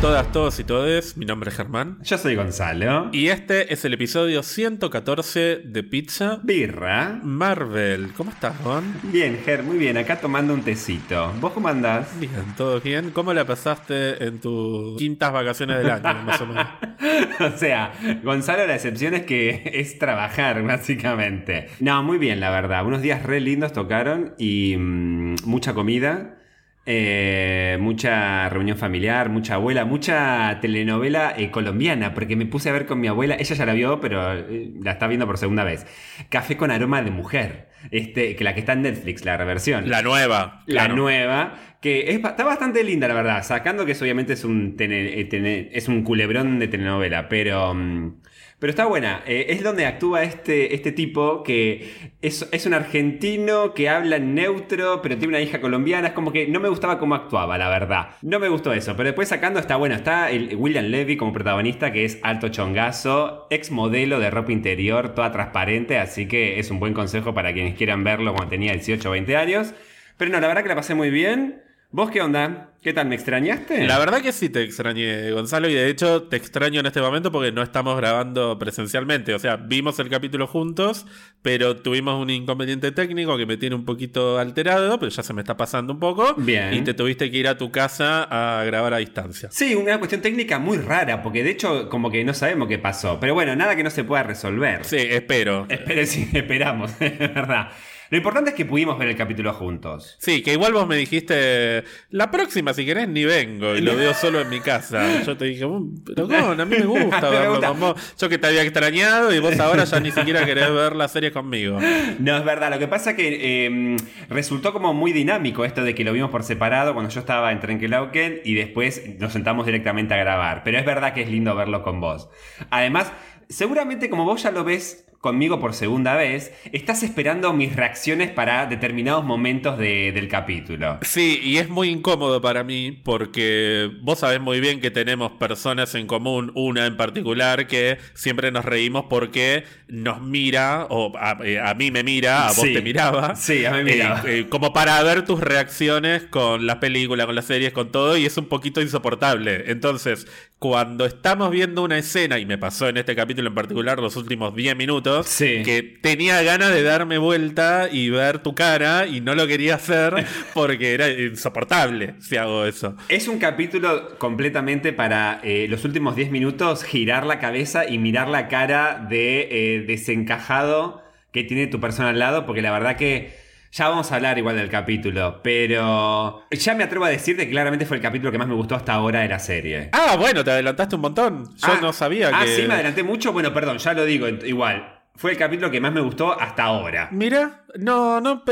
todas, todos y todes. Mi nombre es Germán. Yo soy Gonzalo. Y este es el episodio 114 de Pizza Birra. Marvel. ¿Cómo estás, Gon? Bien, Ger, muy bien. Acá tomando un tecito. ¿Vos cómo andás? Bien, todo bien. ¿Cómo la pasaste en tus quintas vacaciones del año, más o menos? o sea, Gonzalo, la excepción es que es trabajar, básicamente. No, muy bien, la verdad. Unos días re lindos tocaron y mm, mucha comida. Eh, mucha reunión familiar, mucha abuela, mucha telenovela eh, colombiana, porque me puse a ver con mi abuela, ella ya la vio, pero eh, la está viendo por segunda vez. Café con aroma de mujer, este, que la que está en Netflix, la reversión. La nueva. La claro. nueva, que es está bastante linda, la verdad, sacando que obviamente es un, tene- tene- es un culebrón de telenovela, pero... mm, pero está buena. Eh, es donde actúa este, este tipo que es, es un argentino que habla neutro, pero tiene una hija colombiana. Es como que no me gustaba cómo actuaba, la verdad. No me gustó eso. Pero después sacando está bueno. Está el William Levy como protagonista, que es alto chongazo, ex modelo de ropa interior, toda transparente. Así que es un buen consejo para quienes quieran verlo cuando tenía 18 o 20 años. Pero no, la verdad que la pasé muy bien. ¿Vos qué onda? ¿Qué tal? ¿Me extrañaste? La verdad que sí te extrañé, Gonzalo, y de hecho te extraño en este momento porque no estamos grabando presencialmente. O sea, vimos el capítulo juntos, pero tuvimos un inconveniente técnico que me tiene un poquito alterado, pero ya se me está pasando un poco. Bien. Y te tuviste que ir a tu casa a grabar a distancia. Sí, una cuestión técnica muy rara, porque de hecho como que no sabemos qué pasó. Pero bueno, nada que no se pueda resolver. Sí, espero. Espere, sí, esperamos, es verdad. Lo importante es que pudimos ver el capítulo juntos. Sí, que igual vos me dijiste, la próxima si querés ni vengo y lo veo solo en mi casa. Yo te dije, "Mm, pero no, a mí me gusta verlo con vos. Yo que te había extrañado y vos ahora ya ni siquiera querés ver la serie conmigo. No, es verdad. Lo que pasa es que eh, resultó como muy dinámico esto de que lo vimos por separado cuando yo estaba en Trenkelauken y después nos sentamos directamente a grabar. Pero es verdad que es lindo verlo con vos. Además, seguramente como vos ya lo ves conmigo por segunda vez, estás esperando mis reacciones para determinados momentos de- del capítulo. Sí, y es muy incómodo para mí porque vos sabés muy bien que tenemos personas en común, una en particular que siempre nos reímos porque nos mira, o a, eh, a mí me mira, a vos Sí. te miraba. Sí, a mí me eh, miraba. eh, como para ver tus reacciones con las películas, con las series, con todo, y es un poquito insoportable. Entonces, cuando estamos viendo una escena, y me pasó en este capítulo en particular los últimos 10 minutos, Sí. que tenía ganas de darme vuelta y ver tu cara, y no lo quería hacer porque era insoportable si hago eso. Es un capítulo completamente para eh, los últimos 10 minutos girar la cabeza y mirar la cara de eh, desencajado que tiene tu persona al lado, porque la verdad que ya vamos a hablar igual del capítulo, pero ya me atrevo a decirte que claramente fue el capítulo que más me gustó hasta ahora de la serie. Ah, bueno, te adelantaste un montón. Yo Ah, no sabía ah, que. sí, me adelanté mucho. Bueno, perdón, ya lo digo igual. Fue el capítulo que más me gustó hasta ahora. Mira, no, no,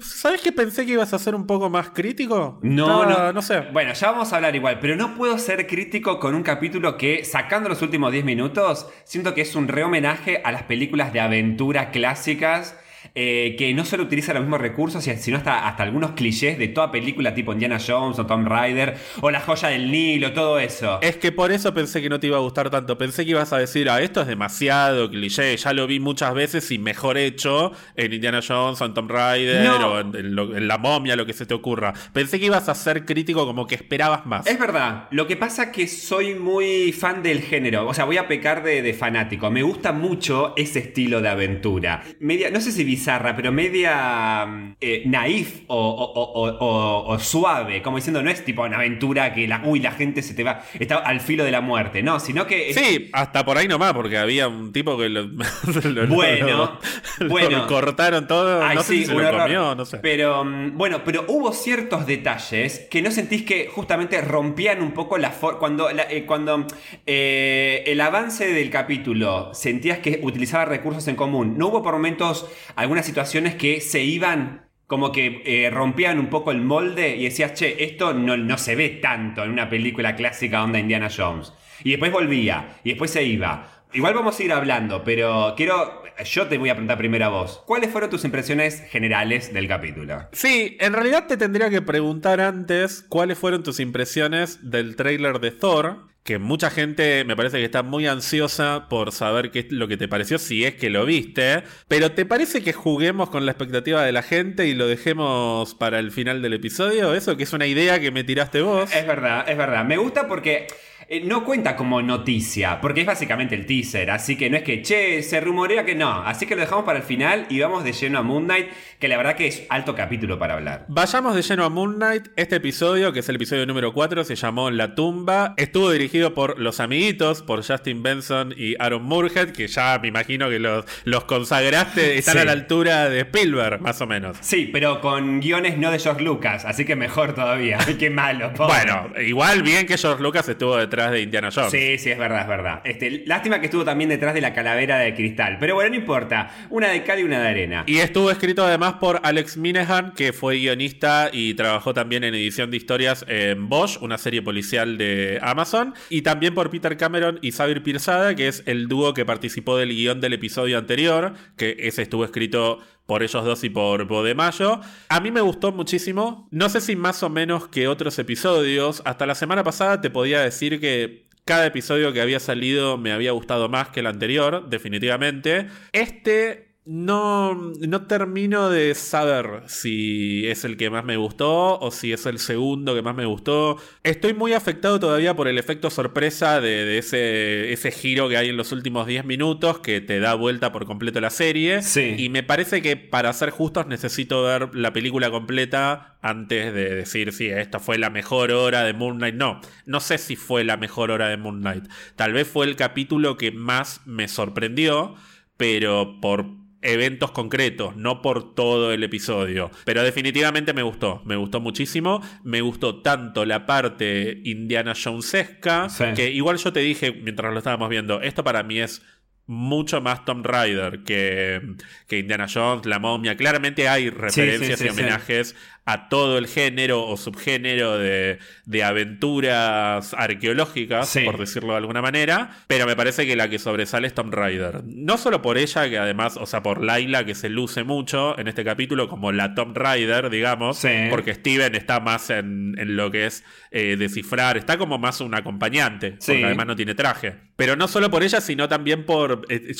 ¿sabes que pensé que ibas a ser un poco más crítico? No, Estaba- no, no sé. Bueno, ya vamos a hablar igual, pero no puedo ser crítico con un capítulo que, sacando los últimos 10 minutos, siento que es un re homenaje a las películas de aventura clásicas. Eh, que no solo utiliza los mismos recursos, sino hasta, hasta algunos clichés de toda película tipo Indiana Jones o Tom Raider o La joya del Nilo, todo eso. Es que por eso pensé que no te iba a gustar tanto. Pensé que ibas a decir, ah, esto es demasiado cliché. Ya lo vi muchas veces y mejor hecho en Indiana Jones o en Tomb Raider No. o en, en lo- en La Momia, lo que se te ocurra. Pensé que ibas a ser crítico como que esperabas más. Es verdad, lo que pasa que soy muy fan del género, o sea, voy a pecar de, de fanático, me gusta mucho ese estilo de aventura. Media, no sé si bizarra, pero media mm, eh, naif o, o- o- o- o suave, como diciendo, no es tipo una aventura que la, uy, la gente se te va, está al filo de la muerte, no, sino que... es- Sí, hasta por ahí nomás, porque había un tipo que lo, lo- Bueno, lo- lo bueno. cortaron todo. Ay, no sé sí, si se lo comió, no sé. Pero mm, bueno, pero hubo ciertos detalles que no sentís que justamente rompían un poco la forma. Cuando, la- eh, cuando eh, el avance del capítulo sentías que utilizaba recursos en común, no hubo por momentos algunas situaciones que se iban. Como que eh, rompían un poco el molde y decías, che, esto no, no se ve tanto en una película clásica onda Indiana Jones. Y después volvía, y después se iba. Igual vamos a ir hablando, pero quiero. Yo te voy a preguntar primero a vos. ¿Cuáles fueron tus impresiones generales del capítulo? Sí, en realidad te tendría que preguntar antes cuáles fueron tus impresiones del tráiler de Thor, que mucha gente me parece que está muy ansiosa por saber qué es lo que te pareció, si es que lo viste. Pero ¿te parece que juguemos con la expectativa de la gente y lo dejemos para el final del episodio? Eso que es una idea que me tiraste vos. Es verdad, es verdad. Me gusta porque eh, no cuenta como noticia, porque es básicamente el teaser, así que no es que, che, se rumorea que no, así que lo dejamos para el final y vamos de lleno a Moon Knight, que la verdad que es alto capítulo para hablar. Vayamos de lleno a Moon Knight, este episodio, que es el episodio número 4, se llamó La tumba, estuvo dirigido por los amiguitos, por Justin Benson y Aaron Murhead, que ya me imagino que los, los consagraste, están a la altura de Spielberg, más o menos. Sí, pero con guiones no de George Lucas, así que mejor todavía, qué malo. Bueno, igual bien que George Lucas estuvo detrás de Indiana Jones. Sí, sí, es verdad, es verdad. Este, lástima que estuvo también detrás de la calavera de cristal. Pero bueno, no importa. Una de cal y una de arena. Y estuvo escrito además por Alex Minehan, que fue guionista y trabajó también en edición de historias en Bosch, una serie policial de Amazon. Y también por Peter Cameron y Xavier Pirzada, que es el dúo que participó del guion del episodio anterior, que ese estuvo escrito por ellos dos y por Mayo. A mí me gustó muchísimo. No sé si más o menos que otros episodios. Hasta la semana pasada te podía decir que cada episodio que había salido me había gustado más que el anterior, definitivamente. Este no, no termino de saber si es el que más me gustó o si es el segundo que más me gustó. Estoy muy afectado todavía por el efecto sorpresa de, ese, ese giro que hay en los últimos 10 minutos que te da vuelta por completo la serie. Y me parece que para ser justos necesito ver la película completa antes de decir si esta fue la mejor hora de Moon Knight. No, no sé si fue la mejor hora de Moon Knight. Tal vez fue el capítulo que más me sorprendió, pero por eventos concretos, no por todo el episodio. Pero definitivamente me gustó, me gustó muchísimo. Me gustó tanto la parte Indiana Jonesesca, que igual yo te dije mientras lo estábamos viendo, esto para mí es mucho más Tom Rider que, que Indiana Jones, La Momia. Claramente hay referencias y homenajes a todo el género o subgénero de, de aventuras arqueológicas, por decirlo de alguna manera, pero me parece que la que sobresale es Tom Rider. No solo por ella, que además, o sea, por Laila, que se luce mucho en este capítulo como la Tom Rider, digamos, porque Steven está más en, en lo que es eh, descifrar, está como más un acompañante, porque además no tiene traje. Pero no solo por ella, sino también por... Eh,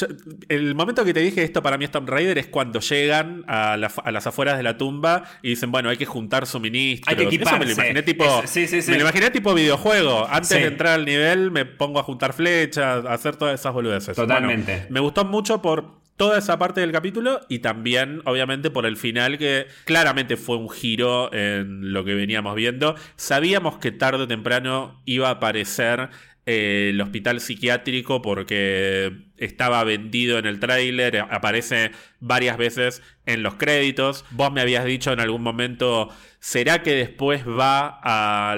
el momento que te dije esto para mí es Tom Rider es cuando llegan a, a las afueras de la tumba y dicen, bueno, hay que juntar suministros. Hay que Eso me lo imaginé tipo. Me lo imaginé tipo videojuego. Antes de entrar al nivel, me pongo a juntar flechas, a hacer todas esas boludeces. Totalmente. me gustó mucho por toda esa parte del capítulo y también, obviamente, por el final, que claramente fue un giro en lo que veníamos viendo. Sabíamos que tarde o temprano iba a aparecer eh, el hospital psiquiátrico porque estaba vendido en el tráiler, aparece varias veces en los créditos. Vos me habías dicho en algún momento, ¿será que después va a...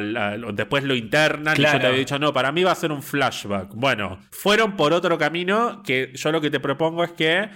después lo internan? Y yo te había dicho, no, para mí va a ser un flashback. Bueno, fueron por otro camino que yo lo que te propongo es que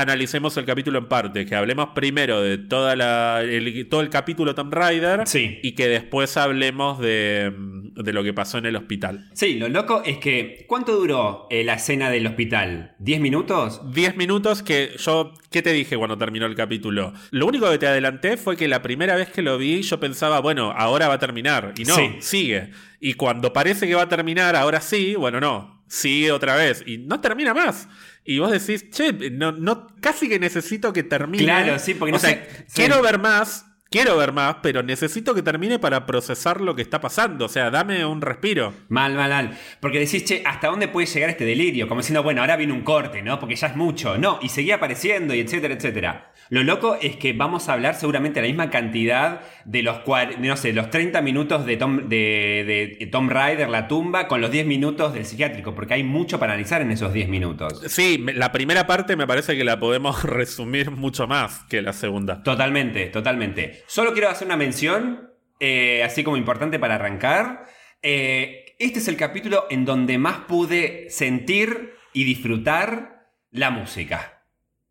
analicemos el capítulo en parte, que hablemos primero de toda la, el, todo el capítulo Tomb Raider y que después hablemos de, de, lo que pasó en el hospital. Sí, lo loco es que, ¿cuánto duró eh, la escena del hospital? ¿10 minutos? 10 minutos que yo, ¿qué te dije cuando terminó el capítulo? Lo único que te adelanté fue que la primera vez que lo vi yo pensaba, bueno, ahora va a terminar. Y no, sigue. Y cuando parece que va a terminar, ahora sí, bueno, no, sigue otra vez. Y no termina más. Y vos decís, che, no, no, casi que necesito que termine. Claro, sí, porque no sé, quiero ver más, quiero ver más, pero necesito que termine para procesar lo que está pasando. O sea, dame un respiro. Mal, mal, mal. Porque decís, che, ¿hasta dónde puede llegar este delirio? Como diciendo, bueno, ahora viene un corte, ¿no? Porque ya es mucho. No, y seguía apareciendo, y etcétera, etcétera. Lo loco es que vamos a hablar seguramente la misma cantidad de los, no sé, los 30 minutos de Tom, de, de Tom Rider, la tumba, con los 10 minutos del psiquiátrico, porque hay mucho para analizar en esos 10 minutos. Sí, la primera parte me parece que la podemos resumir mucho más que la segunda. Totalmente, totalmente. Solo quiero hacer una mención, eh, así como importante para arrancar. Eh, este es el capítulo en donde más pude sentir y disfrutar la música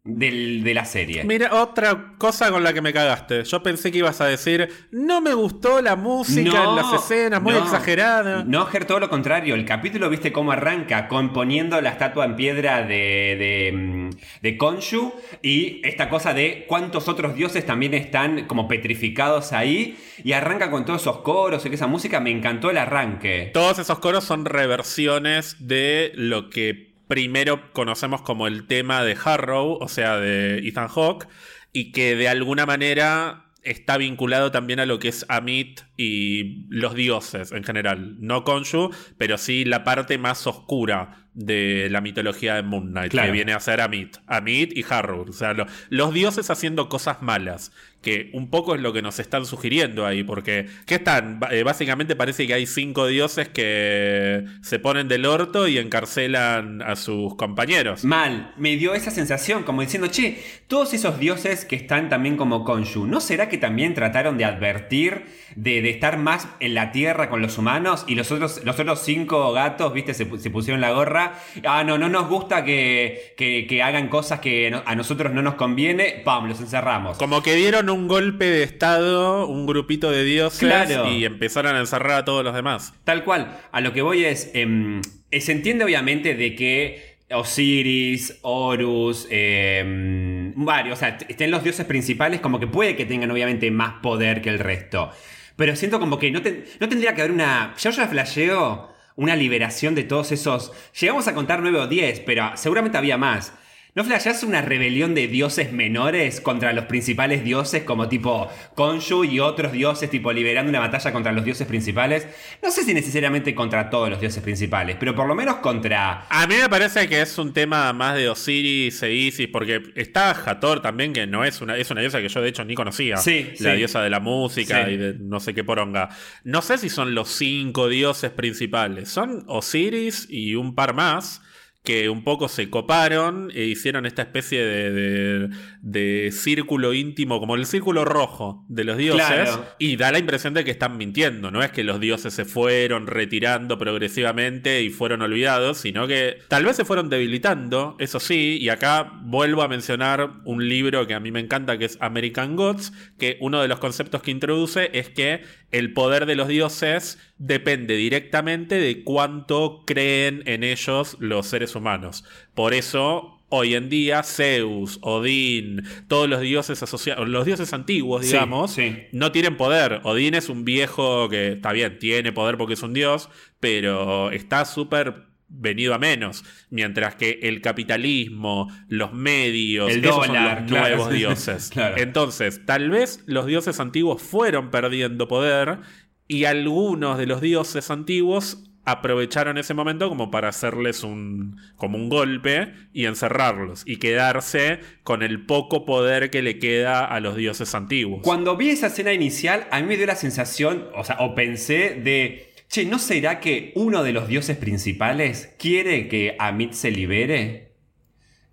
de la serie. Mira, otra cosa con la que me cagaste. Yo pensé que ibas a decir, no me gustó la música en las escenas, muy exagerada. No, Ger, todo lo contrario. El capítulo, viste cómo arranca, componiendo la estatua en piedra de, mm, de Konshu y esta cosa de cuántos otros dioses también están como petrificados ahí y arranca con todos esos coros y que esa música me encantó el arranque. Todos esos coros son reversiones de lo que primero conocemos como el tema de Harrow, o sea, de Ethan Hawke, y que de alguna manera está vinculado también a lo que es Amit y los dioses en general. No Konshu, pero sí la parte más oscura de la mitología de Moon Knight, que viene a ser Amit. Amit y Harrow. O sea, los dioses haciendo cosas malas, que un poco es lo que nos están sugiriendo ahí, porque ¿qué están? Eh, básicamente parece que hay cinco dioses que se ponen del orto y encarcelan a sus compañeros. Mal, me dio esa sensación, como diciendo, che, todos esos dioses que están también como Konshu, ¿no será que también trataron de advertir de, estar más en la tierra con los humanos y los otros, los otros cinco gatos, viste, se, se pusieron la gorra? ah, no, no nos gusta que, que, hagan cosas que a nosotros no nos conviene, ¡pam! Los encerramos. Como que dieron un golpe de estado, un grupito de dioses y empezaron a encerrar a todos los demás. Tal cual. A lo que voy es, em, eh, se entiende obviamente de que Osiris, Horus, em, varios, o sea, estén los dioses principales, como que puede que tengan obviamente más poder que el resto. Pero siento como que no, no tendría que haber una. Yo ya flasheo una liberación de todos esos... Llegamos a contar nueve o diez, pero seguramente había más. ¿No flashás una rebelión de dioses menores contra los principales dioses, como tipo Konshu y otros dioses, tipo liberando una batalla contra los dioses principales? No sé si necesariamente contra todos los dioses principales, pero por lo menos contra. A mí me parece que es un tema más de Osiris e Isis, porque está Hathor también, que no es una, es una diosa que yo de hecho ni conocía. Sí. La diosa de la música y de no sé qué poronga. No sé si son los cinco dioses principales. Son Osiris y un par más que un poco se coparon e hicieron esta especie de, círculo íntimo, como el círculo rojo de los dioses, y da la impresión de que están mintiendo, no es que los dioses se fueron retirando progresivamente y fueron olvidados, sino que tal vez se fueron debilitando, eso sí, y acá vuelvo a mencionar un libro que a mí me encanta, que es American Gods, que uno de los conceptos que introduce es que el poder de los dioses depende directamente de cuánto creen en ellos los seres humanos. Por eso Hoy en día, Zeus, Odín, todos los dioses asociados, los dioses antiguos, digamos, no tienen poder. Odín es un viejo que, está bien, tiene poder porque es un dios, pero está súper venido a menos. Mientras que el capitalismo, los medios, el esos son los nuevos dioses. Entonces, tal vez los dioses antiguos fueron perdiendo poder y algunos de los dioses antiguos aprovecharon ese momento como para hacerles un como un golpe y encerrarlos y quedarse con el poco poder que le queda a los dioses antiguos. Cuando vi esa escena inicial, a mí me dio la sensación, o sea, o pensé de, che, ¿no será que uno de los dioses principales quiere que Amit se libere?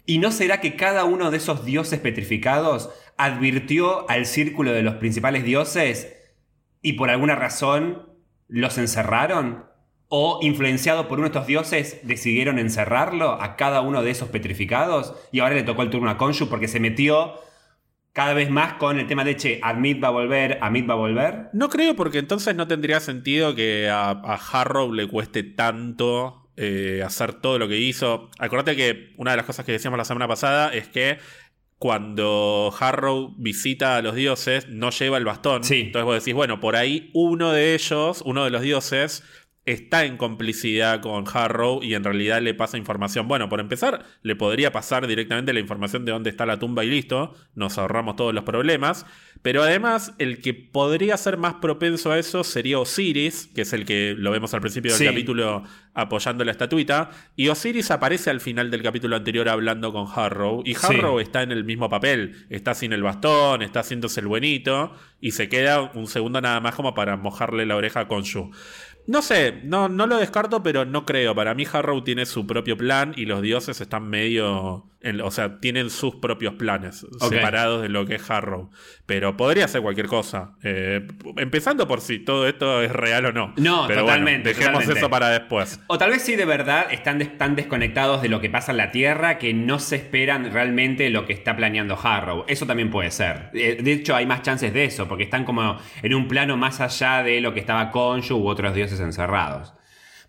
¿Y no será que cada uno de esos dioses petrificados advirtió al círculo de los principales dioses y por alguna razón los encerraron? ¿O influenciado por uno de estos dioses decidieron encerrarlo a cada uno de esos petrificados? Y ahora le tocó el turno a Konshu porque se metió cada vez más con el tema de, che, Admit va a volver, Amit va a volver. No creo porque entonces no tendría sentido que a, Harrow le cueste tanto eh, hacer todo lo que hizo. Acordate que una de las cosas que decíamos la semana pasada es que cuando Harrow visita a los dioses, no lleva el bastón. Entonces vos decís, bueno, por ahí uno de ellos, uno de los dioses, está en complicidad con Harrow y en realidad le pasa información. Bueno, por empezar, le podría pasar directamente la información de dónde está la tumba y listo, nos ahorramos todos los problemas. Pero además, el que podría ser más propenso a eso sería Osiris, que es el que lo vemos al principio del capítulo apoyando la estatuita. Y Osiris aparece al final del capítulo anterior hablando con Harrow. Y Harrow está en el mismo papel. Está sin el bastón, está haciéndose el buenito. Y se queda un segundo nada más como para mojarle la oreja con Shu. No sé, no, no lo descarto, pero no creo. Para mí Harrow tiene su propio plan y los dioses están medio... o sea, tienen sus propios planes, separados de lo que es Harrow. Pero podría ser cualquier cosa. Eh, empezando por si todo esto es real o no. No, pero totalmente. dejemos eso para después. O tal vez sí de verdad están tan desconectados de lo que pasa en la Tierra que no se esperan realmente lo que está planeando Harrow. Eso también puede ser. Eh, de hecho, hay más chances de eso, porque están como en un plano más allá de lo que estaba Konshu u otros dioses encerrados.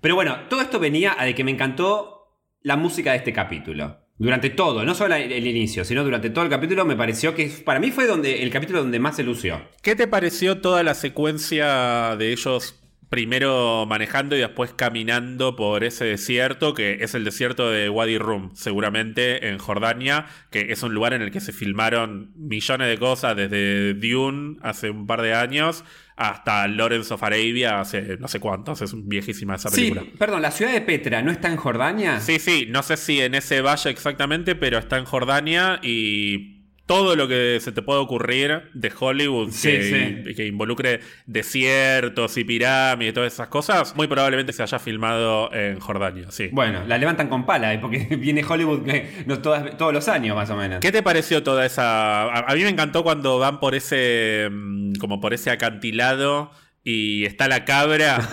Pero bueno, todo esto venía a de que me encantó la música de este capítulo. Durante todo, no solo el, inicio, sino durante todo el capítulo me pareció que para mí fue donde el capítulo donde más se lució. ¿Qué te pareció toda la secuencia de ellos primero manejando y después caminando por ese desierto, que es el desierto de Wadi Rum, seguramente en Jordania, que es un lugar en el que se filmaron millones de cosas desde Dune hace un par de años hasta Lawrence of Arabia hace no sé cuántos, es viejísima esa película. Sí, perdón, la ciudad de Petra no está en Jordania. Sí, sí, no sé si en ese valle exactamente, pero está en Jordania y todo lo que se te puede ocurrir de Hollywood Sí, que, sí. que involucre desiertos y pirámides y todas esas cosas, muy probablemente se haya filmado en Jordania, sí. Bueno, la levantan con pala, eh, porque viene Hollywood eh, no, todas- todos los años más o menos. ¿Qué te pareció toda esa.? A, a mí me encantó cuando van por ese. mm, como por ese acantilado y está la cabra.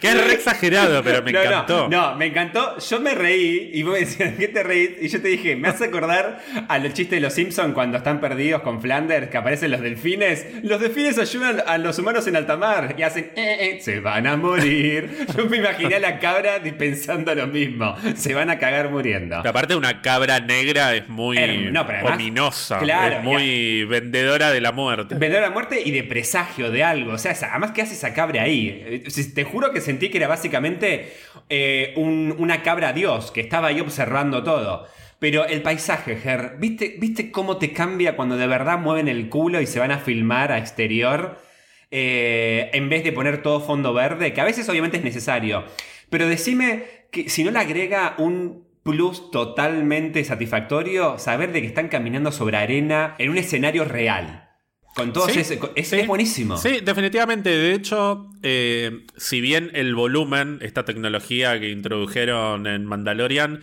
Que es re exagerado, pero me No, encantó. No, me encantó. Yo me reí y vos me decías, ¿qué te reís? Y yo te dije, me hace acordar a los chistes de los Simpsons cuando están perdidos con Flanders, que aparecen los delfines. Los delfines ayudan a los humanos en alta mar y hacen, eh, eh, se van a morir. Yo me imaginé a la cabra pensando lo mismo. Se van a cagar muriendo. Que aparte una cabra negra es muy Herm- no, pero además- ominosa, claro, es muy vendedora de la muerte. Vendedor a muerte y de presagio de algo. O sea, además, ¿qué hace esa cabra ahí? Eh, Te juro que sentí que era básicamente eh, un- una cabra dios que estaba ahí observando todo. Pero el paisaje, Ger, ¿viste, ¿viste cómo te cambia cuando de verdad mueven el culo y se van a filmar a exterior? Eh, en vez de poner todo fondo verde, que a veces obviamente es necesario. Pero decime que si no le agrega un plus totalmente satisfactorio saber de que están caminando sobre arena en un escenario real. Con todo Sí, ese. Es, sí. es buenísimo. Sí, definitivamente. De hecho, eh, si bien el volumen, esta tecnología que introdujeron en Mandalorian,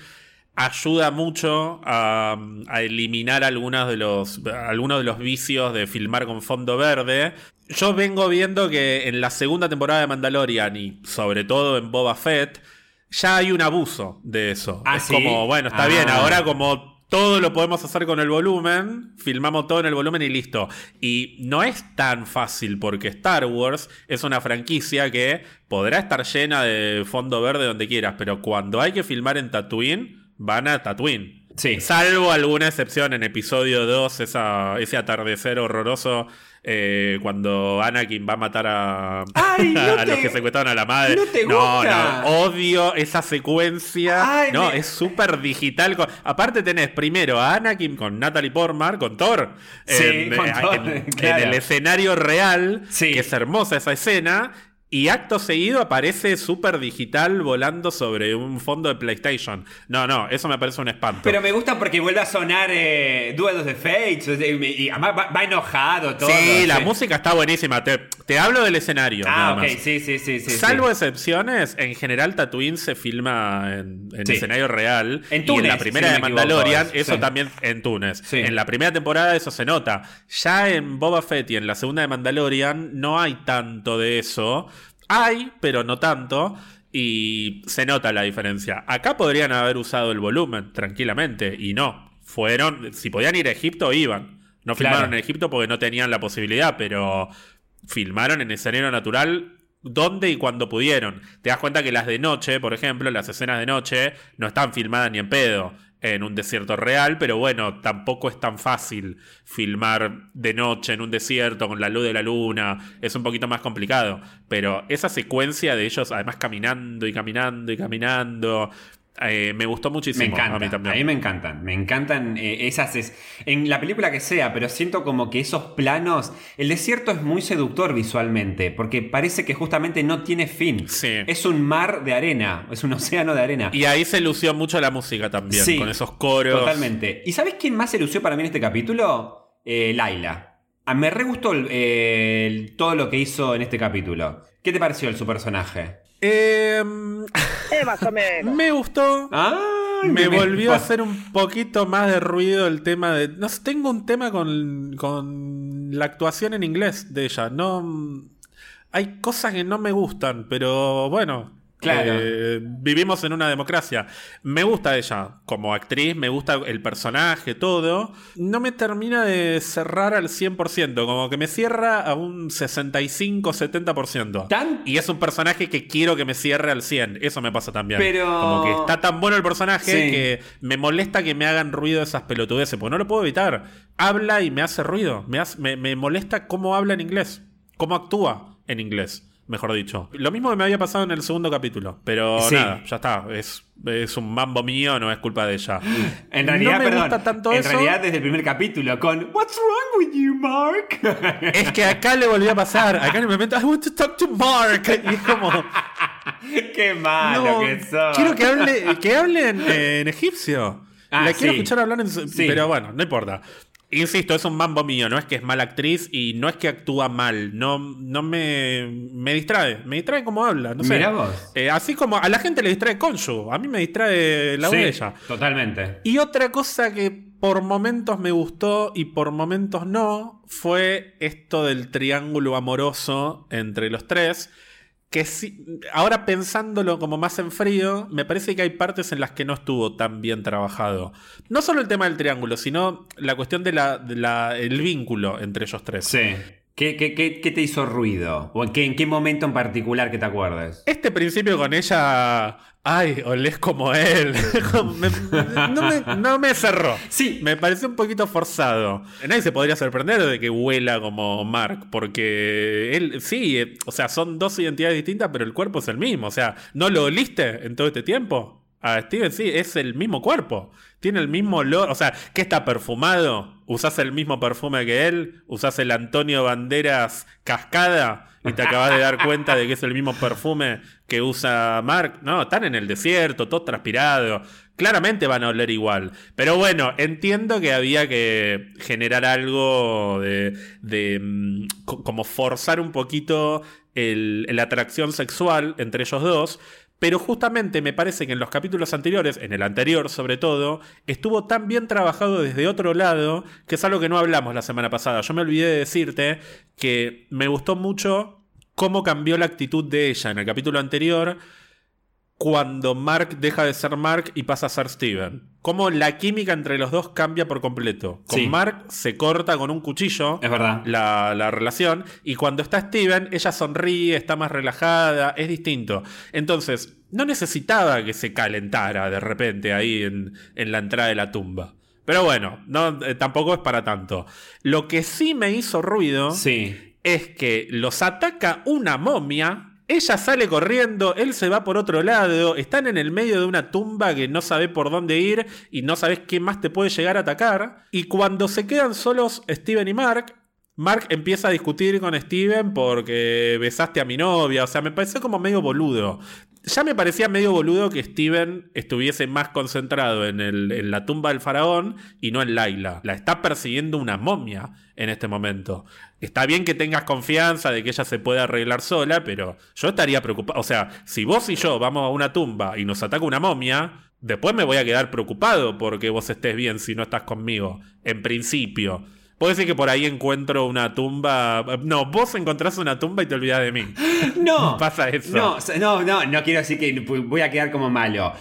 ayuda mucho a, a eliminar algunos de, los, algunos de los vicios de filmar con fondo verde. Yo vengo viendo que en la segunda temporada de Mandalorian y sobre todo en Boba Fett, ya hay un abuso de eso. Ah, es ¿sí? como, bueno, está Ah. bien, ahora como todo lo podemos hacer con el volumen, filmamos todo en el volumen y listo. Y no es tan fácil porque Star Wars es una franquicia que podrá estar llena de fondo verde donde quieras, pero cuando hay que filmar en Tatooine, van a Tatooine. Sí. Salvo alguna excepción en episodio 2, esa, ese atardecer horroroso eh, cuando Anakin va a matar a, Ay, no a los que secuestraron a la madre. no te no, gusta. no, odio esa secuencia. Ay, no, me- es súper digital. Aparte tenés primero a Anakin con Natalie Portman, con Thor. Sí, con en, Thor, en- claro. en el escenario real, Sí. que es hermosa esa escena. Y acto seguido aparece súper digital volando sobre un fondo de PlayStation. No, no, eso me parece un espanto. Pero me gusta porque vuelve a sonar eh, Duelos de Fates. Y, y además va, va enojado todo. sí, la música está buenísima. Te, te hablo del escenario. Ah, nada ok, más. sí, sí, sí. sí Salvo sí. excepciones, en general Tatooine se filma en, escenario real. En y Túnez, en la primera si de equivoco, Mandalorian, es, eso también en Túnez. En la primera temporada eso se nota. Ya en Boba Fett y en la segunda de Mandalorian no hay tanto de eso. Hay, pero no tanto. Y se nota la diferencia. Acá podrían haber usado el volumen tranquilamente. Y no. Fueron. Si podían ir a Egipto, iban. No Claro. filmaron en Egipto porque no tenían la posibilidad, pero filmaron en escenario natural donde y cuando pudieron. Te das cuenta que las de noche, por ejemplo, las escenas de noche, no están filmadas ni en pedo en un desierto real, pero bueno, tampoco es tan fácil filmar de noche en un desierto con la luz de la luna, es un poquito más complicado, pero esa secuencia de ellos además caminando y caminando y caminando, eh, me gustó muchísimo. Me encanta. A mí también. me encantan. Me encantan eh, esas. es- en la película que sea, pero siento como que esos planos. El desierto es muy seductor visualmente, porque parece que justamente no tiene fin. Sí. Es un mar de arena, es un océano de arena. Y ahí se lució mucho la música también, Sí, con esos coros. Totalmente. ¿Y sabes quién más se lució para mí en este capítulo? Eh, Laila. A me re gustó el- el- todo lo que hizo en este capítulo. ¿Qué te pareció el su personaje? Em, Eh, más o menos. me gustó. Ay, me volvió a hacer un poquito más de ruido el tema de. No sé, tengo un tema con, con la actuación en inglés de ella. No. Hay cosas que no me gustan, pero bueno. Claro. Eh, vivimos en una democracia. Me gusta ella como actriz, me gusta el personaje, todo. No me termina de cerrar al 100%, como que me cierra a un 65-70%. ¿Tan? Y es un personaje que quiero que me cierre al 100%. Eso me pasa también. Pero- Como que está tan bueno el personaje Sí. que me molesta que me hagan ruido esas pelotudeces, porque no lo puedo evitar. Habla y me hace ruido. Me, hace- me, me molesta cómo habla en inglés, cómo actúa en inglés, mejor dicho. Lo mismo que me había pasado en el segundo capítulo, pero Sí. nada, ya está. Es, es un mambo mío, no es culpa de ella. En realidad, no me perdón. gusta tanto en eso. realidad, desde el primer capítulo, con What's wrong with you, Mark? Es que acá le volvió a pasar. Acá en el momento, I want to talk to Mark. Y es como. Qué malo No, que sos. quiero que hable, que hable en, en egipcio. Ah, La quiero sí. escuchar hablar en su- Sí. Pero bueno, no importa. Insisto, es un mambo mío, no es que es mala actriz y no es que actúa mal, no, no me, me distrae, me distrae como habla, no sé. Mirá vos. Eh, así como a la gente le distrae Conju, a mí me distrae la Sí, ella. Totalmente. Y otra cosa que por momentos me gustó y por momentos no fue esto del triángulo amoroso entre los tres. Que sí, ahora pensándolo como más en frío, me parece que hay partes en las que no estuvo tan bien trabajado. No solo el tema del triángulo, sino la cuestión del vínculo entre ellos tres. Sí. ¿Qué, qué, qué, qué te hizo ruido? ¿O en qué, en qué momento en particular que te acuerdes? Este principio con ella, ay, olés como él. Me- no, me, no me cerró. Sí. Me pareció un poquito forzado. Nadie se podría sorprender de que huela como Mark, porque él, sí, eh, o sea, son dos identidades distintas, pero el cuerpo es el mismo. O sea, ¿no lo oliste en todo este tiempo? A Steven sí, es el mismo cuerpo. Tiene el mismo olor. O sea, ¿qué está perfumado? ¿Usás el mismo perfume que él? ¿Usás el Antonio Banderas Cascada? Y te acabas de dar cuenta de que es el mismo perfume que usa Mark. No, están en el desierto, todo transpirado. Claramente van a oler igual. Pero bueno, entiendo que había que generar algo de. de, mm, co- como forzar un poquito el- la atracción sexual entre ellos dos. Pero justamente me parece que en los capítulos anteriores, en el anterior sobre todo, estuvo tan bien trabajado desde otro lado, que es algo que no hablamos la semana pasada. Yo me olvidé de decirte que me gustó mucho cómo cambió la actitud de ella en el capítulo anterior cuando Mark deja de ser Mark y pasa a ser Steven. Cómo la química entre los dos cambia por completo. Con Sí. Mark se corta con un cuchillo Es verdad. la, la relación. Y cuando está Steven, ella sonríe, está más relajada, es distinto. Entonces, no necesitaba que se calentara de repente ahí en, en la entrada de la tumba. Pero bueno, no, eh, tampoco es para tanto. Lo que sí me hizo ruido Sí. es que los ataca una momia. Ella sale corriendo, él se va por otro lado, están en el medio de una tumba que no sabe por dónde ir y no sabes qué más te puede llegar a atacar. Y cuando se quedan solos Steven y Mark, Mark empieza a discutir con Steven porque besaste a mi novia, o sea, me pareció como medio boludo. Ya me parecía medio boludo que Steven estuviese más concentrado en, el- en la tumba del faraón y no en Laila. La está persiguiendo una momia en este momento. Está bien que tengas confianza de que ella se puede arreglar sola, pero yo estaría preocupado. O sea, si vos y yo vamos a una tumba y nos ataca una momia, después me voy a quedar preocupado porque vos estés bien si no estás conmigo. En principio. Puedo decir que por ahí encuentro una tumba. No, vos encontrás una tumba y te olvidás de mí. No. Pasa eso. No, no, no, no quiero decir que voy a quedar como malo.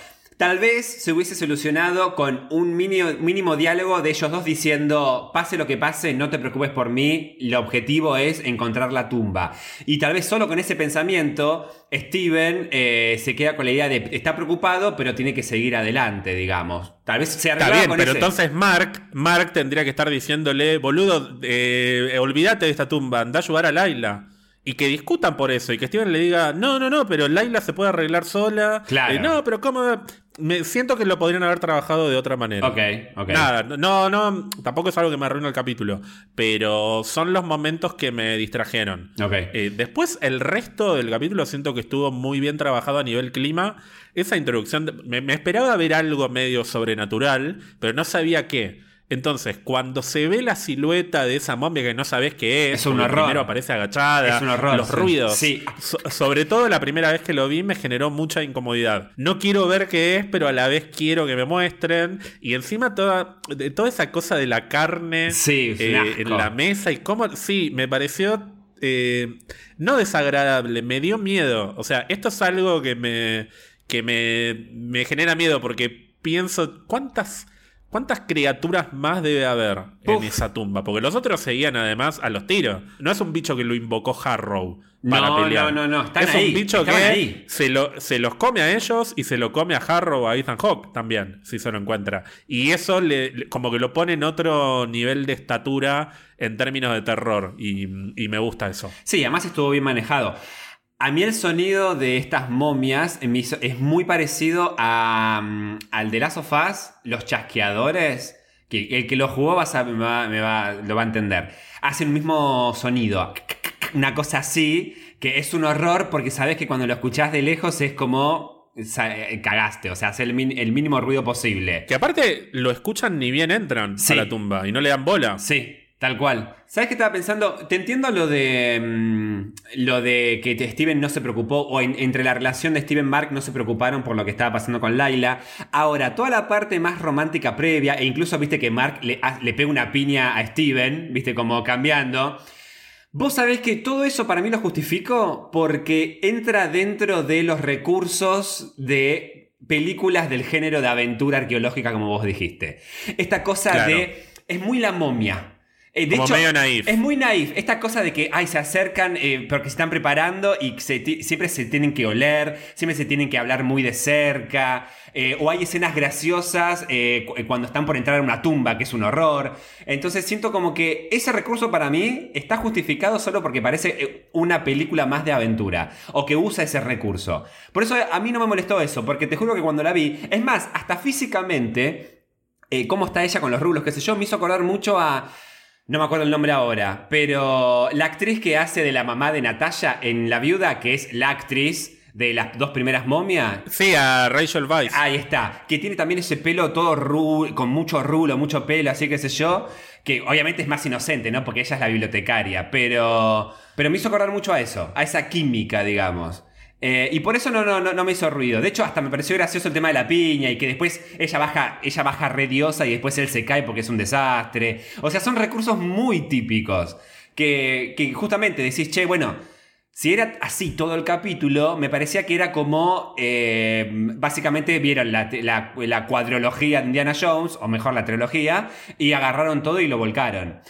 Tal vez se hubiese solucionado con un mínimo, mínimo diálogo de ellos dos diciendo, pase lo que pase, no te preocupes por mí, el objetivo es encontrar la tumba. Y tal vez solo con ese pensamiento, Steven eh, se queda con la idea de, está preocupado, pero tiene que seguir adelante, digamos. Tal vez se Está bien, con pero ese- entonces Mark, Mark tendría que estar diciéndole, boludo, eh, olvídate de esta tumba, anda a ayudar a Laila. Y que discutan por eso, y que Steven le diga, no, no, no, pero Laila se puede arreglar sola. Claro. Eh, no, pero ¿cómo? Me siento que lo podrían haber trabajado de otra manera. Ok, ok. Nada, no, no, tampoco es algo que me arruine el capítulo, pero son los momentos que me distrajeron. Ok. Eh, después, el resto del capítulo siento que estuvo muy bien trabajado a nivel clima. Esa introducción, me, me esperaba ver algo medio sobrenatural, pero no sabía qué. Entonces, cuando se ve la silueta de esa momia que no sabes qué es, Es un porque horror. primero aparece agachada, Es un horror, los sí. ruidos. Sí. So- sobre todo la primera vez que lo vi me generó mucha incomodidad. No quiero ver qué es, pero a la vez quiero que me muestren. Y encima toda, de- toda esa cosa de la carne Sí, eh, en la mesa y cómo... Sí, me pareció eh, no desagradable, me dio miedo. O sea, esto es algo que me, que me, me genera miedo porque pienso, ¿cuántas, ¿cuántas criaturas más debe haber en esa tumba? Porque los otros seguían además a los tiros. No es un bicho que lo invocó Harrow para No, pelear. no, no, no, están es ahí, un bicho que ahí. Se, lo- se los come a ellos y se lo come a Harrow, a Ethan Hawke también, si se lo encuentra. Y eso le, le- como que lo pone en otro nivel de estatura en términos de terror. Y, y me gusta eso. Sí, además estuvo bien manejado. A mí el sonido de estas momias es muy parecido a, mm, al de Last of Us, los chasqueadores. Que el que lo jugó va a sab- me va- me va- lo va a entender. Hacen el mismo sonido. Una cosa así, que es un horror porque sabes que cuando lo escuchás de lejos es como eh, cagaste, o sea, hace el, min- el mínimo ruido posible. Que aparte lo escuchan ni bien entran Sí. a la tumba y no le dan bola. Sí, tal cual. ¿Sabes qué estaba pensando? Te entiendo lo de mm, lo de que te- Steven no se preocupó o en- entre la relación de Steven y Mark no se preocuparon por lo que estaba pasando con Laila. Ahora, toda la parte más romántica previa e incluso viste que Mark le, le pega una piña a Steven, viste como cambiando. Vos sabés que todo eso para mí lo justifico porque entra dentro de los recursos de películas del género de aventura arqueológica, como vos dijiste. Esta cosa Claro. de. Es muy la momia. Eh, de Como hecho, medio naif. Es muy naif. Esta cosa de que ay, se acercan eh, porque se están preparando y se siempre se tienen que oler, siempre se tienen que hablar muy de cerca. eh, o hay escenas graciosas eh, cu- cuando están por entrar a una tumba, que es un horror. Entonces siento como que ese recurso para mí está justificado solo porque parece una película más de aventura. O que usa ese recurso. Por eso a mí no me molestó eso, porque te juro que cuando la vi, es más, hasta físicamente cómo está ella con los rulos, qué sé yo, me hizo acordar mucho a... No me acuerdo el nombre ahora, pero la actriz que hace de la mamá de Natalia en La Viuda, que es la actriz de las dos primeras momias. Sí, a Rachel Weisz. Ahí está, que tiene también ese pelo todo con mucho rulo, mucho pelo, así que sé yo, que obviamente es más inocente, ¿no? Porque ella es la bibliotecaria, pero, pero me hizo acordar mucho a eso, a esa química, digamos. Eh, y por eso no, no, no, me hizo ruido. De hecho, hasta me pareció gracioso el tema de la piña y que después ella baja, ella baja re diosa y después él se cae porque es un desastre. O sea, son recursos muy típicos. Que, justamente decís, che, bueno, si era así todo el capítulo, me parecía que era como. eh, básicamente vieron la, la cuadrología de Indiana Jones, o mejor la trilogía, y agarraron todo y lo volcaron.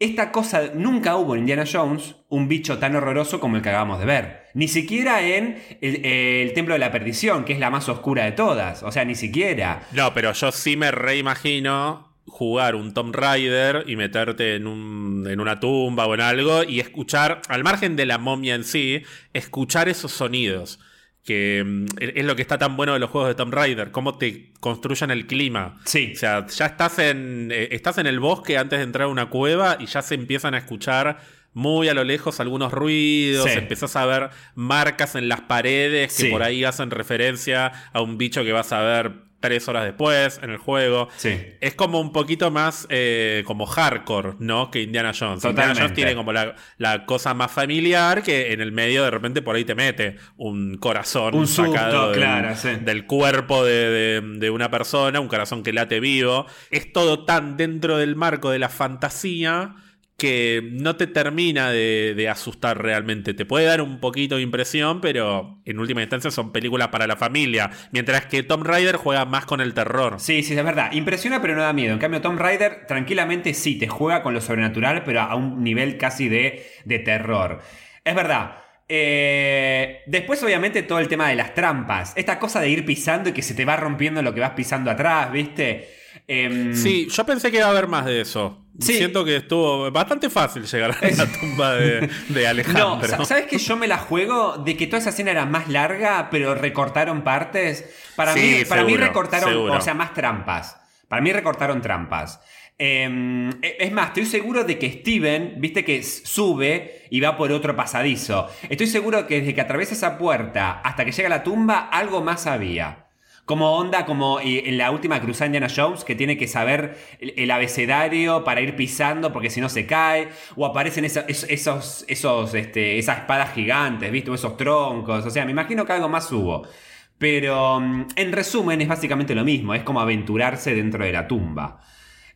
Esta cosa nunca hubo en Indiana Jones un bicho tan horroroso como el que acabamos de ver. Ni siquiera en el, Templo de la Perdición, que es la más oscura de todas. O sea, ni siquiera. No, pero yo sí me reimagino jugar un Tomb Raider y meterte en, un, en una tumba o en algo y escuchar, al margen de la momia en sí, escuchar esos sonidos. Que mm, es lo que está tan bueno de los juegos de Tomb Raider, cómo te construyen el clima. Sí. O sea, ya estás en, eh, estás en el bosque antes de entrar a una cueva y ya se empiezan a escuchar muy a lo lejos algunos ruidos, Sí. empezás a ver marcas en las paredes que Sí. por ahí hacen referencia a un bicho que vas a ver tres horas después en el juego. Sí. Es como un poquito más eh, como hardcore, ¿no? Que Indiana Jones. Indiana. Jones tiene como la, la cosa más familiar que en el medio de repente por ahí te mete un corazón Un sacado del, claro, sí. del cuerpo de, de- de una persona, un corazón que late vivo. Es todo tan dentro del marco de la fantasía que no te termina de, de asustar realmente. Te puede dar un poquito de impresión, pero en última instancia son películas para la familia. Mientras que Tom Raider juega más con el terror. Sí, sí, es verdad. Impresiona, pero no da miedo. En cambio, Tom Raider tranquilamente sí te juega con lo sobrenatural, pero a un nivel casi de, de terror. Es verdad. Eh, después, obviamente, todo el tema de las trampas. Esta cosa de ir pisando y que se te va rompiendo lo que vas pisando atrás, ¿viste? Em, Sí, yo pensé que iba a haber más de eso. Sí. Siento que estuvo bastante fácil llegar a la tumba de, de No, Alejandro. sa- ¿sabes que yo me la juego de que toda esa escena era más larga, pero recortaron partes? Para, Sí, mí, para mí seguro, recortaron, seguro. o sea, más trampas. Para mí recortaron trampas. Eh, es más, estoy seguro de que Steven, viste que sube y va por otro pasadizo. Estoy seguro que desde que atraviesa esa puerta hasta que llega a la tumba, algo más había. Como onda, como eh, en la última cruzada Indiana Jones, que tiene que saber el, abecedario para ir pisando porque si no se cae. O aparecen esos, esos, este, esas espadas gigantes, ¿viste? O esos troncos. O sea, me imagino que algo más hubo. Pero mm, en resumen es básicamente lo mismo. Es como aventurarse dentro de la tumba.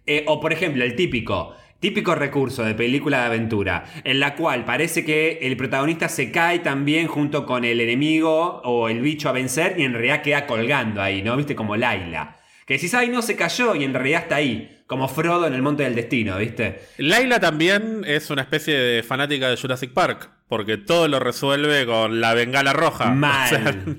Eh, o por ejemplo, el típico. Típico recurso de película de aventura, en la cual parece que el protagonista se cae también junto con el enemigo o el bicho a vencer y en realidad queda colgando ahí, ¿no? Viste como Laila. Que decís, ay, no se cayó y en realidad está ahí, como Frodo en el Monte del Destino, ¿viste? Laila también es una especie de fanática de Jurassic Park. Porque todo lo resuelve con la bengala roja. Mal.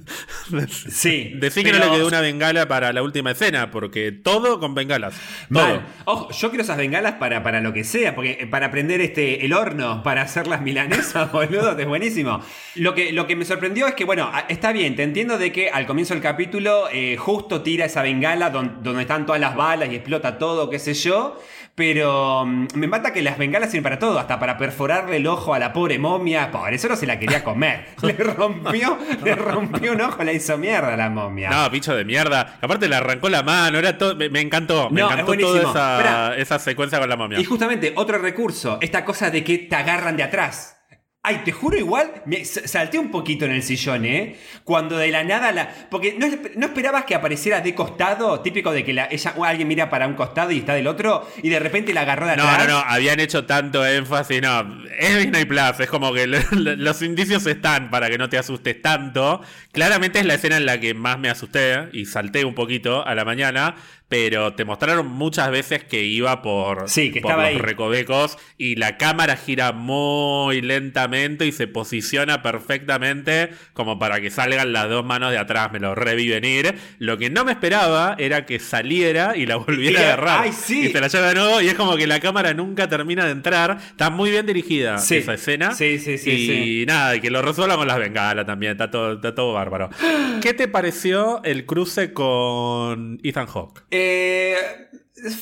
sí. Decí que no le quedó una bengala para la última escena, porque todo con bengalas. Mal. Ojo, yo quiero esas bengalas para, para lo que sea, porque para prender este, el horno, para hacer las milanesas, boludo, es buenísimo. Lo que, lo que me sorprendió es que, bueno, está bien, te entiendo de que al comienzo del capítulo eh, justo tira esa bengala donde, donde están todas las balas y explota todo, qué sé yo. Pero mm, me mata que las bengalas sirven para todo, hasta para perforarle el ojo a la pobre momia. Por eso no se la quería comer. Le rompió, le rompió un ojo, la hizo mierda la momia. No, bicho de mierda. Aparte le arrancó la mano, era todo. Me, encantó. Me encantó toda esa, esa secuencia con la momia. Y justamente otro recurso, esta cosa de que te agarran de atrás. Ay, te juro igual, me salté un poquito en el sillón, ¿eh? Cuando de la nada la... Porque no, esperabas que apareciera de costado, típico de que la, ella, o alguien mira para un costado y está del otro, y de repente la agarró de atrás. No, no, no, habían hecho tanto énfasis, no. Es Disney Plus, es como que los indicios están para que no te asustes tanto. Claramente es la escena en la que más me asusté y salté un poquito a la mañana, pero te mostraron muchas veces que iba por, sí, que por los recovecos y la cámara gira muy lentamente y se posiciona perfectamente como para que salgan las dos manos de atrás, me lo reví venir. Lo que no me esperaba era que saliera y la volviera a agarrar. Ay, sí. Y se la lleva de nuevo y es como que la cámara nunca termina de entrar. Está muy bien dirigida esa escena. Sí, sí, sí. Y nada, y que lo resuelva con las bengalas también, está todo, está todo bárbaro. ¿Qué te pareció el cruce con Ethan Hawke? Eh,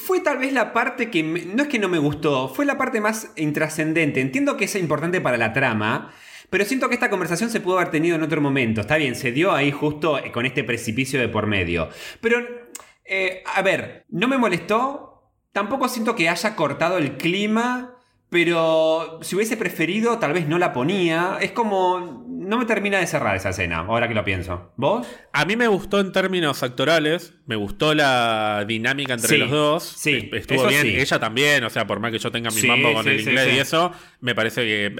fue tal vez la parte que no es que no me gustó, fue la parte más intrascendente. Entiendo que es importante para la trama, pero siento que esta conversación se pudo haber tenido en otro momento. Está bien, se dio ahí justo con este precipicio de por medio. Pero, eh, a ver, no me molestó. Tampoco siento que haya cortado el clima pero si hubiese preferido, tal vez no la ponía. Es como. No me termina de cerrar esa escena, ahora que lo pienso. ¿Vos? A mí me gustó en términos actorales. Me gustó la dinámica entre los dos. Sí. Estuvo bien. Ella también, o sea, por más que yo tenga mi mambo con el inglés y eso, me parece que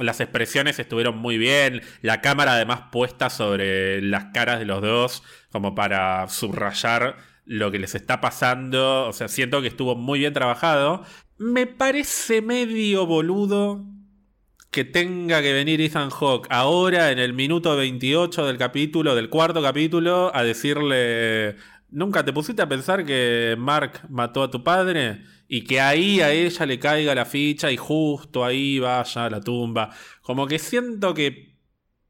las expresiones estuvieron muy bien. La cámara, además, puesta sobre las caras de los dos, como para subrayar lo que les está pasando. O sea, siento que estuvo muy bien trabajado. Me parece medio boludo que tenga que venir Ethan Hawke ahora en el minuto 28 del capítulo, del cuarto capítulo, a decirle, ¿nunca te pusiste a pensar que Mark mató a tu padre? Y que ahí a ella le caiga la ficha y justo ahí vaya a la tumba. Como que siento que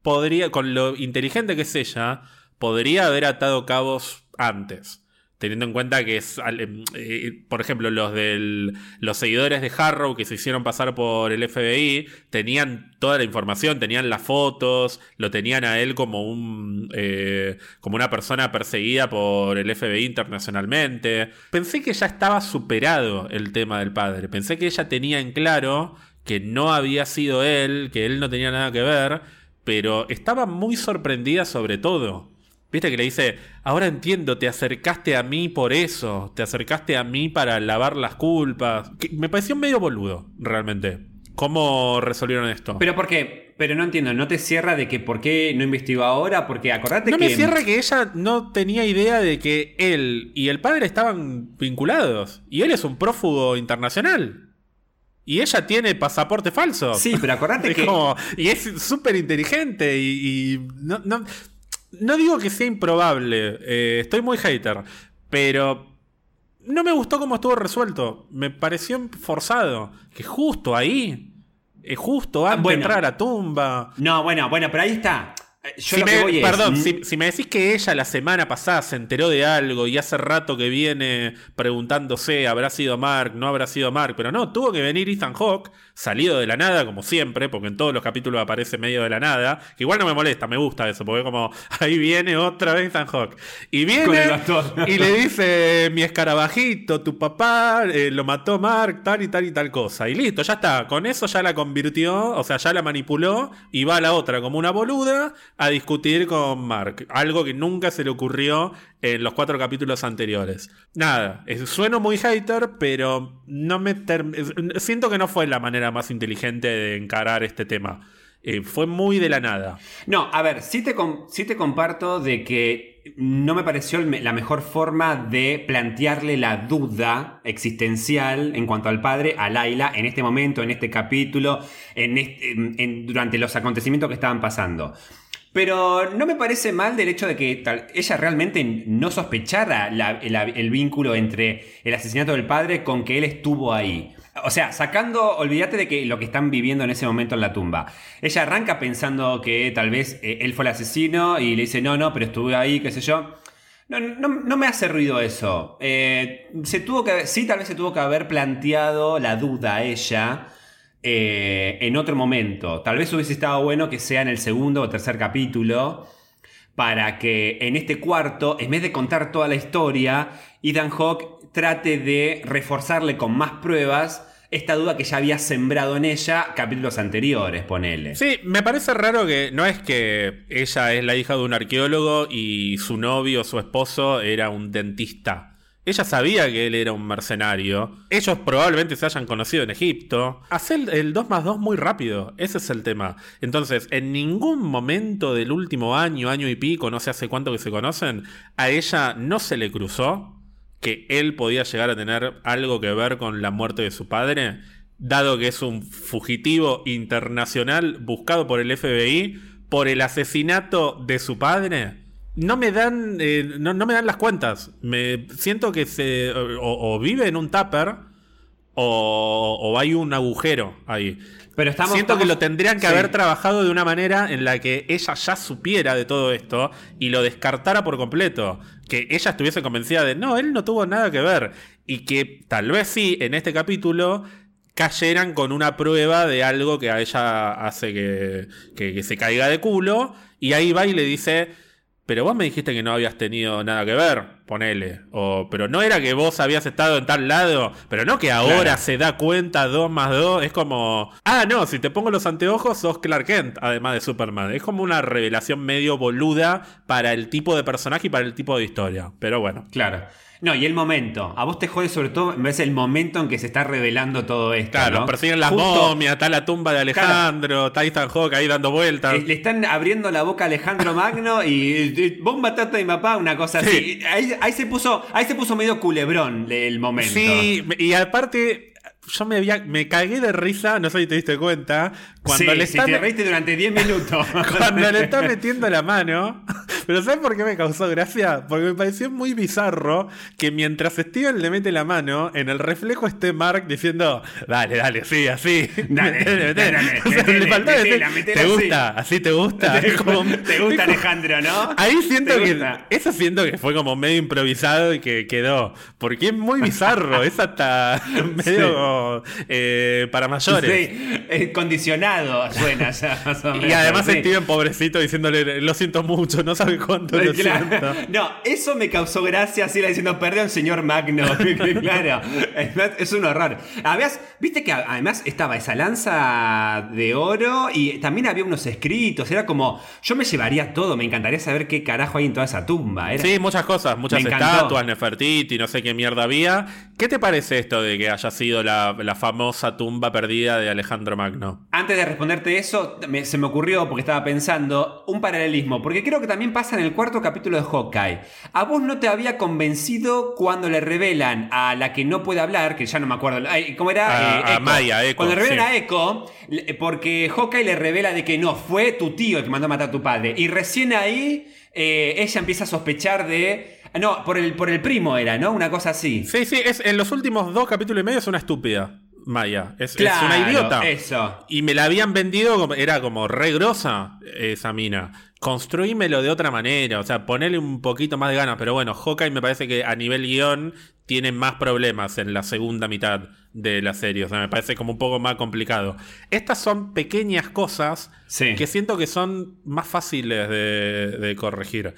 podría, con lo inteligente que es ella, podría haber atado cabos antes teniendo en cuenta que es, em, eh, por ejemplo, los del, los seguidores de Harrow que se hicieron pasar por el FBI tenían toda la información, tenían las fotos, lo tenían a él como un eh, como una persona perseguida por el FBI internacionalmente. Pensé que ya estaba superado el tema del padre, pensé que ella tenía en claro que no había sido él, que él no tenía nada que ver, pero estaba muy sorprendida sobre todo. Viste que le dice, ahora entiendo, te acercaste a mí por eso, te acercaste a mí para lavar las culpas. me pareció medio boludo, realmente. ¿Cómo resolvieron esto? Pero por qué? Pero no entiendo, ¿no te cierra de que por qué no investigó ahora? Porque acordate que... No me cierra que ella no tenía idea de que él y el padre estaban vinculados. Y él es un prófugo internacional. Y ella tiene pasaporte falso. Sí, pero acordate que. y es súper inteligente y, y no, no digo que sea improbable, eh, estoy muy hater, pero no me gustó cómo estuvo resuelto. Me pareció forzado. Que justo ahí, es justo antes de entrar a tumba. No, bueno, bueno, pero ahí está. Eh, perdón, si, me decís que ella la semana pasada se enteró de algo y hace rato que viene preguntándose, ¿habrá sido Mark? ¿No habrá sido Mark? Pero no, tuvo que venir Ethan Hawke, salido de la nada, como siempre, porque en todos los capítulos aparece medio de la nada, que igual no me molesta, me gusta eso, porque como ahí viene otra vez Ethan Hawke. Y viene y le dice, mi escarabajito, tu papá eh, lo mató Mark, tal y tal y tal cosa. Y listo, ya está, con eso ya la convirtió, o sea, ya la manipuló y va a la otra como una boluda a discutir con Mark. Algo que nunca se le ocurrió en los cuatro capítulos anteriores. Nada, sueno muy hater, pero no me siento que no fue la manera más inteligente de encarar este tema. Eh, fue muy de la nada. No, a ver, sí te, sí te comparto de que no me pareció la mejor forma de plantearle la duda existencial en cuanto al padre a Laila en este momento, en este capítulo, en durante los acontecimientos que estaban pasando. Pero no me parece mal del hecho de que ella realmente no sospechara el, vínculo entre el asesinato del padre con que él estuvo ahí. O sea, sacando, olvídate de que lo que están viviendo en ese momento en la tumba. Ella arranca pensando que tal vez eh, él fue el asesino y le dice, no, no, pero estuve ahí, qué sé yo. No, no, me hace ruido eso. Eh, se tuvo que, sí, tal vez se tuvo que haber planteado la duda a ella eh, en otro momento. Tal vez hubiese estado bueno que sea en el segundo o tercer capítulo para que en este cuarto, en vez de contar toda la historia, Ethan Hawke trate de reforzarle con más pruebas esta duda que ya había sembrado en ella capítulos anteriores, ponele. Sí, me parece raro que no es que ella es la hija de un arqueólogo y su novio, su esposo, era un dentista. Ella sabía que él era un mercenario. Ellos probablemente se hayan conocido en Egipto. Hace el, 2 más 2 muy rápido. Ese es el tema. Entonces, en ningún momento del último año, año y pico, no sé hace cuánto que se conocen, a ella no se le cruzó que él podía llegar a tener algo que ver con la muerte de su padre, dado que es un fugitivo internacional buscado por el FBI por el asesinato de su padre no me dan eh, no, me dan las cuentas. Me siento que se o, vive en un tupper o, hay un agujero ahí. Pero estamos, siento que lo tendrían que haber trabajado de una manera en la que ella ya supiera de todo esto y lo descartara por completo. Que ella estuviese convencida de no, él no tuvo nada que ver. Y que tal vez sí, en este capítulo cayeran con una prueba de algo que a ella hace que, que se caiga de culo. Y ahí va y le dice pero vos me dijiste que no habías tenido nada que ver, ponele. O, pero no era que vos habías estado en tal lado, pero no que ahora se da cuenta 2 más 2. Es como, ah, no, si te pongo los anteojos sos Clark Kent, además de Superman. Es como una revelación medio boluda para el tipo de personaje y para el tipo de historia. Pero bueno. Claro. No, y el momento. A vos te jode sobre todo, ves el momento en que se está revelando todo esto. Claro, persiguen las momias, está la tumba de Alejandro, está Ethan Hawke ahí dando vueltas. Le, están abriendo la boca a Alejandro Magno y, vos mataste a mi papá, una cosa así. Ahí, se puso, ahí se puso medio culebrón el momento. Sí, y aparte yo me, me cagué de risa, no sé si te diste cuenta. Cuando le está, te reíste durante 10 minutos. cuando le está metiendo la mano. Pero ¿sabes por qué me causó gracia? Porque me pareció muy bizarro que mientras Steven le mete la mano, en el reflejo esté Mark diciendo, dale, dale, sí, así. Dale, dale, ¿Te gusta? ¿Así te gusta? te gusta Alejandro, ¿no? Ahí siento que. Eso siento que fue como medio improvisado y que quedó. Porque es muy bizarro. es hasta medio eh, para mayores. Sí, condicionado suena Y además Steven pobrecito diciéndole, lo siento mucho, no sabe cuánto lo siento. No, eso me causó gracia, así diciendo, perdón, señor Magno. claro, es, un horror. Además, viste que además estaba esa lanza de oro y también había unos escritos, era como, yo me llevaría todo, me encantaría saber qué carajo hay en toda esa tumba. Sí, muchas cosas, muchas estatuas, Nefertiti, no sé qué mierda había. ¿Qué te parece esto de que haya sido la la, famosa tumba perdida de Alejandro Magno. Antes de responderte eso, se me ocurrió, porque estaba pensando, un paralelismo, porque creo que también pasa en el cuarto capítulo de Hawkeye. ¿A vos no te había convencido cuando le revelan a la que no puede hablar, que ya no me acuerdo, ¿cómo era? A, eh, Maya, Echo. Cuando le revelan a Echo, porque Hawkeye le revela de que no, fue tu tío el que mandó a matar a tu padre. Y recién ahí eh, ella empieza a sospechar de no, por el, por el primo era, ¿no? Una cosa así. Sí, sí, es, en los últimos dos capítulos y medio es una estúpida. Maya, es, una idiota. Eso. Y me la habían vendido, como, era como re grosa esa mina. Construímelo de otra manera, o sea, ponele un poquito más de ganas. Pero bueno, Hawkeye me parece que a nivel guion tiene más problemas en la segunda mitad de la serie. O sea, me parece como un poco más complicado. Estas son pequeñas cosas que siento que son más fáciles de corregir.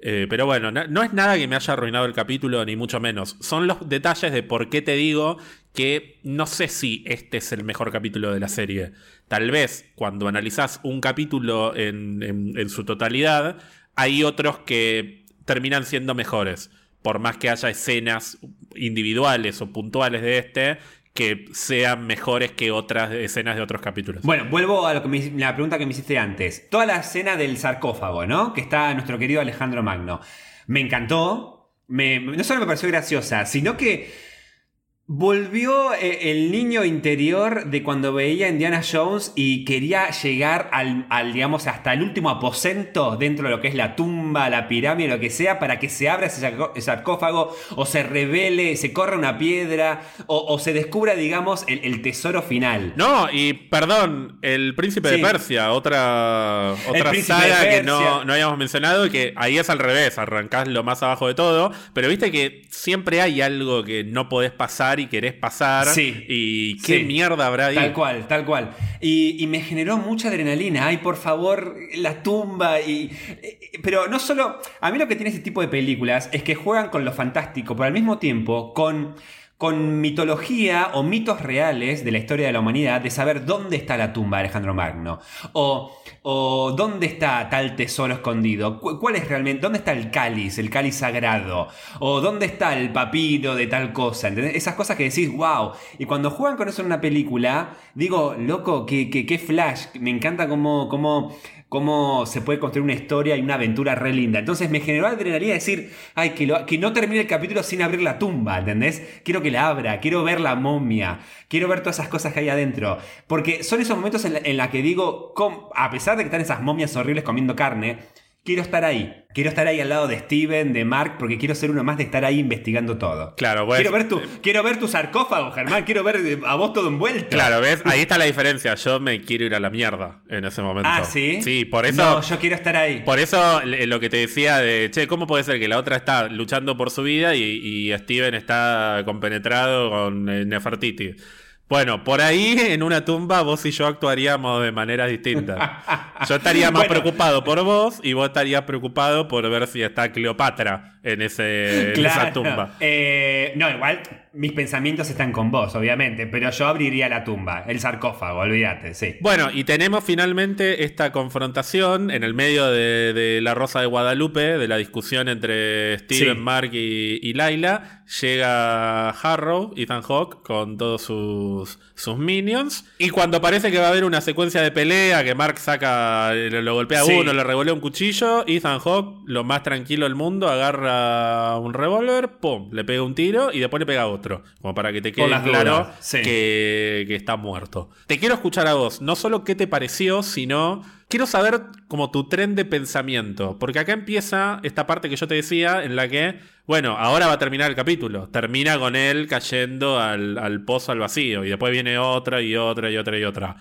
Eh, pero bueno, no, no, es nada que me haya arruinado el capítulo, ni mucho menos. Son los detalles de por qué te digo que no sé si este es el mejor capítulo de la serie. Tal vez cuando analizás un capítulo en, su totalidad, hay otros que terminan siendo mejores. Por más que haya escenas individuales o puntuales de este que sean mejores que otras escenas de otros capítulos. Bueno, vuelvo a lo que me, la pregunta que me hiciste antes. Toda la escena del sarcófago, ¿no? Que está nuestro querido Alejandro Magno. Me encantó. No solo me pareció graciosa, sino que Volvió eh, el niño interior de cuando veía a Indiana Jones y quería llegar al, digamos, hasta el último aposento dentro de lo que es la tumba, la pirámide, lo que sea, para que se abra ese sarcófago o se revele, se corra una piedra o, se descubra, digamos, el, tesoro final. No, y perdón, el príncipe de Persia, otra, otra saga que no, no habíamos mencionado, que ahí es al revés, arrancás lo más abajo de todo, pero viste que siempre hay algo que no podés pasar y querés pasar. Sí. Y qué mierda habrá ahí. Tal cual, tal cual. Y, me generó mucha adrenalina. Ay, por favor, la tumba. Y, eh, pero no solo. A mí lo que tiene este tipo de películas es que juegan con lo fantástico, pero al mismo tiempo con con mitología o mitos reales de la historia de la humanidad de saber dónde está la tumba de Alejandro Magno o, o dónde está tal tesoro escondido, cuál es realmente, dónde está el cáliz, el cáliz sagrado o dónde está el papiro de tal cosa, Esas cosas que decís, wow, y cuando juegan con eso en una película, digo, loco, qué, qué, flash, me encanta cómo, cómo cómo se puede construir una historia y una aventura re linda. Entonces me generó adrenalina decir, ay, que, no termine el capítulo sin abrir la tumba, ¿entendés? Quiero que la abra, quiero ver la momia, quiero ver todas esas cosas que hay adentro. Porque son esos momentos en los la que digo, a pesar de que están esas momias horribles comiendo carne, quiero estar ahí. Quiero estar ahí al lado de Steven, de Mark, porque quiero ser uno más de estar ahí investigando todo. Claro, Quiero ver tu, quiero ver tu sarcófago, Germán. Quiero ver eh, a vos todo envuelto. Claro, ¿ves? Ahí está la diferencia. Yo me quiero ir a la mierda en ese momento. Ah, ¿sí? Sí, por eso... No, yo quiero estar ahí. Por eso lo que te decía de, che, ¿cómo puede ser que la otra está luchando por su vida y, Steven está compenetrado con eh, Nefertiti? Bueno, por ahí en una tumba vos y yo actuaríamos de manera distinta. Yo estaría más preocupado por vos y vos estarías preocupado por ver si está Cleopatra en, ese, esa tumba. Eh, no, igual mis pensamientos están con vos, obviamente, pero yo abriría la tumba, el sarcófago, olvídate, sí. Bueno, y tenemos finalmente esta confrontación en el medio de, la Rosa de Guadalupe, de la discusión entre Steven, Mark y, y, Laila. Llega Harrow, Ethan Hawke, con todos sus, sus minions. Y cuando parece que va a haber una secuencia de pelea, que Mark saca, lo golpea a uno, le revolea un cuchillo, Ethan Hawke, lo más tranquilo del mundo, agarra un revólver, pum, le pega un tiro y después le pega otro. Como para que te quede claro que, está muerto. Te quiero escuchar a vos, no solo qué te pareció, sino quiero saber como tu tren de pensamiento. Porque acá empieza esta parte que yo te decía en la que, bueno, ahora va a terminar el capítulo. Termina con él cayendo al, al pozo al vacío. Y después viene otra y otra y otra y otra.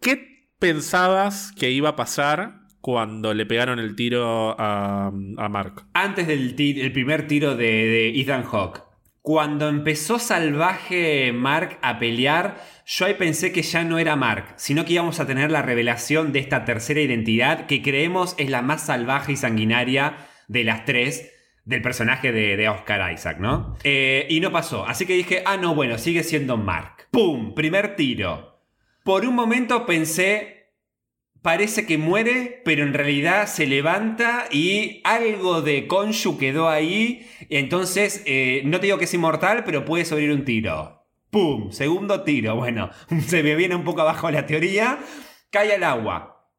¿Qué pensabas que iba a pasar cuando le pegaron el tiro a, a Mark. Antes del el primer tiro de, de Ethan Hawke. Cuando empezó Salvaje Mark a pelear, yo ahí pensé que ya no era Mark, sino que íbamos a tener la revelación de esta tercera identidad que creemos es la más salvaje y sanguinaria de las tres del personaje de, Oscar Isaac, ¿no? Eh, y no pasó, así que dije, ah, no, bueno, sigue siendo Mark. ¡Pum! Primer tiro. Por un momento pensé, parece que muere, pero en realidad se levanta y algo de Konshu quedó ahí. Entonces, eh, no te digo que es inmortal, pero puede sobrevivir un tiro. ¡Pum! Segundo tiro. Bueno, se me viene un poco abajo la teoría. Cae al agua.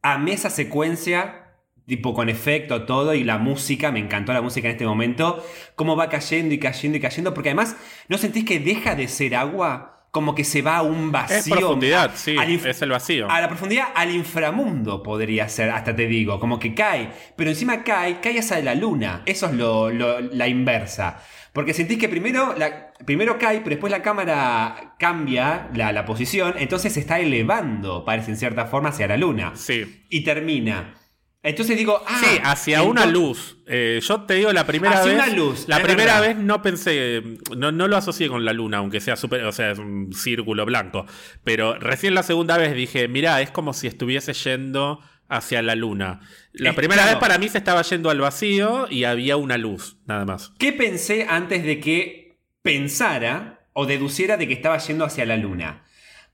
A esa secuencia, tipo con efecto, todo, y la música, me encantó la música en este momento. Cómo va cayendo y cayendo y cayendo, porque además, ¿no sentís que deja de ser agua? Como que se va a un vacío. Es profundidad, sí, es el vacío. A la profundidad, al inframundo podría ser, hasta te digo, como que cae, pero encima cae, cae hacia la luna. Eso es lo, la inversa. Porque sentís que primero, la, primero cae, pero después la cámara cambia la, la posición, entonces se está elevando, parece en cierta forma, hacia la luna. Sí. Y termina entonces digo, ah, sí, hacia una luz. Eh, yo te digo la primera hacia vez. Una luz. La primera vez no pensé, no, no, lo asocié con la luna, aunque sea super, o sea, es un círculo blanco. Pero recién la segunda vez dije, mira, es como si estuviese yendo hacia la luna. La Es- primera claro. vez para mí se estaba yendo al vacío y había una luz, nada más. ¿Qué pensé antes de que pensara o deduciera de que estaba yendo hacia la luna?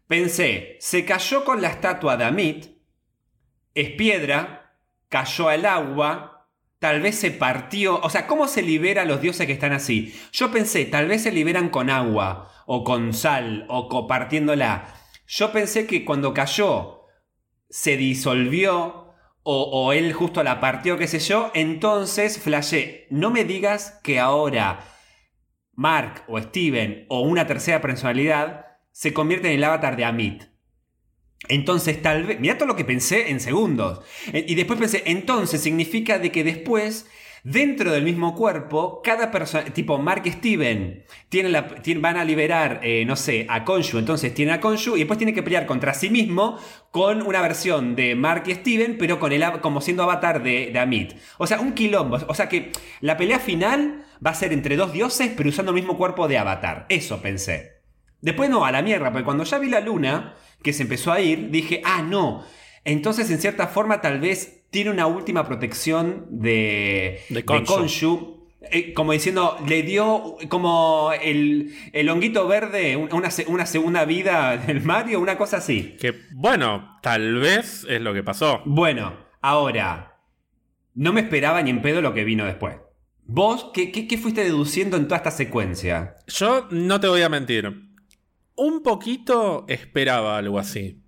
Pensé, se cayó con la estatua de Amit, es piedra, cayó al agua, tal vez se partió. O sea, ¿cómo se libera a los dioses que están así? Yo pensé, tal vez se liberan con agua, o con sal, o co- partiéndola. Yo pensé que cuando cayó se disolvió, o, o él justo la partió, qué sé yo. Entonces, flashé, no me digas que ahora Mark o Steven o una tercera personalidad se convierte en el avatar de Amit. Entonces tal vez, mira todo lo que pensé en segundos. Eh, Y después pensé, entonces significa de que después, dentro del mismo cuerpo, cada persona, tipo Mark Steven, tienen la, van a liberar, eh, no sé, a Konshu, entonces tienen a Konshu y después tienen que pelear contra sí mismo con una versión de Mark y Steven, pero con el, como siendo avatar de, de Amit. O sea, un quilombo. O sea que la pelea final va a ser entre dos dioses, pero usando el mismo cuerpo de avatar. Eso pensé. Después no, a la mierda, porque cuando ya vi la luna, que se empezó a ir, dije, ah, no. Entonces, en cierta forma, tal vez tiene una última protección de, De. Khonshu, eh, como diciendo, le dio como el, el honguito verde un- una, una segunda vida del Mario, una cosa así. Que bueno, tal vez es lo que pasó. Bueno, ahora, no me esperaba ni en pedo lo que vino después. ¿Vos qué, qué- qué fuiste deduciendo en toda esta secuencia? Yo no te voy a mentir. Un poquito esperaba algo así.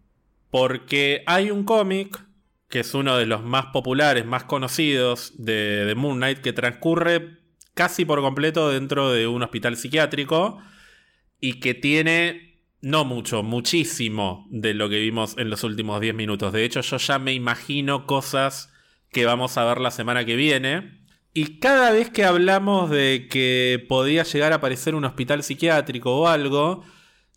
Porque hay un cómic que es uno de los más populares, más conocidos de, Moon Knight, que transcurre casi por completo dentro de un hospital psiquiátrico y que tiene no mucho, muchísimo de lo que vimos en los últimos 10 minutos. De hecho, yo ya me imagino cosas que vamos a ver la semana que viene. Y cada vez que hablamos de que podía llegar a aparecer un hospital psiquiátrico o algo,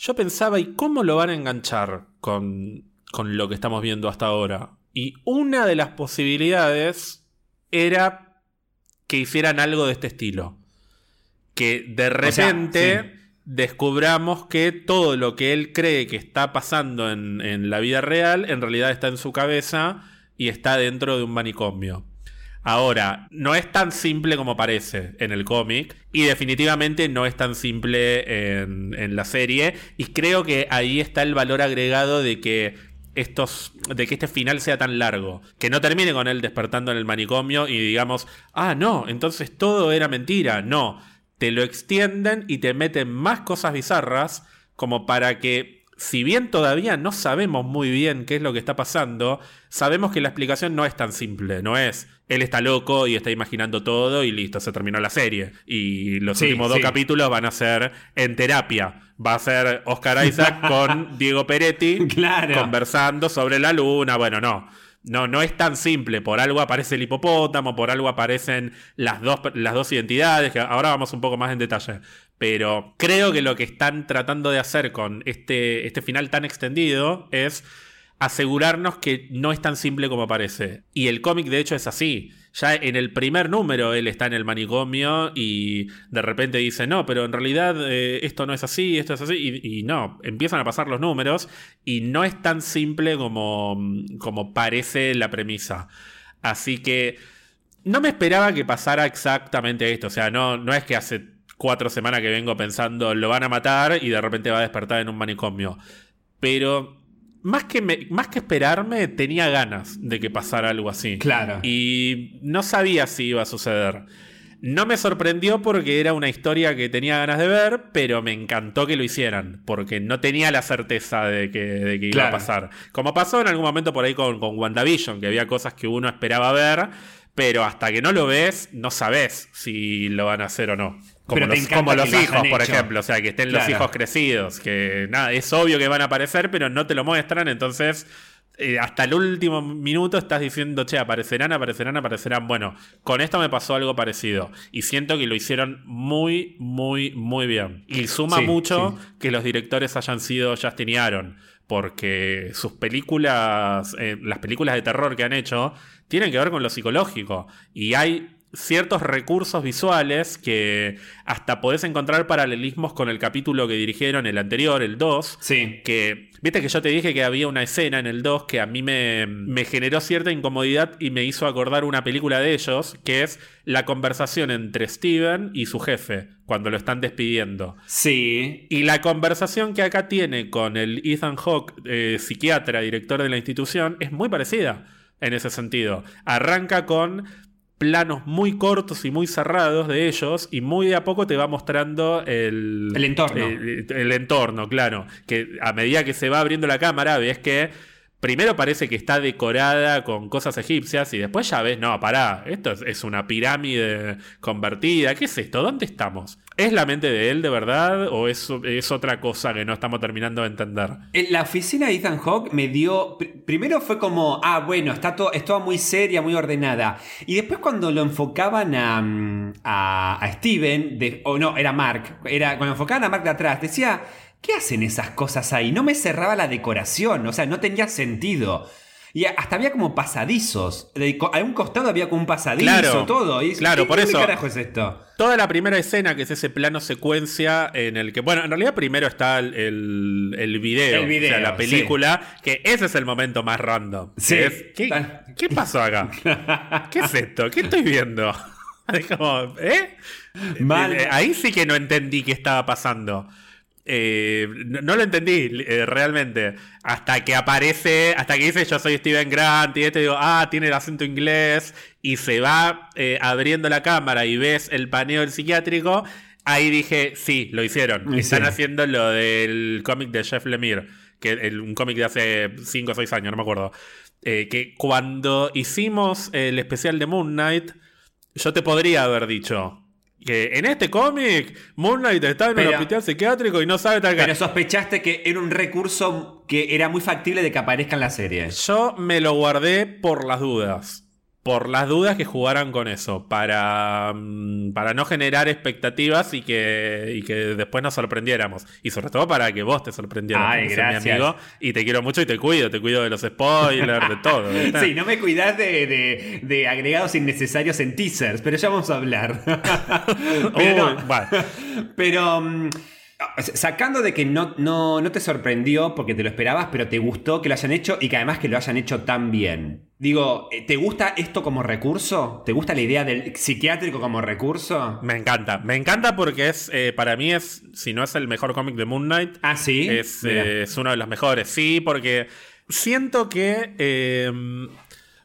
yo pensaba, ¿y cómo lo van a enganchar con, con lo que estamos viendo hasta ahora? Y una de las posibilidades era que hicieran algo de este estilo. Que de O sea, repente sí. descubramos que todo lo que él cree que está pasando en, en la vida real, en realidad está en su cabeza y está dentro de un manicomio. Ahora, no es tan simple como parece en el cómic y definitivamente no es tan simple en, la serie y creo que ahí está el valor agregado de que estos de que este final sea tan largo, que no termine con él despertando en el manicomio y digamos, "Ah, no, entonces todo era mentira." No, te lo extienden y te meten más cosas bizarras como para que si bien todavía no sabemos muy bien qué es lo que está pasando, sabemos que la explicación no es tan simple, no es él está loco y está imaginando todo y listo, se terminó la serie. Y los Sí, últimos dos sí. capítulos van a ser en terapia. Va a ser Oscar Isaac con Diego Peretti Claro. conversando sobre la luna. Bueno, no. No, no es tan simple. Por algo aparece el hipopótamo, por algo aparecen las dos, las dos identidades, que ahora vamos un poco más en detalle. Pero creo que lo que están tratando de hacer con este, este final tan extendido es asegurarnos que no es tan simple como parece. Y el cómic de hecho es así. Ya en el primer número él está en el manicomio y de repente dice, no, pero en realidad eh, esto no es así, esto es así. Y, y no, empiezan a pasar los números y no es tan simple como, como parece la premisa. Así que no me esperaba que pasara exactamente esto. O sea, no, no es que hace cuatro semanas que vengo pensando lo van a matar y de repente va a despertar en un manicomio. Pero más que, me- más que esperarme, tenía ganas de que pasara algo así. Claro. Y no sabía si iba a suceder. No me sorprendió porque era una historia que tenía ganas de ver, pero me encantó que lo hicieran, porque no tenía la certeza de que, de que iba a pasar. Como pasó en algún momento por ahí con, con WandaVision, que había cosas que uno esperaba ver, pero hasta que no lo ves, no sabes si lo van a hacer o no. Como Pero los, como hijos, por hecho. ejemplo. O sea, que estén los hijos crecidos, que nada, es obvio que van a aparecer, pero no te lo muestran, entonces eh, hasta el último minuto estás diciendo, che, aparecerán, aparecerán, aparecerán. Bueno, con esto me pasó algo parecido. Y siento que lo hicieron muy, muy, muy bien. Y suma Sí, mucho sí. que los directores hayan sido Justin y Aaron. Porque sus películas, eh, las películas de terror que han hecho, tienen que ver con lo psicológico. Y hay ciertos recursos visuales que hasta podés encontrar paralelismos con el capítulo que dirigieron, el anterior, el 2. Sí. Que, viste que yo te dije que había una escena en el 2 que a mí me, me generó cierta incomodidad y me hizo acordar una película de ellos, que es la conversación entre Steven y su jefe, cuando lo están despidiendo. Sí. Y la conversación que acá tiene con el Ethan Hawke, eh, psiquiatra, director de la institución, es muy parecida en ese sentido. Arranca con planos muy cortos y muy cerrados de ellos y muy de a poco te va mostrando el, El entorno. el, el entorno, claro. Que a medida que se va abriendo la cámara ves que primero parece que está decorada con cosas egipcias y después ya ves, no, pará, esto es, es una pirámide convertida, ¿qué es esto? ¿Dónde estamos? ¿Es la mente de él de verdad o es, es otra cosa que no estamos terminando de entender? En La oficina de Ethan Hawke me dio. pr- Primero fue como, ah, bueno, está todo, es toda muy seria, muy ordenada. Y después cuando lo enfocaban a, mm, a, Steven, o no, era Mark, era, cuando enfocaban a Mark de atrás, decía, ¿qué hacen esas cosas ahí? No me cerraba la decoración, o sea, no tenía sentido. Y hasta había como pasadizos. A un costado había como un pasadizo, Claro, todo. Y, claro, ¿qué- por qué eso- carajo es esto? Toda la primera escena, que es ese plano secuencia en el que, bueno, en realidad primero está el, el, el video, El video, o sea, la película, que ese es el momento más random. Sí. es, ¿qué, qué pasó acá? ¿Qué es esto? ¿Qué estoy viendo? Es como, ¿eh? Mal. Eh, Ahí sí que no entendí qué estaba pasando. Eh, no, lo entendí eh, realmente. Hasta que aparece, hasta que dice yo soy Steven Grant y este digo, ah, tiene el acento inglés y se va eh, abriendo la cámara y ves el paneo del psiquiátrico. Ahí dije, sí, lo hicieron. Están haciendo lo del cómic de Jeff Lemire, que un cómic de hace 5 o 6 años, no me acuerdo. Que cuando hicimos el especial de Moon Knight, yo te podría haber dicho que en este cómic Moon Knight está en Pero- un hospital psiquiátrico y no sabe tal Pero sospechaste que era un recurso que era muy factible de que aparezca en la serie. Yo me lo guardé por las dudas. Por las dudas que jugaran con eso. Para, mm, para no generar expectativas y que, y que después nos sorprendiéramos. Y sobre todo para que vos te sorprendieras. Ay, sos mi gracias. amigo. Y te quiero mucho y te cuido. Te cuido de los spoilers, de todo. Sí, no me cuidás de, de- de agregados innecesarios en teasers, pero ya vamos a hablar. pero no, Uy, bueno. pero mm, sacando de que no, no, no te sorprendió porque te lo esperabas, pero te gustó que lo hayan hecho y que además que lo hayan hecho tan bien. Digo, ¿te gusta esto como recurso? ¿Te gusta la idea del psiquiátrico como recurso? Me encanta. Me encanta porque es, eh, para mí es, si no es el mejor cómic de Moon Knight, Ah, sí. es, eh, es uno de los mejores. Sí, porque siento que... eh,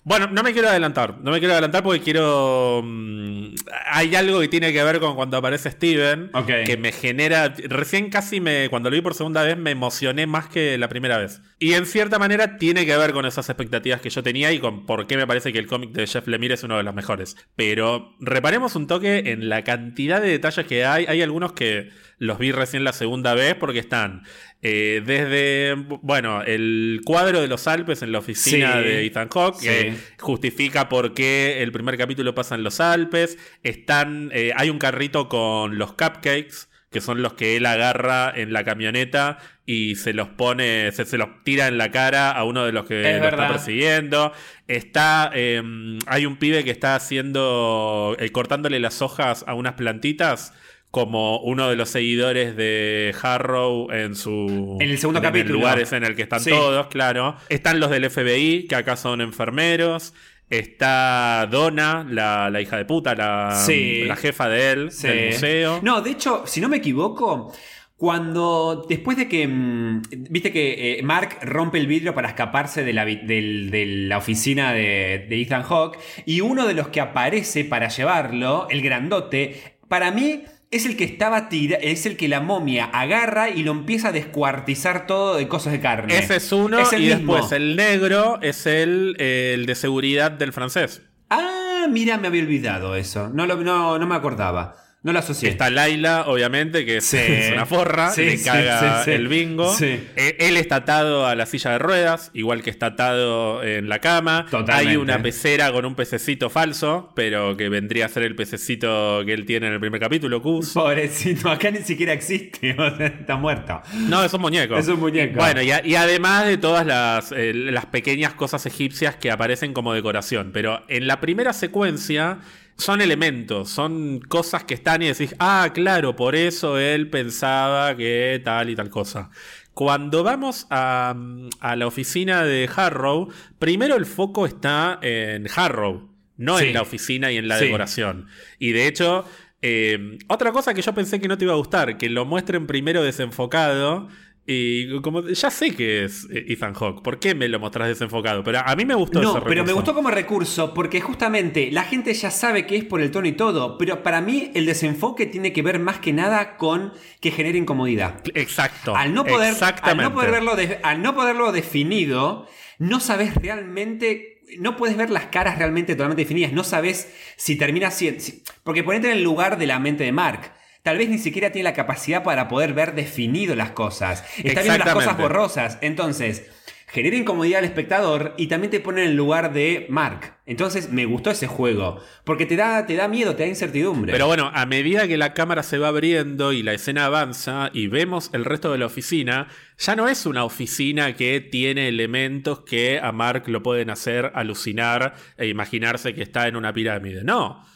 bueno, no me quiero adelantar. No me quiero adelantar porque quiero... mm, hay algo que tiene que ver con cuando aparece Steven. Ok. Que me genera... Recién casi me... Cuando lo vi por segunda vez me emocioné más que la primera vez. Y en cierta manera tiene que ver con esas expectativas que yo tenía y con por qué me parece que el cómic de Jeff Lemire es uno de los mejores. Pero reparemos un toque en la cantidad de detalles que hay. Hay algunos que los vi recién la segunda vez porque están eh, desde, bueno, el cuadro de los Alpes en la oficina Sí. de Ethan Hawke, que justifica por qué el primer capítulo pasa en los Alpes. Están, eh, hay un carrito con los cupcakes, que son los que él agarra en la camioneta y se los pone, se, se los tira en la cara a uno de los que Es lo verdad. está persiguiendo. Está, eh, hay un pibe que está haciendo, eh, cortándole las hojas a unas plantitas. Como uno de los seguidores de Harrow en su. En el segundo capítulo. El lugar ese en el que están Sí. todos, claro. Están los del FBI, que acá son enfermeros. Está Donna, la, la hija de puta, la, Sí. la jefa de él, Sí. del museo. No, de hecho, si no me equivoco, cuando después de que mm, viste que eh, Mark rompe el vidrio para escaparse de la, de la oficina de, de Ethan Hawke y uno de los que aparece para llevarlo, el grandote, para mí es el que estaba tira, es el que la momia agarra y lo empieza a descuartizar todo de cosas de carne. Ese es uno, Es el y mismo. después el negro es el, el de seguridad del francés. Ah, mira, me había olvidado eso. No, lo, no, no me acordaba. No lo asocié. Está Laila, obviamente, que es, Sí. es una forra, Sí, le sí, caga el bingo. Eh, Él está atado a la silla de ruedas, igual que está atado en la cama. Totalmente. Hay una pecera con un pececito falso, pero que vendría a ser el pececito que él tiene en el primer capítulo, Cus. Pobrecito, acá ni siquiera existe, está muerto. No, es un muñeco. Es un muñeco. Bueno, y, a- y además de todas las, eh, las pequeñas cosas egipcias que aparecen como decoración. Pero en la primera secuencia son elementos, son cosas que están y decís, ah, claro, por eso él pensaba que tal y tal cosa. Cuando vamos a, a la oficina de Harrow, primero el foco está en Harrow, no Sí. en la oficina y en la Sí. decoración. Y de hecho, eh, otra cosa que yo pensé que no te iba a gustar, que lo muestren primero desenfocado. Y como ya sé que es eh, Ethan Hawke, ¿por qué me lo mostrás desenfocado? Pero a mí me gustó ese No, pero me gustó como recurso porque justamente la gente ya sabe que es por el tono y todo, pero para mí el desenfoque tiene que ver más que nada con que genere incomodidad. Exacto. Al no poder, al no poder verlo, de- al no poderlo definido, no sabes realmente, no puedes ver las caras realmente totalmente definidas, no sabes si termina siendo, si- porque ponete en el lugar de la mente de Mark. Tal vez ni siquiera tiene la capacidad para poder ver definido las cosas. Está viendo las cosas borrosas. Entonces, genera incomodidad al espectador y también te pone en el lugar de Mark. Entonces, me gustó ese juego. Porque te da, te da miedo, te da incertidumbre. Pero bueno, a medida que la cámara se va abriendo y la escena avanza y vemos el resto de la oficina, ya no es una oficina que tiene elementos que a Mark lo pueden hacer alucinar e imaginarse que está en una pirámide. No,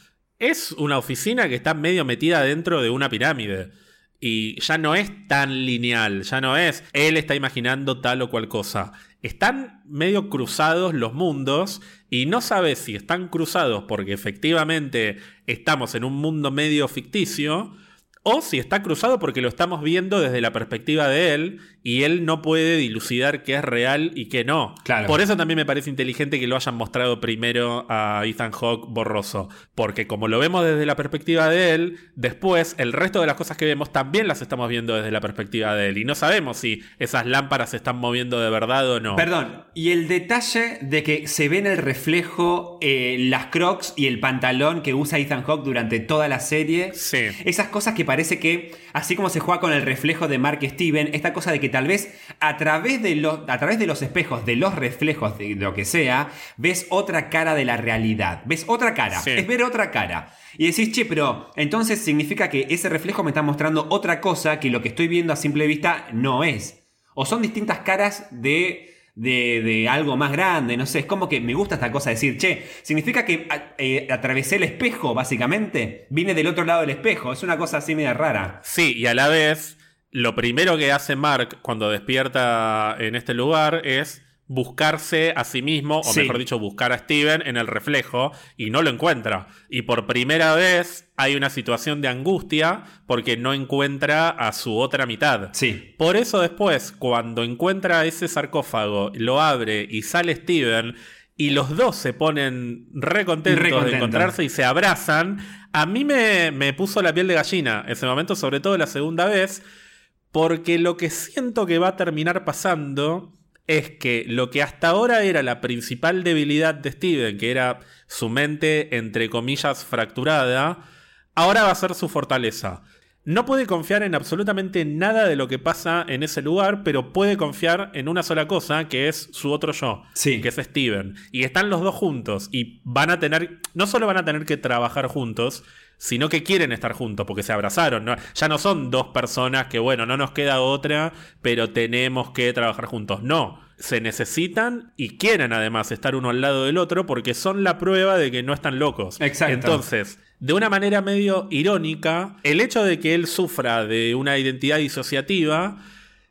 es una oficina que está medio metida dentro de una pirámide. Y ya no es tan lineal, ya no es él está imaginando tal o cual cosa. Están medio cruzados los mundos y no sabes si están cruzados porque efectivamente estamos en un mundo medio ficticio o si está cruzado porque lo estamos viendo desde la perspectiva de él y él no puede dilucidar qué es real y qué no. Claro. Por eso también me parece inteligente que lo hayan mostrado primero a Ethan Hawke borroso, porque como lo vemos desde la perspectiva de él, después el resto de las cosas que vemos también las estamos viendo desde la perspectiva de él y no sabemos si esas lámparas se están moviendo de verdad o no. Perdón, y el detalle de que se ve en el reflejo eh, las crocs y el pantalón que usa Ethan Hawke durante toda la serie. Sí. Esas cosas que parece que, así como se juega con el reflejo de Mark Steven, esta cosa de que tal vez a través de los, a través de los espejos, de los reflejos, de lo que sea, ves otra cara de la realidad. Ves otra cara. Sí. Es ver otra cara. Y decís, che, pero entonces significa que ese reflejo me está mostrando otra cosa que lo que estoy viendo a simple vista no es. O son distintas caras de, de, algo más grande, no sé. Es como que me gusta esta cosa de decir, che, significa que eh, atravesé el espejo, básicamente. Vine del otro lado del espejo. Es una cosa así media rara. Sí, y a la vez, lo primero que hace Mark cuando despierta en este lugar es buscarse a sí mismo, o Sí. mejor dicho, buscar a Steven en el reflejo, y no lo encuentra. Y por primera vez hay una situación de angustia porque no encuentra a su otra mitad. Sí. Por eso después, cuando encuentra ese sarcófago, lo abre y sale Steven, y los dos se ponen re contentos Re de encontrarse y se abrazan, a mí me, me puso la piel de gallina ese momento, sobre todo la segunda vez, porque lo que siento que va a terminar pasando es que lo que hasta ahora era la principal debilidad de Steven, que era su mente, entre comillas, fracturada, ahora va a ser su fortaleza. No puede confiar en absolutamente nada de lo que pasa en ese lugar, pero puede confiar en una sola cosa, que es su otro yo, Sí. que es Steven. Y están los dos juntos y van a tener, no solo van a tener que trabajar juntos, sino que quieren estar juntos porque se abrazaron. ¿no? Ya no son dos personas que, bueno, no nos queda otra, pero tenemos que trabajar juntos. No, se necesitan y quieren además estar uno al lado del otro porque son la prueba de que no están locos. Exacto. Entonces, de una manera medio irónica, el hecho de que él sufra de una identidad disociativa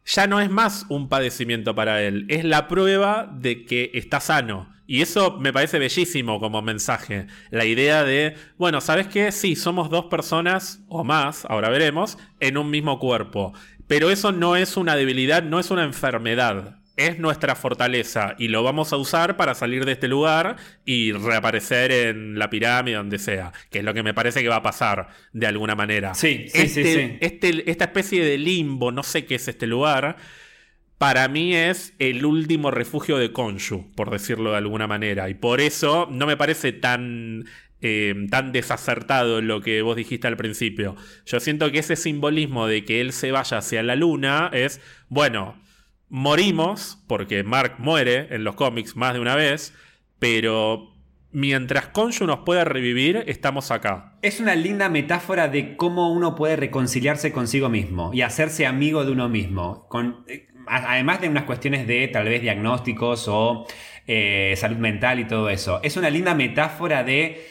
ya no es más un padecimiento para él, es la prueba de que está sano. Y eso me parece bellísimo como mensaje. La idea de, bueno, ¿sabes qué? Sí, somos dos personas o más, ahora veremos, en un mismo cuerpo. Pero eso no es una debilidad, no es una enfermedad. Es nuestra fortaleza y lo vamos a usar para salir de este lugar y reaparecer en la pirámide, donde sea, que es lo que me parece que va a pasar de alguna manera. Sí, sí, sí, Este- sí. este- esta especie de limbo, no sé qué es este lugar, para mí es el último refugio de Konshu, por decirlo de alguna manera. Y por eso no me parece tan, eh, tan desacertado lo que vos dijiste al principio. Yo siento que ese simbolismo de que él se vaya hacia la luna es, bueno, morimos, porque Mark muere en los cómics más de una vez, pero mientras Konshu nos pueda revivir, estamos acá. Es una linda metáfora de cómo uno puede reconciliarse consigo mismo y hacerse amigo de uno mismo. Con, eh, además de unas cuestiones de tal vez diagnósticos o eh, salud mental y todo eso. Es una linda metáfora de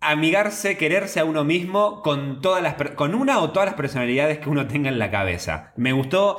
amigarse, quererse a uno mismo con, todas las, con una o todas las personalidades que uno tenga en la cabeza. Me gustó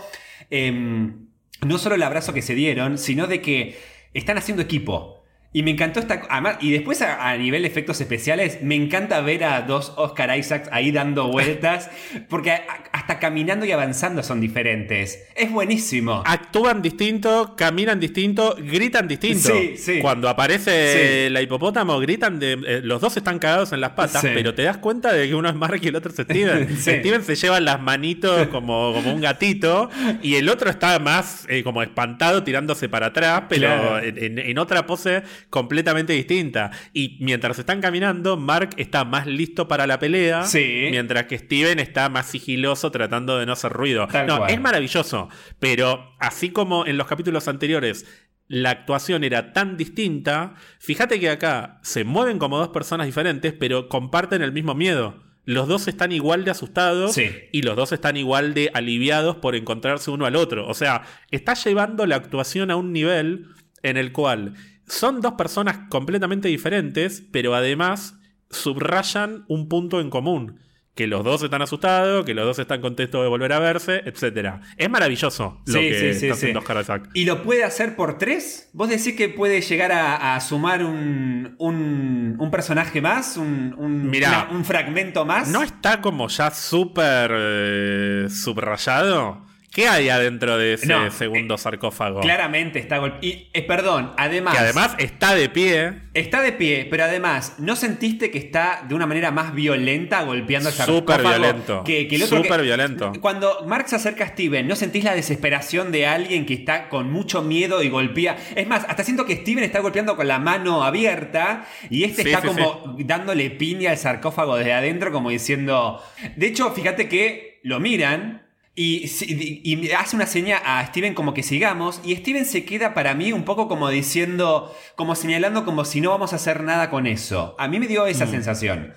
em, no solo el abrazo que se dieron, sino de que están haciendo equipo. Y me encantó esta. y después a, nivel de efectos especiales, me encanta ver a dos Oscar Isaacs ahí dando vueltas. porque hasta caminando y avanzando son diferentes. Es buenísimo. Actúan distinto, caminan distinto, gritan distinto. Sí, sí. Cuando aparece la hipopótamo, gritan de. Eh, los dos están cagados en las patas, pero te das cuenta de que uno es Mark y el otro es Steven. Steven se lleva las manitos como, como un gatito. Y el otro está más eh, como espantado, tirándose para atrás, pero en otra pose completamente distinta. Y mientras están caminando, Mark está más listo para la pelea, mientras que Steven está más sigiloso tratando de no hacer ruido. no, es maravilloso, pero así como en los capítulos anteriores la actuación era tan distinta, fíjate que acá se mueven como dos personas diferentes, pero comparten el mismo miedo. Los dos están igual de asustados y los dos están igual de aliviados por encontrarse uno al otro. O sea, está llevando la actuación a un nivel en el cual son dos personas completamente diferentes, pero además subrayan un punto en común. Que los dos están asustados, que los dos están contentos de volver a verse, etc. Es maravilloso lo que está haciendo Oscar ¿Y lo puede hacer por tres? ¿Vos decís que puede llegar a, sumar un, un, personaje más? Un, un, fragmento más? ¿No está como ya súper eh, subrayado? ¿Qué hay adentro de ese segundo eh, sarcófago? Claramente está golpeado. Y, eh, perdón, además. Que además está de pie. Está de pie, pero además, ¿no sentiste que está de una manera más violenta golpeando el sarcófago? Súper violento. Que, que Súper violento. Cuando Mark se acerca a Steven, ¿no sentís la desesperación de alguien que está con mucho miedo y golpea? Es más, hasta siento que Steven está golpeando con la mano abierta y este está como dándole piña al sarcófago desde adentro, como diciendo. De hecho, fíjate que lo miran y, hace una seña a Steven como que sigamos. Y Steven se queda para mí un poco como diciendo, como señalando como si no vamos a hacer nada con eso. A mí me dio esa mm. sensación.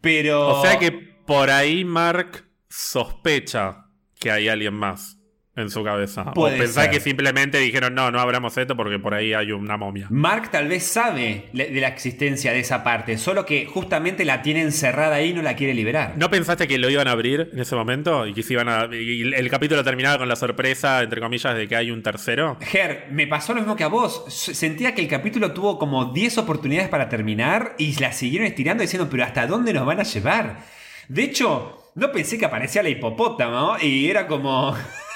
Pero... O sea que por ahí Mark sospecha que hay alguien más en su cabeza. o pensar que simplemente dijeron, no, no abramos esto porque por ahí hay una momia. Mark tal vez sabe de la existencia de esa parte, solo que justamente la tiene encerrada ahí y no la quiere liberar. ¿No pensaste que lo iban a abrir en ese momento? Y que se iban a. Y el capítulo terminaba con la sorpresa, entre comillas, de que hay un tercero. Ger, me pasó lo mismo que a vos. Sentía que el capítulo tuvo como 10 oportunidades para terminar y la siguieron estirando diciendo, pero ¿hasta dónde nos van a llevar? De hecho, no pensé que aparecía la hipopótamo y era como.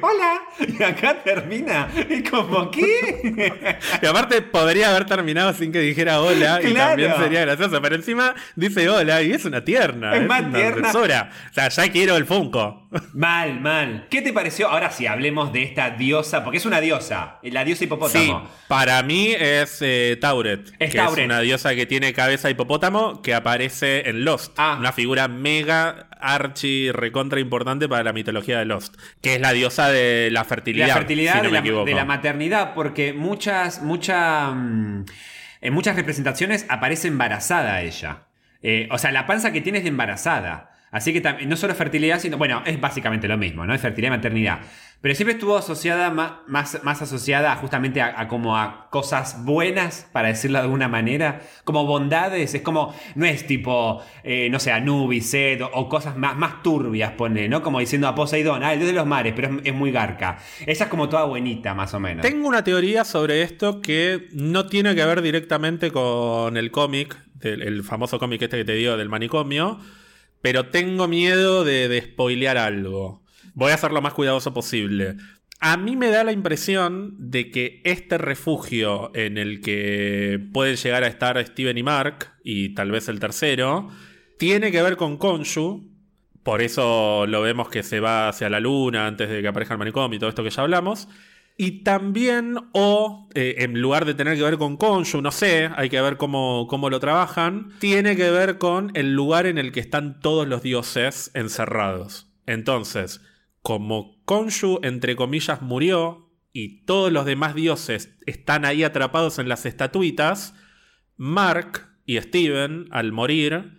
hola, y acá termina. Y como, ¿qué? y aparte podría haber terminado sin que dijera hola y también sería gracioso, pero encima dice hola y es una tierna. Es, más tierna. O sea, ya quiero el Funko. Mal, mal. ¿Qué te pareció? Ahora sí, hablemos de esta diosa, porque es una diosa, la diosa hipopótamo. Sí, para mí es eh, Tauret. Es que Es una diosa que tiene cabeza hipopótamo que aparece en Lost. Ah. Una figura mega archi recontra importante para la mitología de Lost. Que es la diosa de la fertilidad. La fertilidad de, la, maternidad, porque muchas, mucha, mm, en muchas representaciones aparece embarazada ella. Eh, o sea, la panza que tiene es de embarazada. Así que no solo fertilidad, sino, bueno, es básicamente lo mismo, ¿no? Es fertilidad y maternidad. Pero siempre estuvo asociada, más, más, asociada justamente a, como a cosas buenas, para decirlo de alguna manera, como bondades. Es como, no es tipo, eh, no sé, Anubis, Sed, o, cosas más, más turbias, pone, ¿no? Como diciendo a Poseidón, ah, el dios de los mares, pero es, muy garca. Esa es como toda buenita, más o menos. Tengo una teoría sobre esto que no tiene que ver directamente con el cómic, el famoso cómic este que te digo del manicomio pero tengo miedo de, de spoilear algo. Voy a ser lo más cuidadoso posible. A mí me da la impresión de que este refugio en el que pueden llegar a estar Steven y Mark, y tal vez el tercero, tiene que ver con Konshu. Por eso lo vemos que se va hacia la luna antes de que aparezca el manicomio y todo esto que ya hablamos. Y también, o eh, en lugar de tener que ver con Konshu, no sé, hay que ver cómo, cómo lo trabajan, tiene que ver con el lugar en el que están todos los dioses encerrados. Entonces, como Konshu, entre comillas, murió y todos los demás dioses están ahí atrapados en las estatuitas, Mark y Steven, al morir,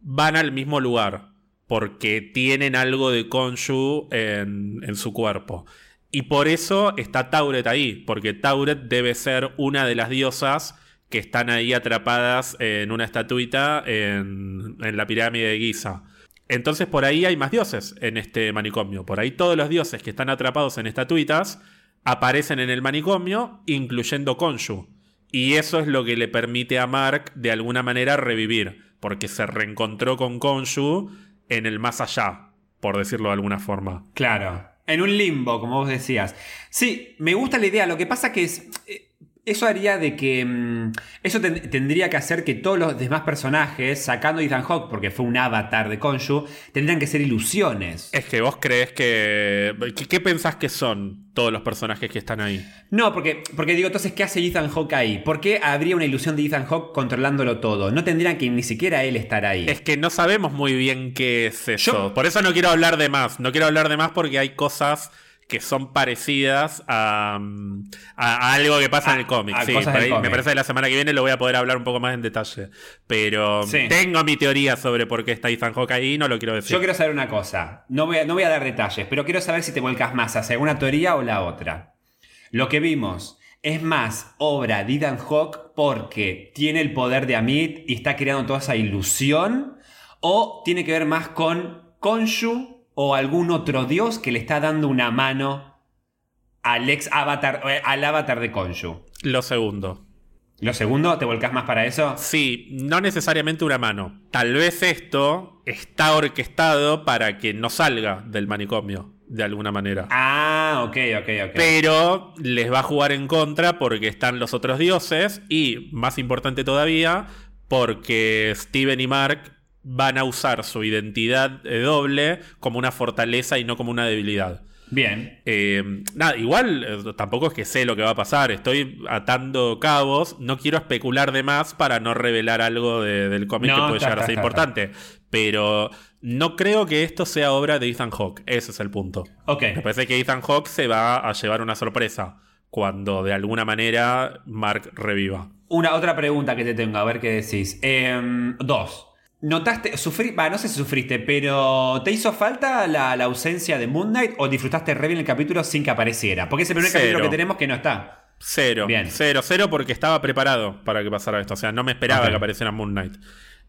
van al mismo lugar, porque tienen algo de Konshu en, su cuerpo. Y por eso está Tauret ahí, porque Tauret debe ser una de las diosas que están ahí atrapadas en una estatuita en, en la pirámide de Giza. Entonces por ahí hay más dioses en este manicomio. Por ahí todos los dioses que están atrapados en estatuitas aparecen en el manicomio, incluyendo Konshu. Y eso es lo que le permite a Mark de alguna manera revivir, porque se reencontró con Konshu en el más allá, por decirlo de alguna forma. Claro. En un limbo, como vos decías. Sí, me gusta la idea. Lo que pasa que es. eh, Eso haría de que. mm, Eso ten- tendría que hacer que todos los demás personajes, sacando a Ethan Hawke, porque fue un avatar de Konshu, tendrían que ser ilusiones. Es que vos crees que... ¿Qué, qué pensás que son todos los personajes que están ahí? No, porque, porque digo, entonces, ¿qué hace Ethan Hawke ahí? ¿Por qué habría una ilusión de Ethan Hawke controlándolo todo? No tendrían que ni siquiera él estar ahí. Es que no sabemos muy bien qué es eso. Yo- Por eso no quiero hablar de más. No quiero hablar de más porque hay cosas que son parecidas a, mm, a- a algo que pasa A- en el cómic. Sí, me parece que la semana que viene lo voy a poder hablar un poco más en detalle. Pero Sí. tengo mi teoría sobre por qué está Ethan Hawke ahí y no lo quiero decir. Yo quiero saber una cosa. No voy, a, no voy a dar detalles, pero quiero saber si te vuelcas más hacia una teoría o la otra. Lo que vimos es más obra de Ethan Hawke porque tiene el poder de Amit y está creando toda esa ilusión. O tiene que ver más con Konshu o algún otro dios que le está dando una mano al ex avatar, eh, al avatar de Konshu. Lo segundo. Lo segundo, ¿te volcás más para eso? Sí, no necesariamente una mano. Tal vez esto está orquestado para que no salga del manicomio, de alguna manera. Ah, ok, ok, ok. Pero les va a jugar en contra porque están los otros dioses y, más importante todavía, porque Steven y Mark van a usar su identidad doble como una fortaleza y no como una debilidad. Bien. Eh, nada, igual eh, tampoco es que sé lo que va a pasar, estoy atando cabos, no quiero especular de más para no revelar algo de- del cómic No, que puede llegar a ser importante, pero no creo que esto sea obra de Ethan Hawke, ese es el punto. Ok. Me parece que Ethan Hawke se va a llevar una sorpresa cuando de alguna manera Mark reviva. Una otra pregunta que te tengo, a ver qué decís. Em, dos. ¿Notaste, sufrí, va, no sé si sufriste, pero ¿te hizo falta la, la ausencia de Moon Knight o disfrutaste re bien el capítulo sin que apareciera? Porque es el primer Cero. capítulo que tenemos que no está. Cero, Bien. cero, cero porque estaba preparado para que pasara esto. O sea, no me esperaba que apareciera Moon Knight.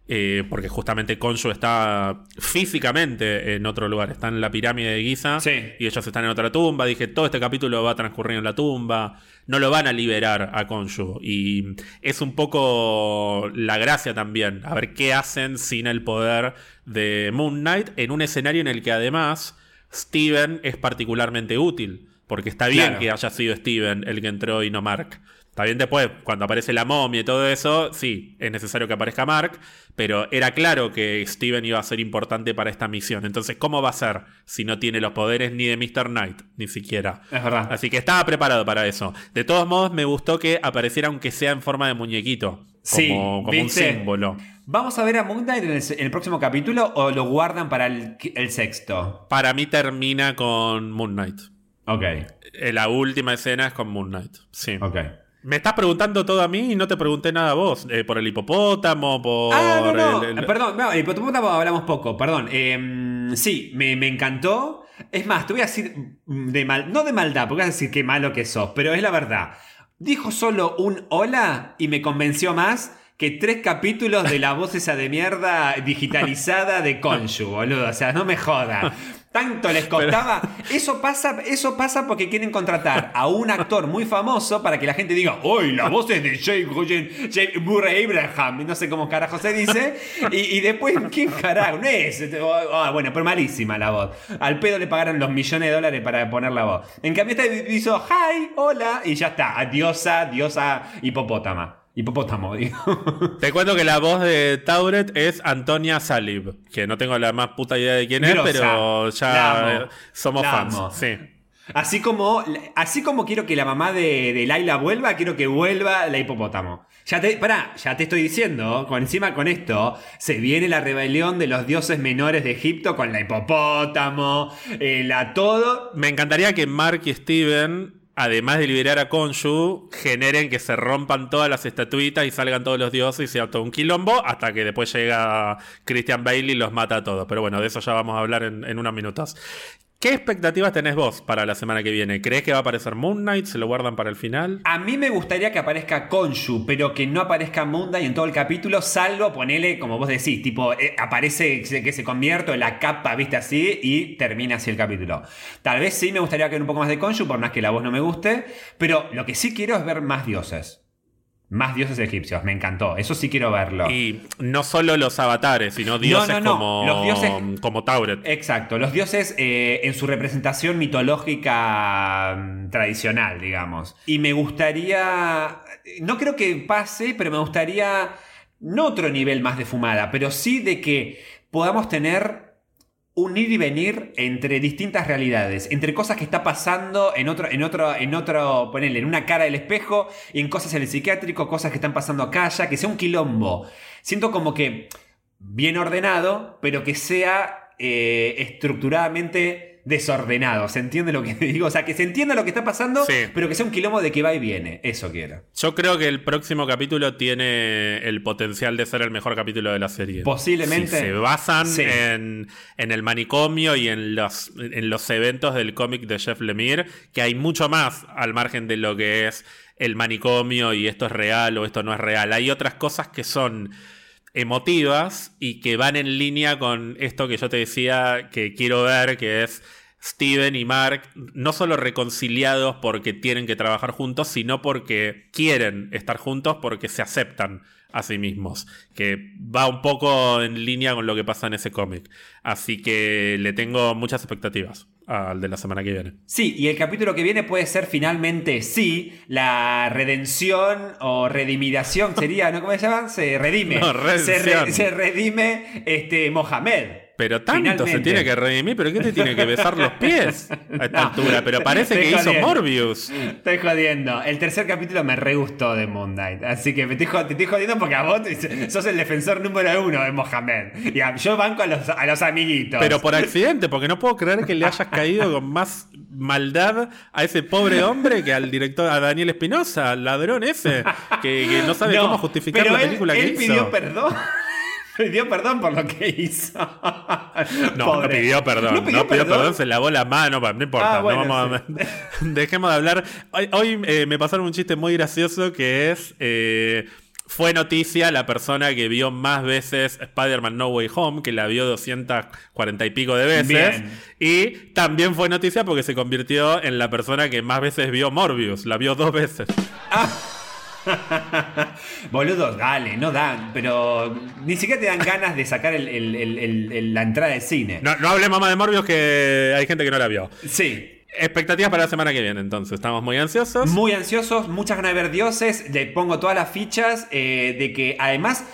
Eh, porque justamente Konshu está físicamente en otro lugar. Está en la pirámide de Giza Sí. y ellos están en otra tumba. Dije, todo este capítulo va a transcurrir en la tumba. No lo van a liberar a Konshu. Y es un poco la gracia también. A ver qué hacen sin el poder de Moon Knight en un escenario en el que además Steven es particularmente útil. Porque está bien Claro. que haya sido Steven el que entró y no Mark. Está bien después, cuando aparece la momia y todo eso, sí, es necesario que aparezca Mark, pero era claro que Steven iba a ser importante para esta misión. Entonces, ¿cómo va a ser si no tiene los poderes ni de Mr. Knight, ni siquiera? Es verdad. Así que estaba preparado para eso. De todos modos, me gustó que apareciera aunque sea en forma de muñequito. Sí, como un símbolo. ¿Vamos a ver a Moon Knight en el, en el próximo capítulo o lo guardan para el, el sexto? Para mí termina con Moon Knight. Ok, Eh, La última escena es con Moon Knight. Sí. ok. Me estás preguntando todo a mí y no te pregunté nada a vos. Eh, por el hipopótamo, por. Ah, no, no. el- el- Perdón, no, el hipopótamo hablamos poco, perdón. Em, sí, me, me encantó. Es más, te voy a decir de mal, no de maldad, porque vas a decir qué malo que sos, pero es la verdad. Dijo solo un hola y me convenció más que tres capítulos de la voz esa de mierda digitalizada de Konshu, boludo. O sea, no me joda. Tanto les costaba. Eso pasa, eso pasa porque quieren contratar a un actor muy famoso para que la gente diga, ¡Uy, la voz es de Jake, Murray Abraham! No sé cómo carajo se dice. Y, y después, ¿quién carajo? No es. Este, Ah, bueno, pero malísima la voz. Al pedo le pagaron los millones de dólares para poner la voz. En cambio, este hizo, ¡Hi! ¡Hola! Y ya está. Diosa, diosa hipopótama. Hipopótamo, digo. Te cuento que la voz de Tauret es Antonia Salib, que no tengo la más puta idea de quién es, Grosa. pero ya amo. eh, somos fans. Sí. Así como, así como quiero que la mamá de, de Laila vuelva, quiero que vuelva la hipopótamo. Ya te, pará, ya te estoy diciendo, con encima con esto, se viene la rebelión de los dioses menores de Egipto con la hipopótamo, eh, la todo. Me encantaría que Mark y Steven, además de liberar a Konshu, generen que se rompan todas las estatuitas y salgan todos los dioses y sea todo un quilombo, hasta que después llega Christian Bailey y los mata a todos. Pero bueno, de eso ya vamos a hablar en, en unos minutos. ¿Qué expectativas tenés vos para la semana que viene? ¿Crees que va a aparecer Moon Knight? ¿Se lo guardan para el final? A mí me gustaría que aparezca Konshu, pero que no aparezca Moon Knight en todo el capítulo, salvo ponele, como vos decís, tipo, eh, aparece que se convierte en la capa, viste así, y termina así el capítulo. Tal vez sí me gustaría que un poco más de Konshu, por más que la voz no me guste, pero lo que sí quiero es ver más dioses. Más dioses egipcios, me encantó. Eso sí quiero verlo. Y no solo los avatares, sino dioses como, los dioses, como Tauret. Exacto, los dioses eh, en su representación mitológica mm, tradicional, digamos. Y me gustaría. No creo que pase, pero me gustaría. No otro nivel más de fumada, pero sí de que podamos tener un ir y venir entre distintas realidades, entre cosas que está pasando en otro, en otro, en otro, ponele, en una cara del espejo, y en cosas en el psiquiátrico, cosas que están pasando acá, ya, que sea un quilombo. Siento como que bien ordenado, pero que sea eh, estructuradamente desordenado. ¿Se entiende lo que digo? O sea, que se entienda lo que está pasando, pero que sea un quilombo de que va y viene. Eso quiero. Yo creo que el próximo capítulo tiene el potencial de ser el mejor capítulo de la serie. Posiblemente. se basan en, el manicomio y en los, en los eventos del cómic de Jeff Lemire, que hay mucho más al margen de lo que es el manicomio y esto es real o esto no es real. Hay otras cosas que son emotivas y que van en línea con esto que yo te decía que quiero ver, que es Steven y Mark no solo reconciliados porque tienen que trabajar juntos, sino porque quieren estar juntos, porque se aceptan a sí mismos, que va un poco en línea con lo que pasa en ese cómic. Así que le tengo muchas expectativas al de la semana que viene. Sí, y el capítulo que viene puede ser finalmente, sí, la redención o redimidación sería, ¿no? ¿Cómo se llama? Se redime. se, se, redime este, Mohamed. Pero tanto se tiene que redimir, pero ¿qué te tiene que besar los pies a esta altura? Pero parece que hizo Morbius. Estoy jodiendo. El tercer capítulo me re gustó de Moon Knight. Así que te estoy, jodiendo porque a vos sos el defensor número uno de Mohamed. Y yo banco a los, a los amiguitos. Pero por accidente, porque no puedo creer que le hayas caído con más maldad a ese pobre hombre que al director, a Daniel Espinosa, al ladrón ese, que, no sabe cómo justificar la película que hizo. Él pidió perdón. Pidió perdón por lo que hizo. No, no pidió perdón. No pidió, perdón? se lavó la mano. No importa. Ah, dejemos de hablar. Hoy, eh, me pasaron un chiste muy gracioso que es. Eh, fue noticia la persona que vio más veces Spider-Man No Way Home, que la vio 240 y pico de veces. Y también fue noticia porque se convirtió en la persona que más veces vio Morbius. La vio dos veces. Ah. Boludos, dale, no dan, pero ni siquiera te dan ganas de sacar la entrada de cine. No, no hablemos más de Morbius que hay gente que no la vio. Sí. Expectativas para la semana que viene, entonces. Estamos muy ansiosos. Muy ansiosos, muchas ganas de ver dioses. Le pongo todas las fichas eh, de que además.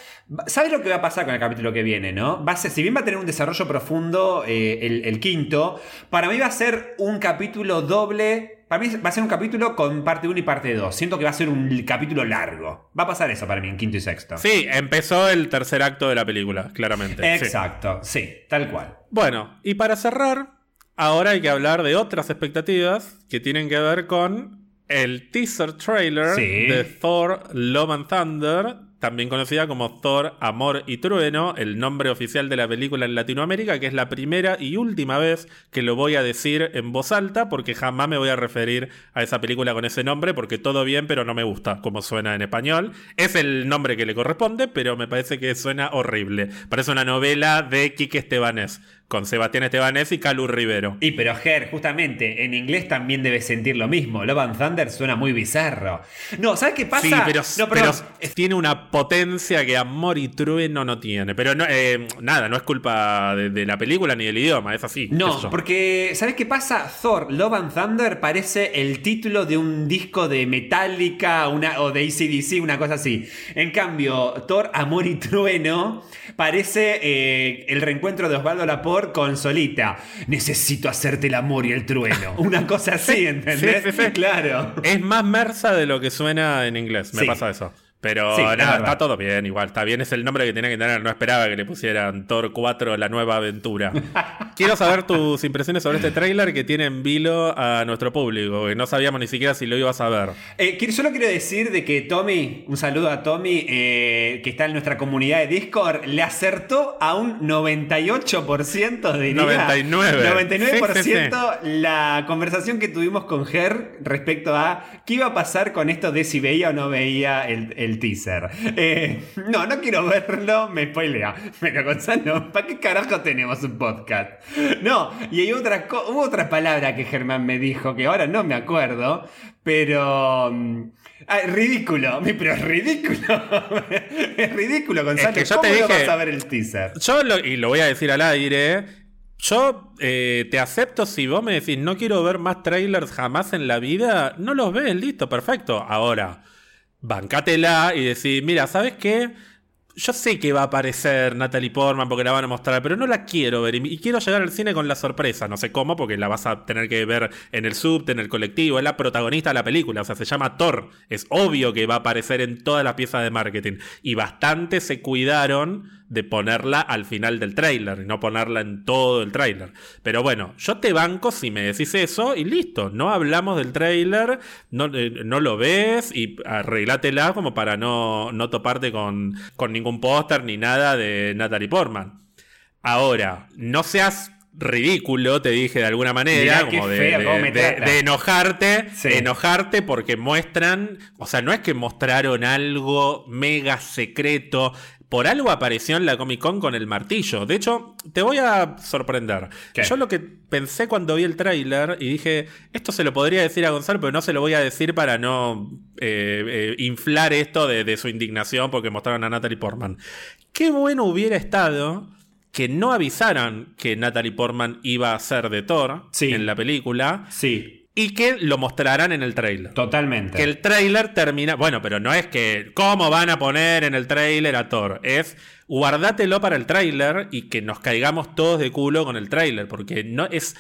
¿Sabes lo que va a pasar con el capítulo que viene, no? Va a ser, si bien va a tener un desarrollo profundo eh, el, el quinto, para mí va a ser un capítulo doble para mí va a ser un capítulo con parte 1 y parte 2. Siento que va a ser un capítulo largo. Va a pasar eso para mí en quinto y sexto. Sí, empezó el tercer acto de la película, claramente. Exacto, sí, tal cual. Bueno, y para cerrar, ahora hay que hablar de otras expectativas que tienen que ver con el teaser trailer de Thor Love and Thunder también conocida como Thor, Amor y Trueno, el nombre oficial de la película en Latinoamérica, que es la primera y última vez que lo voy a decir en voz alta, porque jamás me voy a referir a esa película con ese nombre, porque todo bien, pero no me gusta como suena en español. Es el nombre que le corresponde, pero me parece que suena horrible. Parece una novela de Quique Estebanés con Sebastián Estebanés y Calu Rivero. Y pero Ger, justamente, en inglés también debes sentir lo mismo. Love and Thunder suena muy bizarro. No, ¿sabes qué pasa? Sí, pero, pero tiene una potencia que Amor y Trueno no tiene. Pero no, eh, nada, no es culpa de, la película ni del idioma, es así. No, porque ¿sabes qué pasa? Thor, Love and Thunder parece el título de un disco de Metallica una, o de ACDC, una cosa así. En cambio, Thor, Amor y Trueno parece eh, el reencuentro de Osvaldo Laporte con Solita. Necesito hacerte el amor y el trueno. Una cosa así, ¿entendés? Claro. Es más mersa de lo que suena en inglés. Me pasa eso. Pero Sí, verdad. está todo bien, igual, está bien, es el nombre que tenía que tener. No esperaba que le pusieran Thor 4, la nueva aventura. Quiero saber tus impresiones sobre este tráiler que tiene en vilo a nuestro público, que no sabíamos ni siquiera si lo ibas a ver. Eh, solo quiero decir de que Tommy, un saludo a Tommy, eh, que está en nuestra comunidad de Discord, le acertó a un 98%, diría. 99. 99% Sí, sí, la conversación que tuvimos con Ger respecto a qué iba a pasar con esto de si veía o no veía el, el teaser. Eh, no, no quiero verlo, me spoilea. Pero Gonzalo, ¿para qué carajo tenemos un podcast? No, y hay otra, hubo otra palabra que Germán me dijo, que ahora no me acuerdo, pero... ah, ridículo, pero es ridículo. es ridículo, Gonzalo. que yo ¿Cómo te no dije- vas a ver el teaser? Yo, lo- y lo voy a decir al aire, yo eh, te acepto si vos me decís no quiero ver más trailers jamás en la vida, no los ves, listo, perfecto. Ahora, bancátela y decís, mira, ¿sabes qué? Yo sé que va a aparecer Natalie Portman porque la van a mostrar, pero no la quiero ver. Y, y quiero llegar al cine con la sorpresa. No sé cómo, porque la vas a tener que ver en el subte, en el colectivo. Es la protagonista de la película. O sea, se llama Thor. Es obvio que va a aparecer en todas las piezas de marketing. Y bastante se cuidaron de ponerla al final del tráiler y no ponerla en todo el tráiler. Pero bueno, yo te banco si me decís eso y listo. No hablamos del tráiler, no, eh, no lo ves y arreglátela como para no, no toparte con, con ningún póster ni nada de Natalie Portman. Ahora, no seas ridículo, te dije de alguna manera, como de, feo de- cómo me de- trata. de enojarte, Sí. enojarte porque muestran, o sea, no es que mostraron algo mega secreto, por algo apareció en la Comic Con con el martillo. De hecho, te voy a sorprender. ¿Qué? Yo lo que pensé cuando vi el tráiler y dije, esto se lo podría decir a Gonzalo, pero no se lo voy a decir para no eh, eh, inflar esto de, de su indignación porque mostraron a Natalie Portman. Qué bueno hubiera estado que no avisaran que Natalie Portman iba a ser de Thor Sí. en la película Sí, y que lo mostraran en el tráiler. totalmente. Que el tráiler termina. Bueno, pero no es que. ¿Cómo van a poner en el tráiler a Thor? Es guardátelo para el tráiler y que nos caigamos todos de culo con el tráiler. Porque no es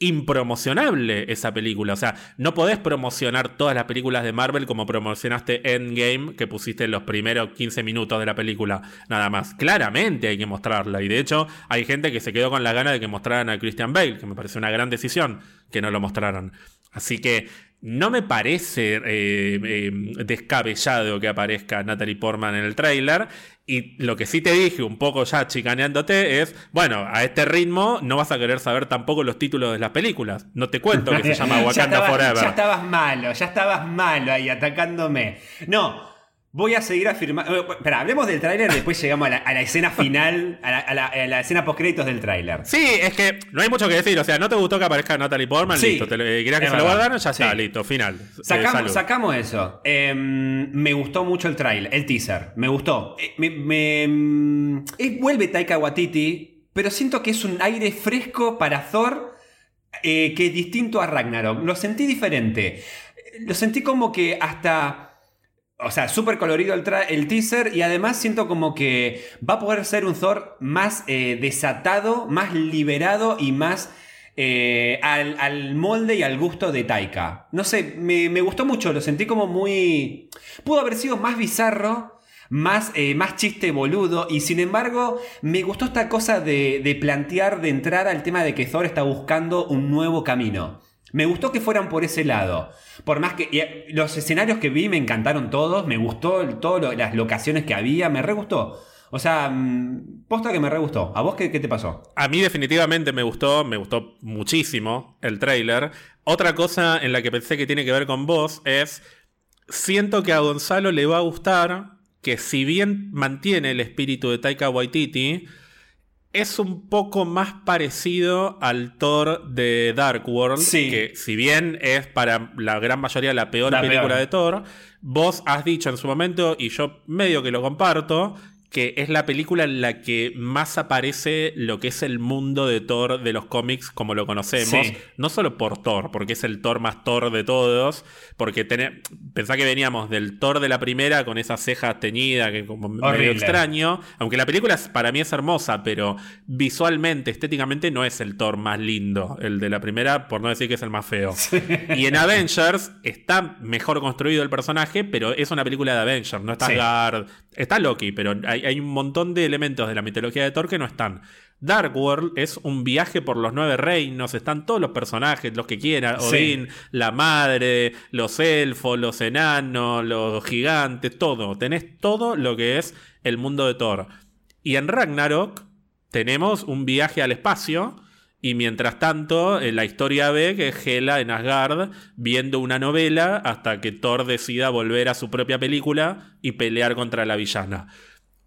impromocionable esa película. O sea, no podés promocionar todas las películas de Marvel como promocionaste Endgame, que pusiste los primeros 15 minutos de la película, nada más. Claramente hay que mostrarla. Y de hecho, hay gente que se quedó con la gana de que mostraran a Christian Bale, que me parece una gran decisión que no lo mostraran. Así que no me parece eh, eh, descabellado que aparezca Natalie Portman en el tráiler. Y lo que sí te dije, un poco ya chicaneándote, es, bueno, a este ritmo no vas a querer saber tampoco los títulos de las películas. No te cuento que se llama ya, Wakanda estabas, Forever. ya estabas malo, ya estabas malo ahí atacándome. No, voy a seguir afirmando. eh, Espera, hablemos del tráiler y después llegamos a la, a la escena final, a la, a la- a la escena post-créditos del tráiler. Sí, es que no hay mucho que decir. O sea, ¿no te gustó que aparezca Natalie Portman? Sí, listo. Te eh, ¿Querías que se lo verdad. guardaran? Ya está, Sí. listo, final. Eh, Sacamos, sacamos eso. Eh, me gustó mucho el trailer, el teaser. Me gustó. Eh, me, me- eh, vuelve Taika Waititi, pero siento que es un aire fresco para Thor eh, que es distinto a Ragnarok. Lo sentí diferente. Eh, Lo sentí como que hasta... O sea, súper colorido el, el teaser y además siento como que va a poder ser un Thor más eh, desatado, más liberado y más eh, al, al molde y al gusto de Taika. No sé, me, gustó mucho, lo sentí como muy... Pudo haber sido más bizarro, más, eh, más chiste boludo y sin embargo me gustó esta cosa de, de plantear de entrada el tema de que Thor está buscando un nuevo camino. Me gustó que fueran por ese lado. Por más que eh, los escenarios que vi me encantaron todos, me gustó lo- las locaciones que había, me re gustó. O sea, mm, posta que me re gustó. ¿A vos qué, qué te pasó? A mí definitivamente me gustó, me gustó muchísimo el tráiler. Otra cosa en la que pensé que tiene que ver con vos es, siento que a Gonzalo le va a gustar que si bien mantiene el espíritu de Taika Waititi, es un poco más parecido al Thor de Dark World, Sí. que si bien es para la gran mayoría la peor La película peor. de Thor, vos has dicho en su momento, y yo medio que lo comparto, que es la película en la que más aparece lo que es el mundo de Thor de los cómics como lo conocemos. No solo por Thor, porque es el Thor más Thor de todos, porque pensá que veníamos del Thor de la primera con esas cejas teñidas, que como medio extraño, aunque la película para mí es hermosa, pero visualmente, estéticamente no es el Thor más lindo, el de la primera, por no decir que es el más feo. Y en Avengers está mejor construido el personaje, pero es una película de Avengers, no está Guard, está Loki, pero hay hay, un montón de elementos de la mitología de Thor que no están. Dark World es un viaje por los nueve reinos, están todos los personajes, los que quieran, Odín, la madre, los elfos, los enanos, los gigantes, todo. Tenés todo lo que es el mundo de Thor. Y en Ragnarok tenemos un viaje al espacio. Y mientras tanto, en la historia ve que es Hela en Asgard viendo una novela hasta que Thor decida volver a su propia película y pelear contra la villana.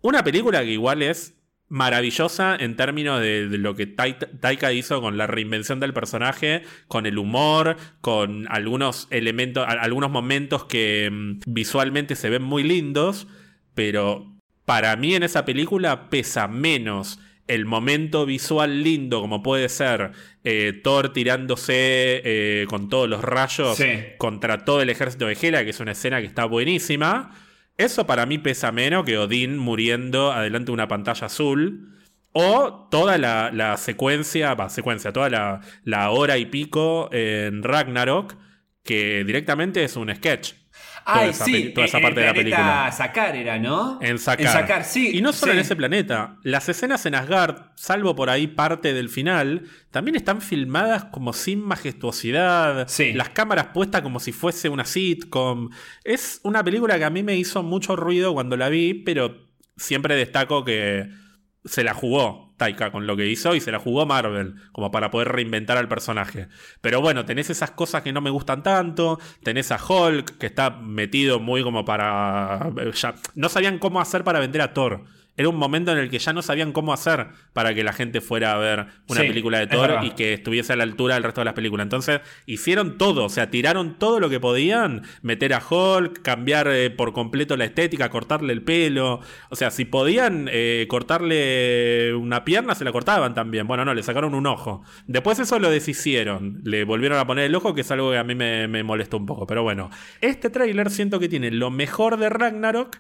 Una película que igual es maravillosa en términos de, lo que Taika hizo con la reinvención del personaje, con el humor, con algunos elementos, algunos momentos que mm, visualmente se ven muy lindos, pero para mí en esa película pesa menos el momento visual lindo como puede ser eh, Thor tirándose eh, con todos los rayos contra todo el ejército de Hela, que es una escena que está buenísima, eso para mí pesa menos que Odín muriendo adelante de una pantalla azul. O toda la, secuencia, va, secuencia, toda la, la, hora y pico en Ragnarok, que directamente es un sketch. Ay, sí, toda esa parte de la película. Sacar era, ¿no? En sacar. sí. Y no solo en ese planeta. Las escenas en Asgard, salvo por ahí parte del final, también están filmadas como sin majestuosidad. Sí. Las cámaras puestas como si fuese una sitcom. Es una película que a mí me hizo mucho ruido cuando la vi, pero siempre destaco que se la jugó. Taika con lo que hizo y se la jugó Marvel, como para poder reinventar al personaje. Pero bueno, tenés esas cosas que no me gustan tanto, tenés a Hulk, que está metido muy como para... Ya, no sabían cómo hacer para vender a Thor. Era un momento en el que ya no sabían cómo hacer para que la gente fuera a ver una película de Thor y que estuviese a la altura del resto de las películas. Entonces hicieron todo, o sea, tiraron todo lo que podían, meter a Hulk, cambiar eh, por completo la estética, cortarle el pelo. O sea, si podían eh, cortarle una pierna, se la cortaban también. Bueno, no, le sacaron un ojo. Después eso lo deshicieron, le volvieron a poner el ojo, que es algo que a mí me, me molestó un poco. Pero bueno, este tráiler siento que tiene lo mejor de Ragnarok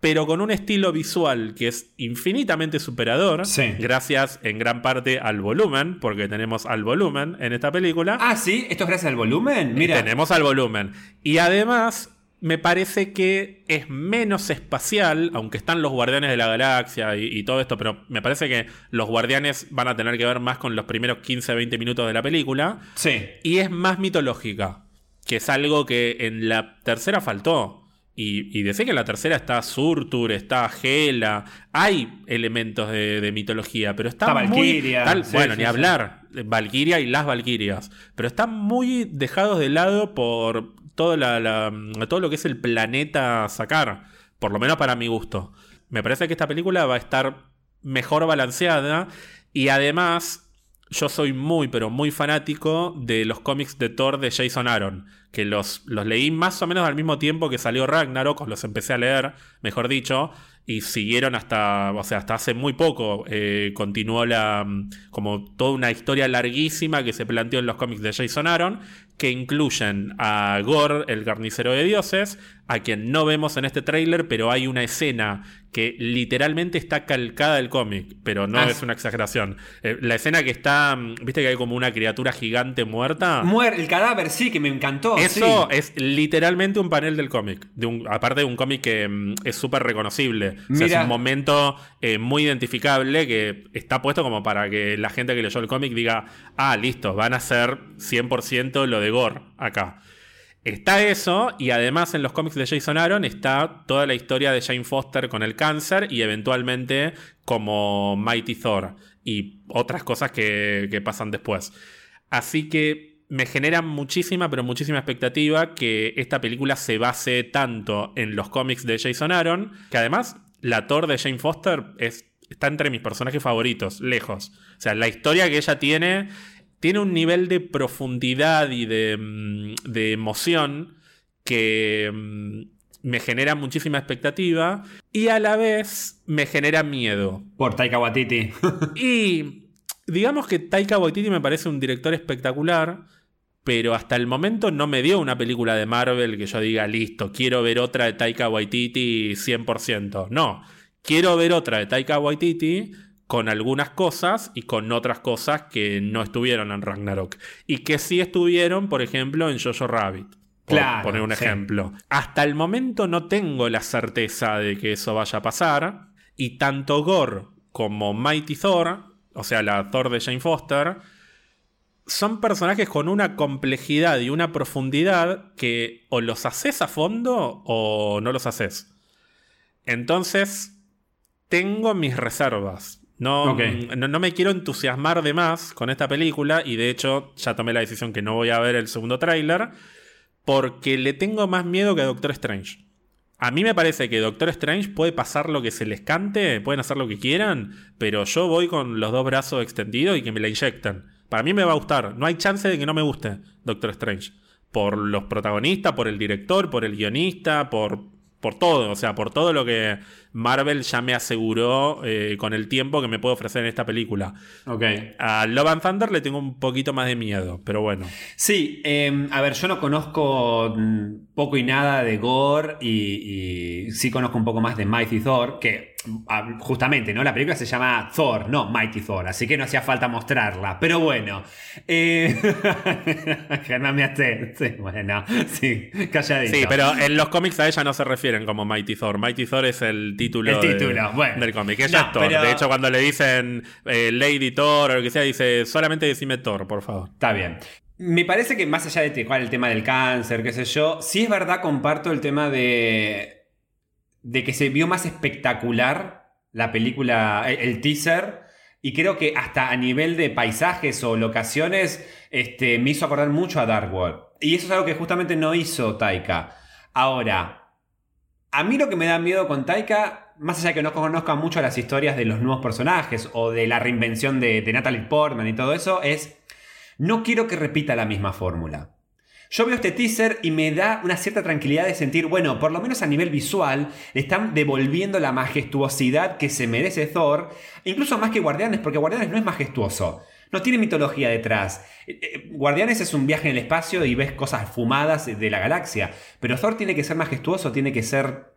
pero con un estilo visual que es infinitamente superador, gracias en gran parte al volumen, porque tenemos al volumen en esta película. Ah, sí, esto es gracias al volumen, mira. tenemos al volumen. Y además, me parece que es menos espacial, aunque están los guardianes de la galaxia y, todo esto, pero me parece que los guardianes van a tener que ver más con los primeros 15-20 minutos de la película. Sí. Y es más mitológica, que es algo que en la tercera faltó. Y, y que en la tercera está Surtur, está Hela, hay elementos de, mitología, pero está, Valkyria. bueno, ni hablar, Valkyria y las Valkyrias, pero están muy dejados de lado por todo, la, todo lo que es el planeta sacar, por lo menos para mi gusto. Me parece que esta película va a estar mejor balanceada y además yo soy muy, pero muy fanático de los cómics de Thor de Jason Aaron, que los, los leí más o menos al mismo tiempo que salió Ragnarok, los empecé a leer, mejor dicho, y siguieron hasta, o sea, hasta hace muy poco. Eh, continuó la, como toda una historia larguísima que se planteó en los cómics de Jason Aaron, que incluyen a Gore, el carnicero de dioses, a quien no vemos en este tráiler, pero hay una escena que literalmente está calcada del cómic, pero no ah, es una exageración. Eh, la escena que está, mm, viste que hay como una criatura gigante muerta. Muer el cadáver, sí, que me encantó. Eso es literalmente un panel del cómic, de aparte de un cómic que mm, es súper reconocible. es un momento eh, muy identificable que está puesto como para que la gente que leyó el cómic diga, ah, listo, van a ser 100% lo de Gore acá. Está eso, y además en los cómics de Jason Aaron está toda la historia de Jane Foster con el cáncer y eventualmente como Mighty Thor y otras cosas que, pasan después. Así que me genera muchísima, pero muchísima expectativa que esta película se base tanto en los cómics de Jason Aaron, que además la Thor de Jane Foster es, está entre mis personajes favoritos, lejos. O sea, la historia que ella tiene tiene un nivel de profundidad y de, mm, emoción que, mm, me genera muchísima expectativa y a la vez me genera miedo. Por Taika Waititi. y digamos que Taika Waititi me parece un director espectacular, pero hasta el momento no me dio una película de Marvel que yo diga, listo, quiero ver otra de Taika Waititi 100%. No, quiero ver otra de Taika Waititi con algunas cosas y con otras cosas que no estuvieron en Ragnarok. Y que sí estuvieron, por ejemplo, en Jojo Rabbit. Por poner un ejemplo. Hasta el momento no tengo la certeza de que eso vaya a pasar. Y tanto Gore como Mighty Thor, o sea, la Thor de Jane Foster, son personajes con una complejidad y una profundidad que o los haces a fondo o no los haces. Entonces, tengo mis reservas. No, no, me quiero entusiasmar de más con esta película y de hecho ya tomé la decisión que no voy a ver el segundo tráiler porque le tengo más miedo que a Doctor Strange. A mí me parece que Doctor Strange puede pasar lo que se les cante, pueden hacer lo que quieran, pero yo voy con los dos brazos extendidos y que me la inyecten. Para mí me va a gustar, no hay chance de que no me guste Doctor Strange. Por los protagonistas, por el director, por el guionista, por por todo, o sea, por todo lo que Marvel ya me aseguró eh, con el tiempo que me puede ofrecer en esta película. Ok. A Love and Thunder le tengo un poquito más de miedo, pero bueno. Sí, em, a ver, yo no conozco mm, poco y nada de Gore y, y sí conozco un poco más de Mighty Thor, que justamente, ¿no? La película se llama Thor, no Mighty Thor, así que no hacía falta mostrarla. Pero bueno. Eh... sí, bueno, sí, calladito. Sí, pero en los cómics a ella no se refieren como Mighty Thor. Mighty Thor es el título, del cómic. Ella es Thor. De hecho, cuando le dicen eh, Lady Thor o lo que sea, dice solamente decime Thor, por favor. Está bien. Me parece que más allá de el tema del cáncer, qué sé yo, sí es verdad, comparto el tema de de que se vio más espectacular la película, el, teaser. Y creo que hasta a nivel de paisajes o locaciones este, me hizo acordar mucho a Dark World. Y eso es algo que justamente no hizo Taika. Ahora, a mí lo que me da miedo con Taika, más allá de que no conozca mucho las historias de los nuevos personajes o de la reinvención de Natalie Portman y todo eso, es no quiero que repita la misma fórmula. Yo veo este teaser y me da una cierta tranquilidad de sentir, bueno, por lo menos a nivel visual, le están devolviendo la majestuosidad que se merece Thor, incluso más que Guardianes, porque Guardianes no es majestuoso. No tiene mitología detrás. Eh, eh, Guardianes es un viaje en el espacio y ves cosas fumadas de la galaxia. Pero Thor tiene que ser majestuoso, tiene que ser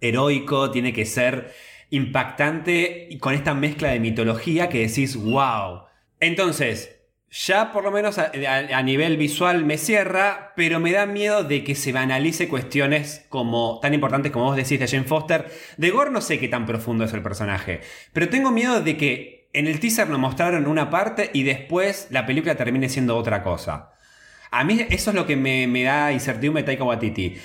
heroico, tiene que ser impactante y con esta mezcla de mitología que decís, wow. Entonces, ya por lo menos a, nivel visual me cierra, pero me da miedo de que se banalice cuestiones como tan importantes como vos decís de Jane Foster. De Gore no sé qué tan profundo es el personaje, pero tengo miedo de que en el teaser nos mostraron una parte y después la película termine siendo otra cosa. A mí eso es lo que me, da incertidumbre Taika Waititi.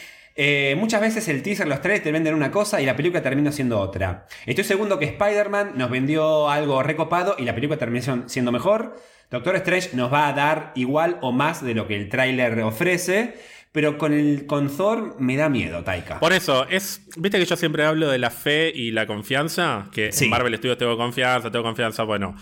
Eh, muchas veces el teaser, los tres te venden una cosa y la película termina siendo otra. Estoy seguro que Spider-Man nos vendió algo recopado y la película termina siendo mejor. Doctor Strange nos va a dar igual o más de lo que el tráiler ofrece. Pero con el con Thor me da miedo, Taika. Por eso, es. Viste que yo siempre hablo de la fe y la confianza. Que en Marvel Studios tengo confianza, tengo confianza. Bueno,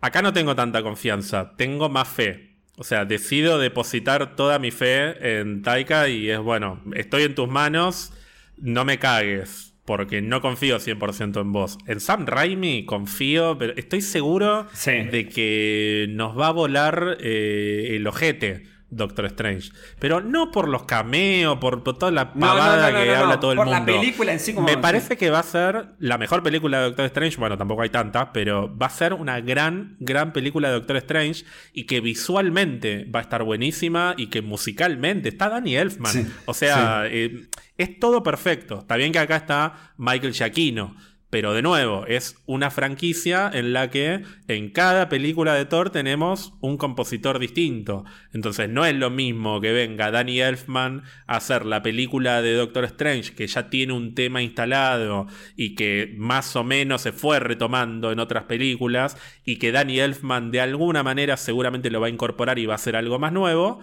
acá no tengo tanta confianza, tengo más fe. O sea, decido depositar toda mi fe en Taika y es bueno, estoy en tus manos, no me cagues porque no confío 100% en vos. En Sam Raimi confío, pero estoy seguro de que nos va a volar eh, el ojete. Doctor Strange. Pero no por los cameos, por, toda la pavada que habla todo el mundo. Por la película en sí como... Me parece que va a ser la mejor película de Doctor Strange. Bueno, tampoco hay tantas, pero va a ser una gran, gran película de Doctor Strange y que visualmente va a estar buenísima y que musicalmente está Danny Elfman. o sea, eh, es todo perfecto. Está bien que acá está Michael Giacchino pero de nuevo, es una franquicia en la que en cada película de Thor tenemos un compositor distinto. Entonces no es lo mismo que venga Danny Elfman a hacer la película de Doctor Strange, que ya tiene un tema instalado y que más o menos se fue retomando en otras películas, y que Danny Elfman de alguna manera seguramente lo va a incorporar y va a hacer algo más nuevo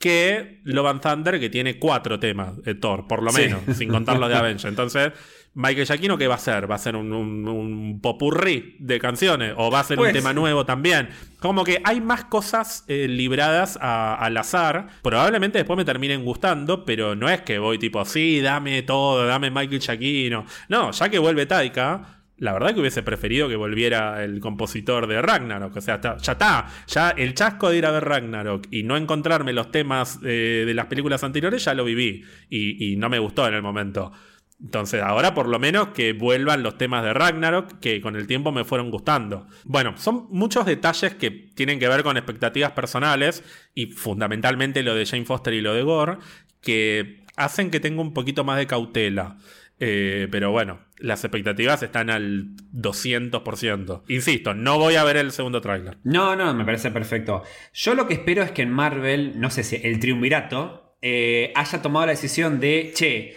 que Love and Thunder, que tiene cuatro temas de Thor, por lo menos, sin contar los de Avengers. Entonces, Michael Giacchino, ¿qué va a hacer? ¿Va a ser un, un, popurrí de canciones? ¿O va a ser un Pues- tema nuevo también? Como que hay más cosas eh, libradas a- al azar. Probablemente después me terminen gustando, pero no es que voy tipo, sí, dame todo, dame Michael Giacchino. No, ya que vuelve Taika. La verdad que hubiese preferido que volviera el compositor de Ragnarok. O sea, está- ya está. Ya el chasco de ir a ver Ragnarok y no encontrarme los temas eh, de las películas anteriores ya lo viví. Y, y no me gustó en el momento. Entonces, ahora por lo menos que vuelvan los temas de Ragnarok que con el tiempo me fueron gustando. Bueno, son muchos detalles que tienen que ver con expectativas personales y fundamentalmente lo de Jane Foster y lo de Gore que hacen que tenga un poquito más de cautela. Eh, pero bueno, las expectativas están al 200%. Insisto, no voy a ver el segundo tráiler. No, no, me parece perfecto. Yo lo que espero es que en Marvel, no sé si el triunvirato, eh, haya tomado la decisión de, che,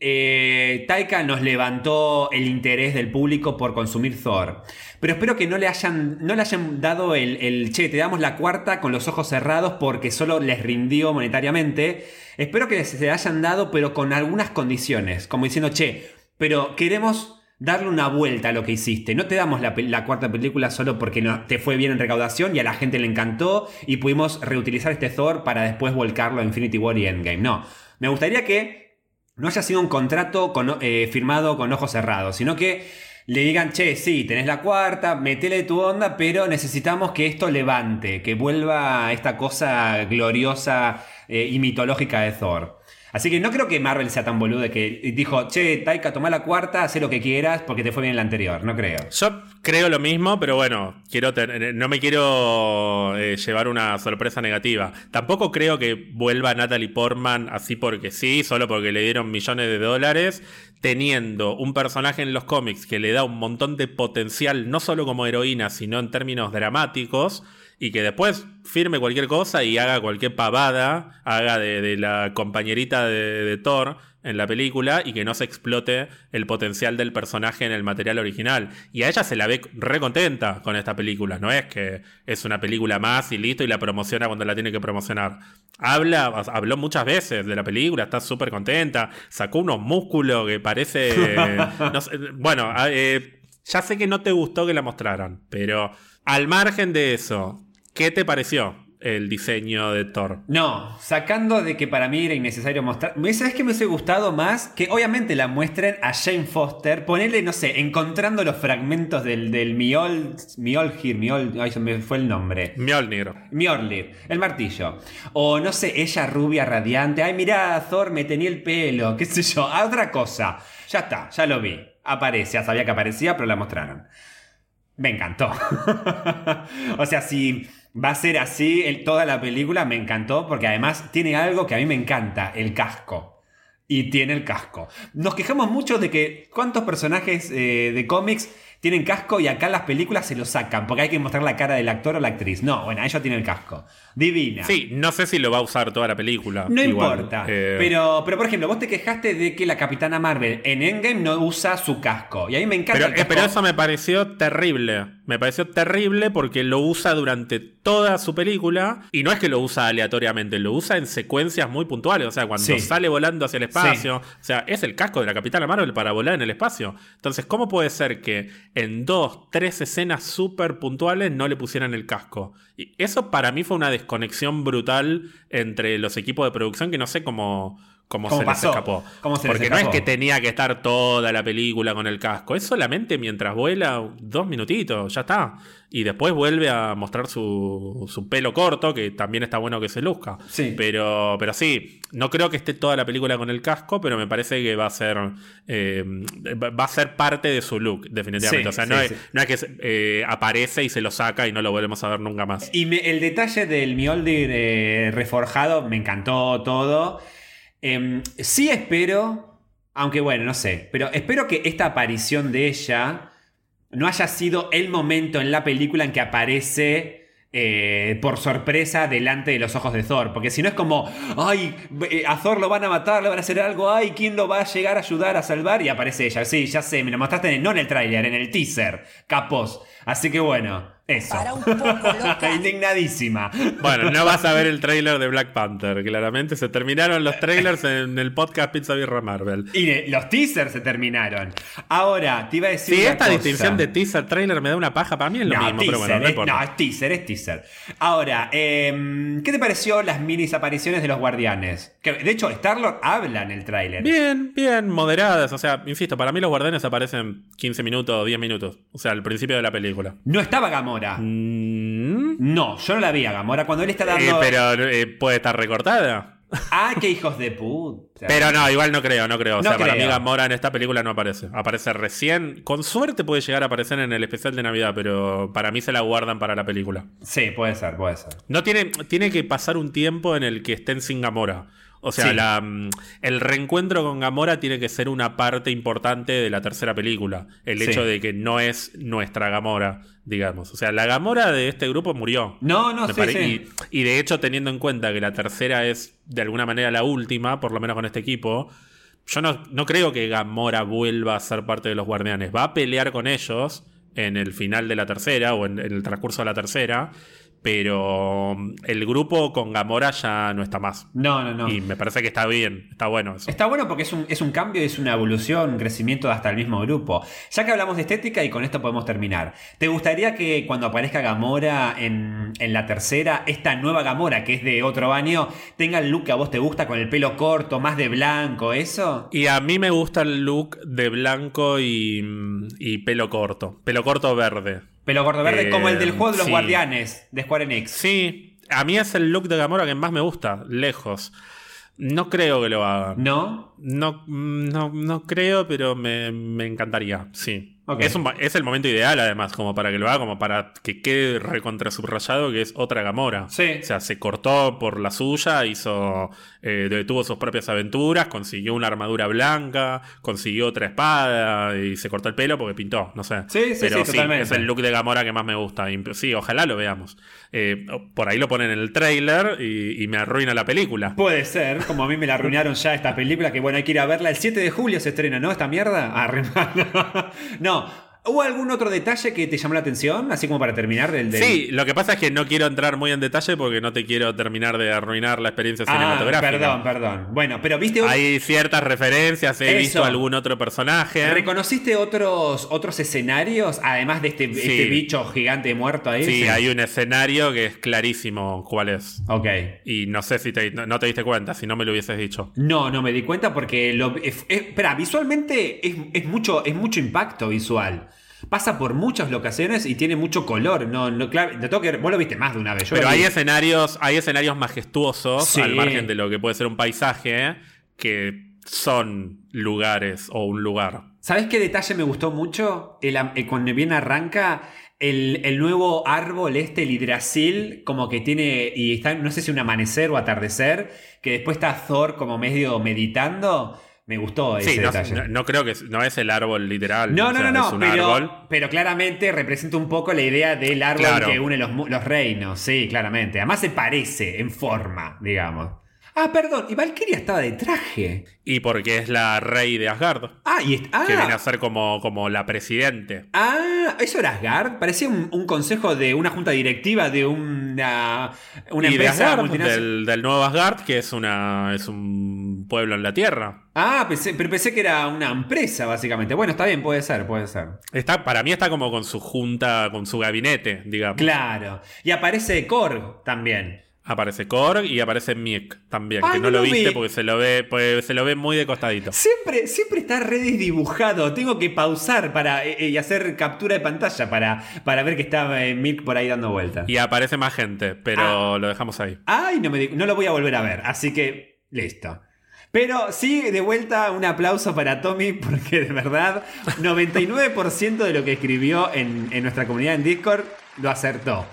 eh, Taika nos levantó el interés del público por consumir Thor. Pero espero que no le hayan, no le hayan dado el, el, che, te damos la cuarta con los ojos cerrados porque solo les rindió monetariamente. Espero que se hayan dado, pero con algunas condiciones. Como diciendo, che, pero queremos darle una vuelta a lo que hiciste. No te damos la, cuarta película solo porque no, te fue bien en recaudación y a la gente le encantó y pudimos reutilizar este Thor para después volcarlo a Infinity War y Endgame. No, me gustaría que no haya sido un contrato con- eh, firmado con ojos cerrados, sino que le digan, che, sí, tenés la cuarta, metele tu onda, pero necesitamos que esto levante, que vuelva esta cosa gloriosa eh, y mitológica de Thor. Así que no creo que Marvel sea tan boludo de que dijo, che, Taika, toma la cuarta, haz lo que quieras porque te fue bien en la anterior. No creo. Yo creo lo mismo, pero bueno, quiero ten- no me quiero eh, llevar una sorpresa negativa. Tampoco creo que vuelva Natalie Portman así porque sí, solo porque le dieron millones de dólares, teniendo un personaje en los cómics que le da un montón de potencial, no solo como heroína, sino en términos dramáticos. Y que después firme cualquier cosa y haga cualquier pavada, haga de, de la compañerita de, de Thor en la película y que no se explote el potencial del personaje en el material original. Y a ella se la ve re contenta con esta película, no es que es una película más y listo y la promociona cuando la tiene que promocionar. Habla, habló muchas veces de la película, está súper contenta, sacó unos músculos que parece... no sé, bueno, eh, ya sé que no te gustó que la mostraran, pero al margen de eso, ¿qué te pareció el diseño de Thor? No, sacando de que para mí era innecesario mostrar. ¿Me sabes que me hubiese gustado más? Que obviamente la muestren a Jane Foster. Ponerle, no sé, encontrando los fragmentos del, del Miol. Miolgir, Miol. Ay, se me fue el nombre. Mjolnir. Mjolnir, el martillo. O no sé, ella rubia radiante. Ay, mirá, Thor, me tenía el pelo. Qué sé yo. A otra cosa. Ya está, ya lo vi. Aparece, ya sabía que aparecía, pero la mostraron. Me encantó. o sea, si va a ser así el- toda la película, me encantó porque además tiene algo que a mí me encanta, el casco. Y tiene el casco. Nos quejamos mucho de que cuántos personajes eh, de cómics tienen casco y acá en las películas se lo sacan porque hay que mostrar la cara del actor o la actriz. No, bueno, ella tiene el casco. Divina. Sí, no sé si lo va a usar toda la película. No Igual, importa. eh, Pero, pero, por ejemplo, vos te quejaste de que la Capitana Marvel en Endgame no usa su casco. Y a mí me encanta Pero, el eh, casco. pero eso me pareció terrible. Me pareció terrible porque lo usa durante toda su película. Y no es que lo usa aleatoriamente, lo usa en secuencias muy puntuales. O sea, cuando Sí. sale volando hacia el espacio. O sea, es el casco de la Capitana Marvel para volar en el espacio. Entonces, ¿cómo puede ser que en dos, tres escenas súper puntuales no le pusieran el casco? Y eso para mí fue una desconexión brutal entre los equipos de producción que no sé cómo. Cómo, ¿Cómo se pasó? les escapó. ¿Cómo se les Porque no es que tenía que estar toda la película con el casco. Es solamente mientras vuela dos minutitos, ya está. Y después vuelve a mostrar su, su pelo corto, que también está bueno que se luzca. Sí. Pero, pero sí, no creo que esté toda la película con el casco, pero me parece que va a ser eh, va a ser parte de su look, definitivamente. Sí, o sea, sí, no, es, no es que eh, aparece y se lo saca y no lo volvemos a ver nunca más. Y me- el detalle del Mjolnir eh, reforjado me encantó todo. Em, sí espero, aunque bueno, no sé, pero espero que esta aparición de ella no haya sido el momento en la película en que aparece eh, por sorpresa delante de los ojos de Thor. Porque si no es como, ay, eh, a Thor lo van a matar, le van a hacer algo, ay, ¿quién lo va a llegar a ayudar a salvar? Y aparece ella. Sí, ya sé, me lo mostraste en- no en el tráiler, en el teaser, capos. Así que bueno, Eso. Para un poco loca. Indignadísima. Bueno, no vas a ver el tráiler de Black Panther, claramente. Se terminaron los trailers en el podcast Pizza Birra Marvel. Y de- los teasers se terminaron. Ahora, te iba a decir. Sí, una esta cosa. distinción de teaser trailer me da una paja para mí es lo no, mismo, teaser, pero bueno, no es, importa. no, es teaser, es teaser. Ahora, em, ¿qué te pareció las minis apariciones de los guardianes? Que, de hecho, Star-Lord habla en el tráiler. Bien, bien, moderadas. O sea, insisto, para mí los guardianes aparecen 15 minutos o 10 minutos. O sea, al principio de la película. No estaba Gamora. Mm, No, yo no la vi a Gamora. Cuando él está eh, dando. pero eh, puede estar recortada. ¡Ah, qué hijos de puta! Pero no, igual no creo, no creo. O No sea, para creo. mí Gamora en esta película no aparece. Aparece recién. Con suerte puede llegar a aparecer en el especial de Navidad, pero para mí se la guardan para la película. Sí, puede ser, puede ser. No tiene, tiene que pasar un tiempo en el que estén sin Gamora. O sea, Sí. la, mm, el reencuentro con Gamora tiene que ser una parte importante de la tercera película. El Sí. hecho de que no es nuestra Gamora, digamos. O sea, la Gamora de este grupo murió. No, no, sí. Y, y de hecho, teniendo en cuenta que la tercera es de alguna manera la última, por lo menos con este equipo, yo no, no creo que Gamora vuelva a ser parte de los guardianes. Va a pelear con ellos en el final de la tercera o en, en el transcurso de la tercera, pero mm, el grupo con Gamora ya no está más. No, no, no. Y me parece que está bien, está bueno eso. Está bueno porque es un, es un cambio, es una evolución, un crecimiento hasta el mismo grupo. Ya que hablamos de estética y con esto podemos terminar. ¿Te gustaría que cuando aparezca Gamora en, en la tercera, esta nueva Gamora, que es de otro año, tenga el look que a vos te gusta, con el pelo corto, más de blanco, eso? Y a mí me gusta el look de blanco y, mm, y pelo corto. Pelo corto verde. Pelo corto verde, Eh, como el del juego de los sí. guardianes de Square Enix. Sí, a mí es el look de Gamora que más me gusta, lejos. No creo que lo haga. ¿No? No, mm, no, no creo, pero me, me encantaría, sí. Es, un es el momento ideal, además, como para que lo haga, como para que quede recontra subrayado que es otra Gamora. Sí. O sea, se cortó por la suya, hizo. eh, tuvo sus propias aventuras, consiguió una armadura blanca, consiguió otra espada y se cortó el pelo porque pintó, no sé. Sí, sí, Pero sí, totalmente. es el look de Gamora que más me gusta. Y, sí, ojalá lo veamos. Eh, por ahí lo ponen en el trailer y, y me arruina la película. Puede ser, como a mí me la arruinaron ya esta película, que bueno, hay que ir a verla. El 7 de julio se estrena, ¿no? Esta mierda. Ah, re mal. no. ¿Hubo algún otro detalle que te llamó la atención? Así como para terminar del... del- Sí, lo que pasa es que no quiero entrar muy en detalle porque no te quiero terminar de arruinar la experiencia Ah, cinematográfica. perdón, perdón. Bueno, pero viste... Hay ciertas referencias, he Eso. visto algún otro personaje. ¿Reconociste otros, otros escenarios? Además de este, este bicho gigante muerto ahí. Sí, hay un escenario que es clarísimo cuál es. Ok. Y no sé si te, no, no te diste cuenta, si no me lo hubieses dicho. No, no me di cuenta porque lo, es- es- espera, visualmente es, es mucho, es mucho impacto visual. Pasa por muchas locaciones y tiene mucho color. No, no, claro, te tengo que vos lo viste más de una vez. Yo Pero hay vi. escenarios, hay escenarios majestuosos, Sí. al margen de lo que puede ser un paisaje, que son lugares o un lugar. ¿Sabes qué detalle me gustó mucho? El, eh, cuando bien arranca el, el nuevo árbol este, el hidrasil, como que tiene, y está, no sé si un amanecer o atardecer, que después está Thor como medio meditando. Me gustó ese Sí, no, detalle. no- no creo que no es el árbol literal. No, no, sea, no, no, pero, pero claramente representa un poco la idea del árbol Claro. que une los, los reinos, sí, claramente. Además se parece en forma, digamos. Ah, perdón, y Valkyria estaba de traje. Y porque es la rey de Asgard, Ah, y ah, que viene a ser como, como la presidente. ah, ¿eso era Asgard? Parecía un, un consejo de una junta directiva de una, una y de empresa Asgard, multinacional. del, del nuevo Asgard, que es, una, es un pueblo en la Tierra. Ah, pensé, pero pensé que era una empresa, básicamente. Bueno, está bien, puede ser, puede ser. Está, para mí está como con su junta, con su gabinete, digamos. Claro. Y aparece Korg también. Aparece Korg y aparece Miek también, Ay, que no, no lo viste vi. porque se lo ve, pues, se lo ve muy de costadito. Siempre, siempre está re desdibujado. Tengo que pausar para, eh, y hacer captura de pantalla para, para ver que está eh, Milk por ahí dando vueltas. Y aparece más gente, pero lo dejamos ahí. Ay, no, me no lo voy a volver a ver. Así que, listo. Pero sí, de vuelta, un aplauso para Tommy, porque de verdad, 99% de lo que escribió en, en nuestra comunidad en Discord lo acertó.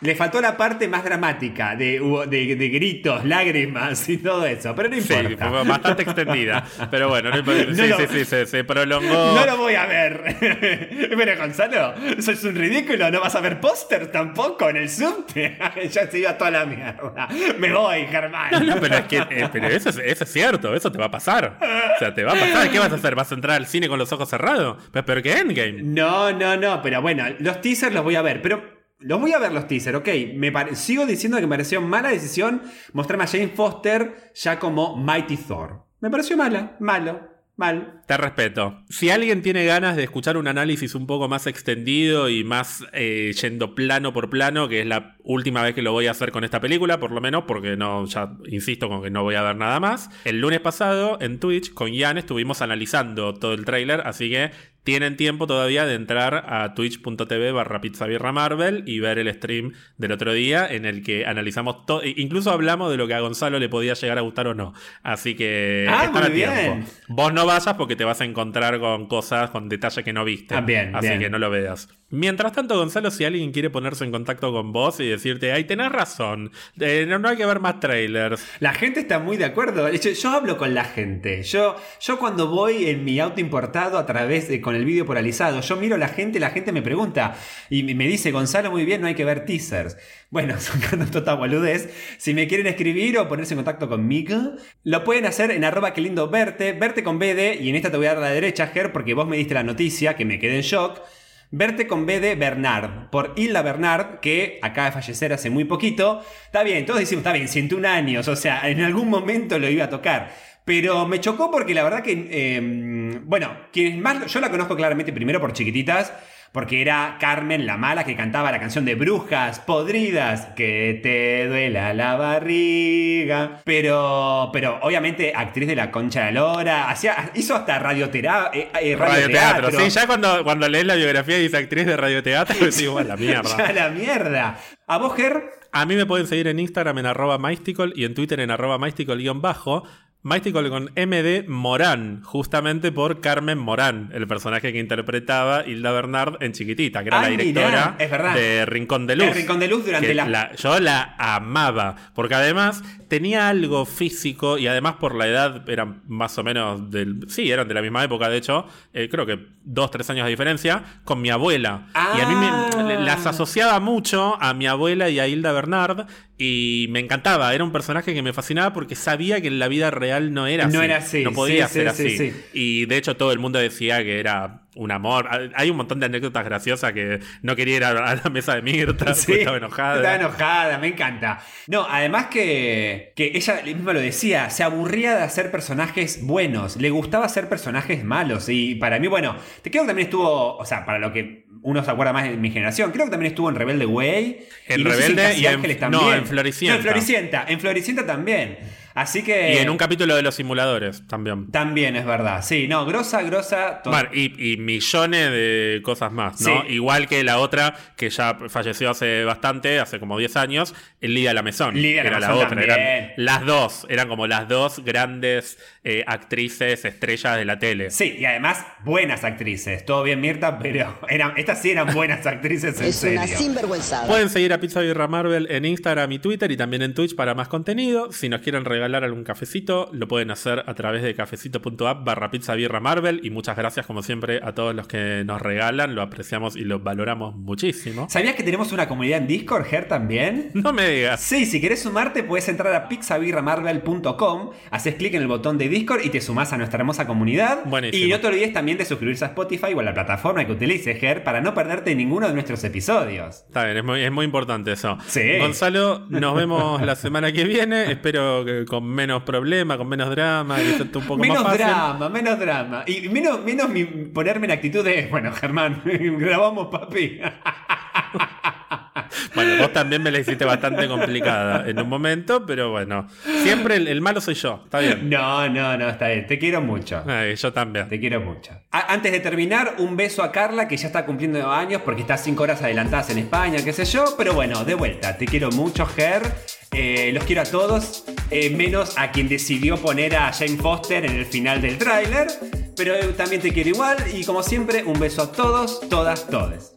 Le faltó la parte más dramática, de, de, de gritos, lágrimas y todo eso, pero no Sí, importa. fue bastante extendida. Pero bueno, no importa. No sí, lo- sí, sí, se, se prolongó. No lo voy a ver. Pero Gonzalo, sos un ridículo, no vas a ver póster tampoco en el subte. ya se iba toda la mierda. Me voy, Germán. No, no, pero es que eh, pero eso, es, eso es cierto, eso te va a pasar. O sea, te va a pasar. ¿Qué vas a hacer? ¿Vas a entrar al cine con los ojos cerrados? Pues peor que Endgame. No, no, no, pero bueno, los teasers los voy a ver. Pero los voy a ver los teasers, ok. Me sigo diciendo que me pareció mala decisión mostrarme a Jane Foster ya como Mighty Thor. Me pareció mala, malo, mal. Te respeto. Si alguien tiene ganas de escuchar un análisis un poco más extendido y más eh, yendo plano por plano, que es la última vez que lo voy a hacer con esta película, por lo menos, porque no, ya insisto con que no voy a ver nada más. El lunes pasado en Twitch con Ian estuvimos analizando todo el tráiler, así que tienen tiempo todavía de entrar a twitch.tv barra pizzabirra Marvel y ver el stream del otro día en el que analizamos todo, incluso hablamos de lo que a Gonzalo le podía llegar a gustar o no. Así que Ah, están muy a tiempo. bien. Vos no vayas porque te vas a encontrar con cosas, con detalles que no viste. Ah, bien, Así bien. que no lo veas. Mientras tanto, Gonzalo, si alguien quiere ponerse en contacto con vos y decirte, ay, tenés razón, eh, no, no hay que ver más trailers. La gente está muy de acuerdo. Yo, yo hablo con la gente. Yo, yo cuando voy en mi auto importado a través de con el vídeo polarizado, yo miro a la gente, la gente me pregunta y me dice, Gonzalo, muy bien, no hay que ver teasers. Bueno, sacando toda boludez, si me quieren escribir o ponerse en contacto conmigo, lo pueden hacer en arroba que lindo verte, verte con BD, y en esta te voy a dar la derecha, Ger, porque vos me diste la noticia que me quedé en shock. Verte con B Bernard, por Hilda Bernard, que acaba de fallecer hace muy poquito. Está bien, todos decimos, está bien, 101 años, o sea, en algún momento lo iba a tocar. Pero me chocó porque la verdad que, eh, bueno, quienes más, yo la conozco claramente primero por chiquititas, porque era Carmen la mala que cantaba la canción de Brujas Podridas, que te duela la barriga. Pero, pero obviamente actriz de la Concha de la Lora, hacía, hizo hasta radioterapia, eh, Radioteatro. Sí, ya cuando, cuando lees la biografía y dice actriz de radioteatro, decís, bueno, la mierda. Ya la mierda. ¿A vos, Ger? A mí me pueden seguir en Instagram en arroba mystical y en Twitter en arroba mystical-bajo. Mystical con MD Morán, justamente por Carmen Morán, el personaje que interpretaba Hilda Bernard en Chiquitita, que era Ay, la directora mirá, de Rincón de Luz. El Rincón de Luz durante la- Yo la amaba, porque además tenía algo físico y además por la edad eran más o menos del... Sí, eran de la misma época, de hecho, eh, creo que dos, tres años de diferencia, con mi abuela. Y a mí Ah. me, las asociaba mucho a mi abuela y a Hilda Bernard y me encantaba. Era un personaje que me fascinaba porque sabía que en la vida real no era así. No era así, No podía sí, ser sí, así. sí, sí. Y de hecho todo el mundo decía que era un amor. Hay un montón de anécdotas graciosas que no quería ir a, la mesa de Mirta, estaba enojada. Estaba enojada, me encanta. No, además que, que ella misma lo decía, se aburría de hacer personajes buenos, le gustaba hacer personajes malos. Y para mí, bueno, te creo que también estuvo, o sea, para lo que uno se acuerda más de mi generación, creo que también estuvo en Rebelde Way. En Rebelde y en- no, también. en Floricienta. No, en Floricienta, en Floricienta también. Así que... Y en un capítulo de los simuladores también. También es verdad, sí, no, grosa, grosa. to- Bueno, y, y millones de cosas más, ¿no? Sí. Igual que la otra, que ya falleció hace bastante, hace como 10 años, Lidia Lamezón. Lidia que era la otra. Eran las dos, eran como las dos grandes eh, actrices, estrellas de la tele. Sí, y además buenas actrices. Todo bien, Mirta, pero eran, estas sí eran buenas actrices en Es una serio. sinvergüenzada. Pueden seguir a Pizza Birra Marvel en Instagram y Twitter y también en Twitch para más contenido. Si nos quieren regalar algún cafecito, lo pueden hacer a través de cafecito.app barra Pizza Birra Marvel. Y muchas gracias, como siempre, a todos los que nos regalan. Lo apreciamos y lo valoramos muchísimo. ¿Sabías que tenemos una comunidad en Discord, Ger, también? No me digas. Sí, si querés sumarte puedes entrar a pixabirramarvel.com, haces clic en el botón de Discord y te sumás a nuestra hermosa comunidad. Buenísimo. Y no te olvides también de suscribirse a Spotify o a la plataforma que utilices, Ger, para no perderte ninguno de nuestros episodios. Está bien, es muy, es muy importante eso. Sí. Gonzalo, nos vemos la semana que viene. Espero que con menos problema, con menos drama, que esté un poco Menos más fácil. drama, menos drama. Y menos, menos mi- ponerme en actitud de, bueno, Germán, grabamos, papi. Bueno, vos también me la hiciste bastante complicada en un momento, pero bueno. Siempre el, el malo soy yo, está bien. No, no, no, está bien. Te quiero mucho. Ay, yo también. Te quiero mucho. A- antes de terminar, un beso a Carla, que ya está cumpliendo años porque está cinco horas adelantadas en España, qué sé yo. Pero bueno, de vuelta, te quiero mucho, Ger. Eh, los quiero a todos, eh, menos a quien decidió poner a Jane Foster en el final del tráiler. Pero eh, también te quiero igual. Y como siempre, un beso a todos, todas, todes.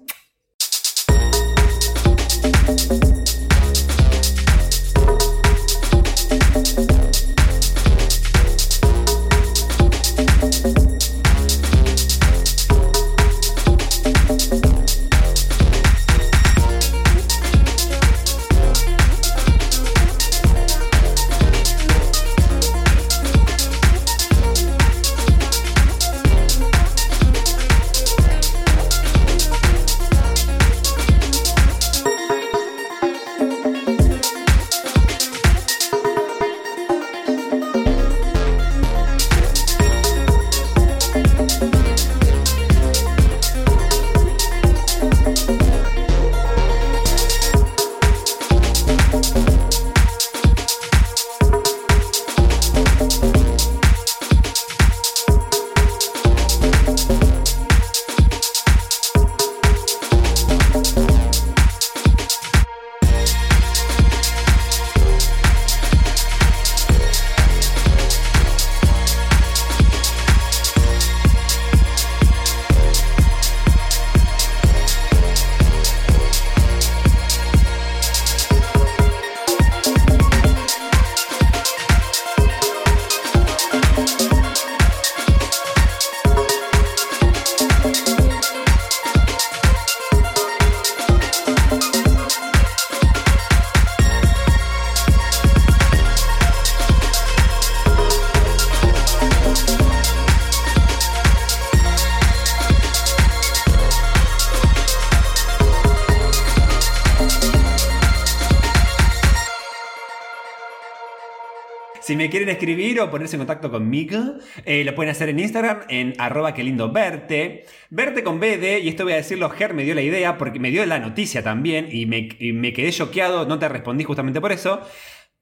Si me quieren escribir o ponerse en contacto conmigo, eh, lo pueden hacer en Instagram en arroba que lindo verte. Verte con BD, y esto voy a decirlo, Ger me dio la idea porque me dio la noticia también y me, y me quedé choqueado, no te respondí justamente por eso.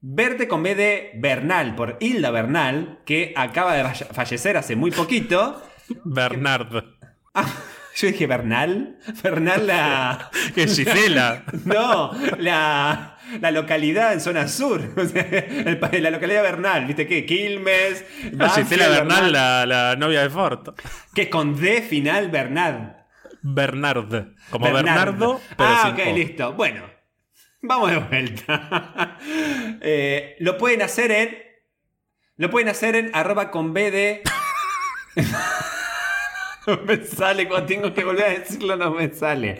Verte con BD Bernal, por Hilda Bernal, que acaba de fallecer hace muy poquito. Bernard. Ah, yo dije Bernal. Bernal la. que Gisela. No, la, la localidad en zona sur. El la localidad Bernal, ¿viste qué? Quilmes. Ah, Gisela Bernal, la, la novia de Ford. Que con D final Bernal. Bernard. Como Bernardo. Bernardo, pero ah, sin ok, O. listo. Bueno, vamos de vuelta. Eh, lo pueden hacer en. Lo pueden hacer en arroba con B de. no me sale, cuando tengo que volver a decirlo, no me sale.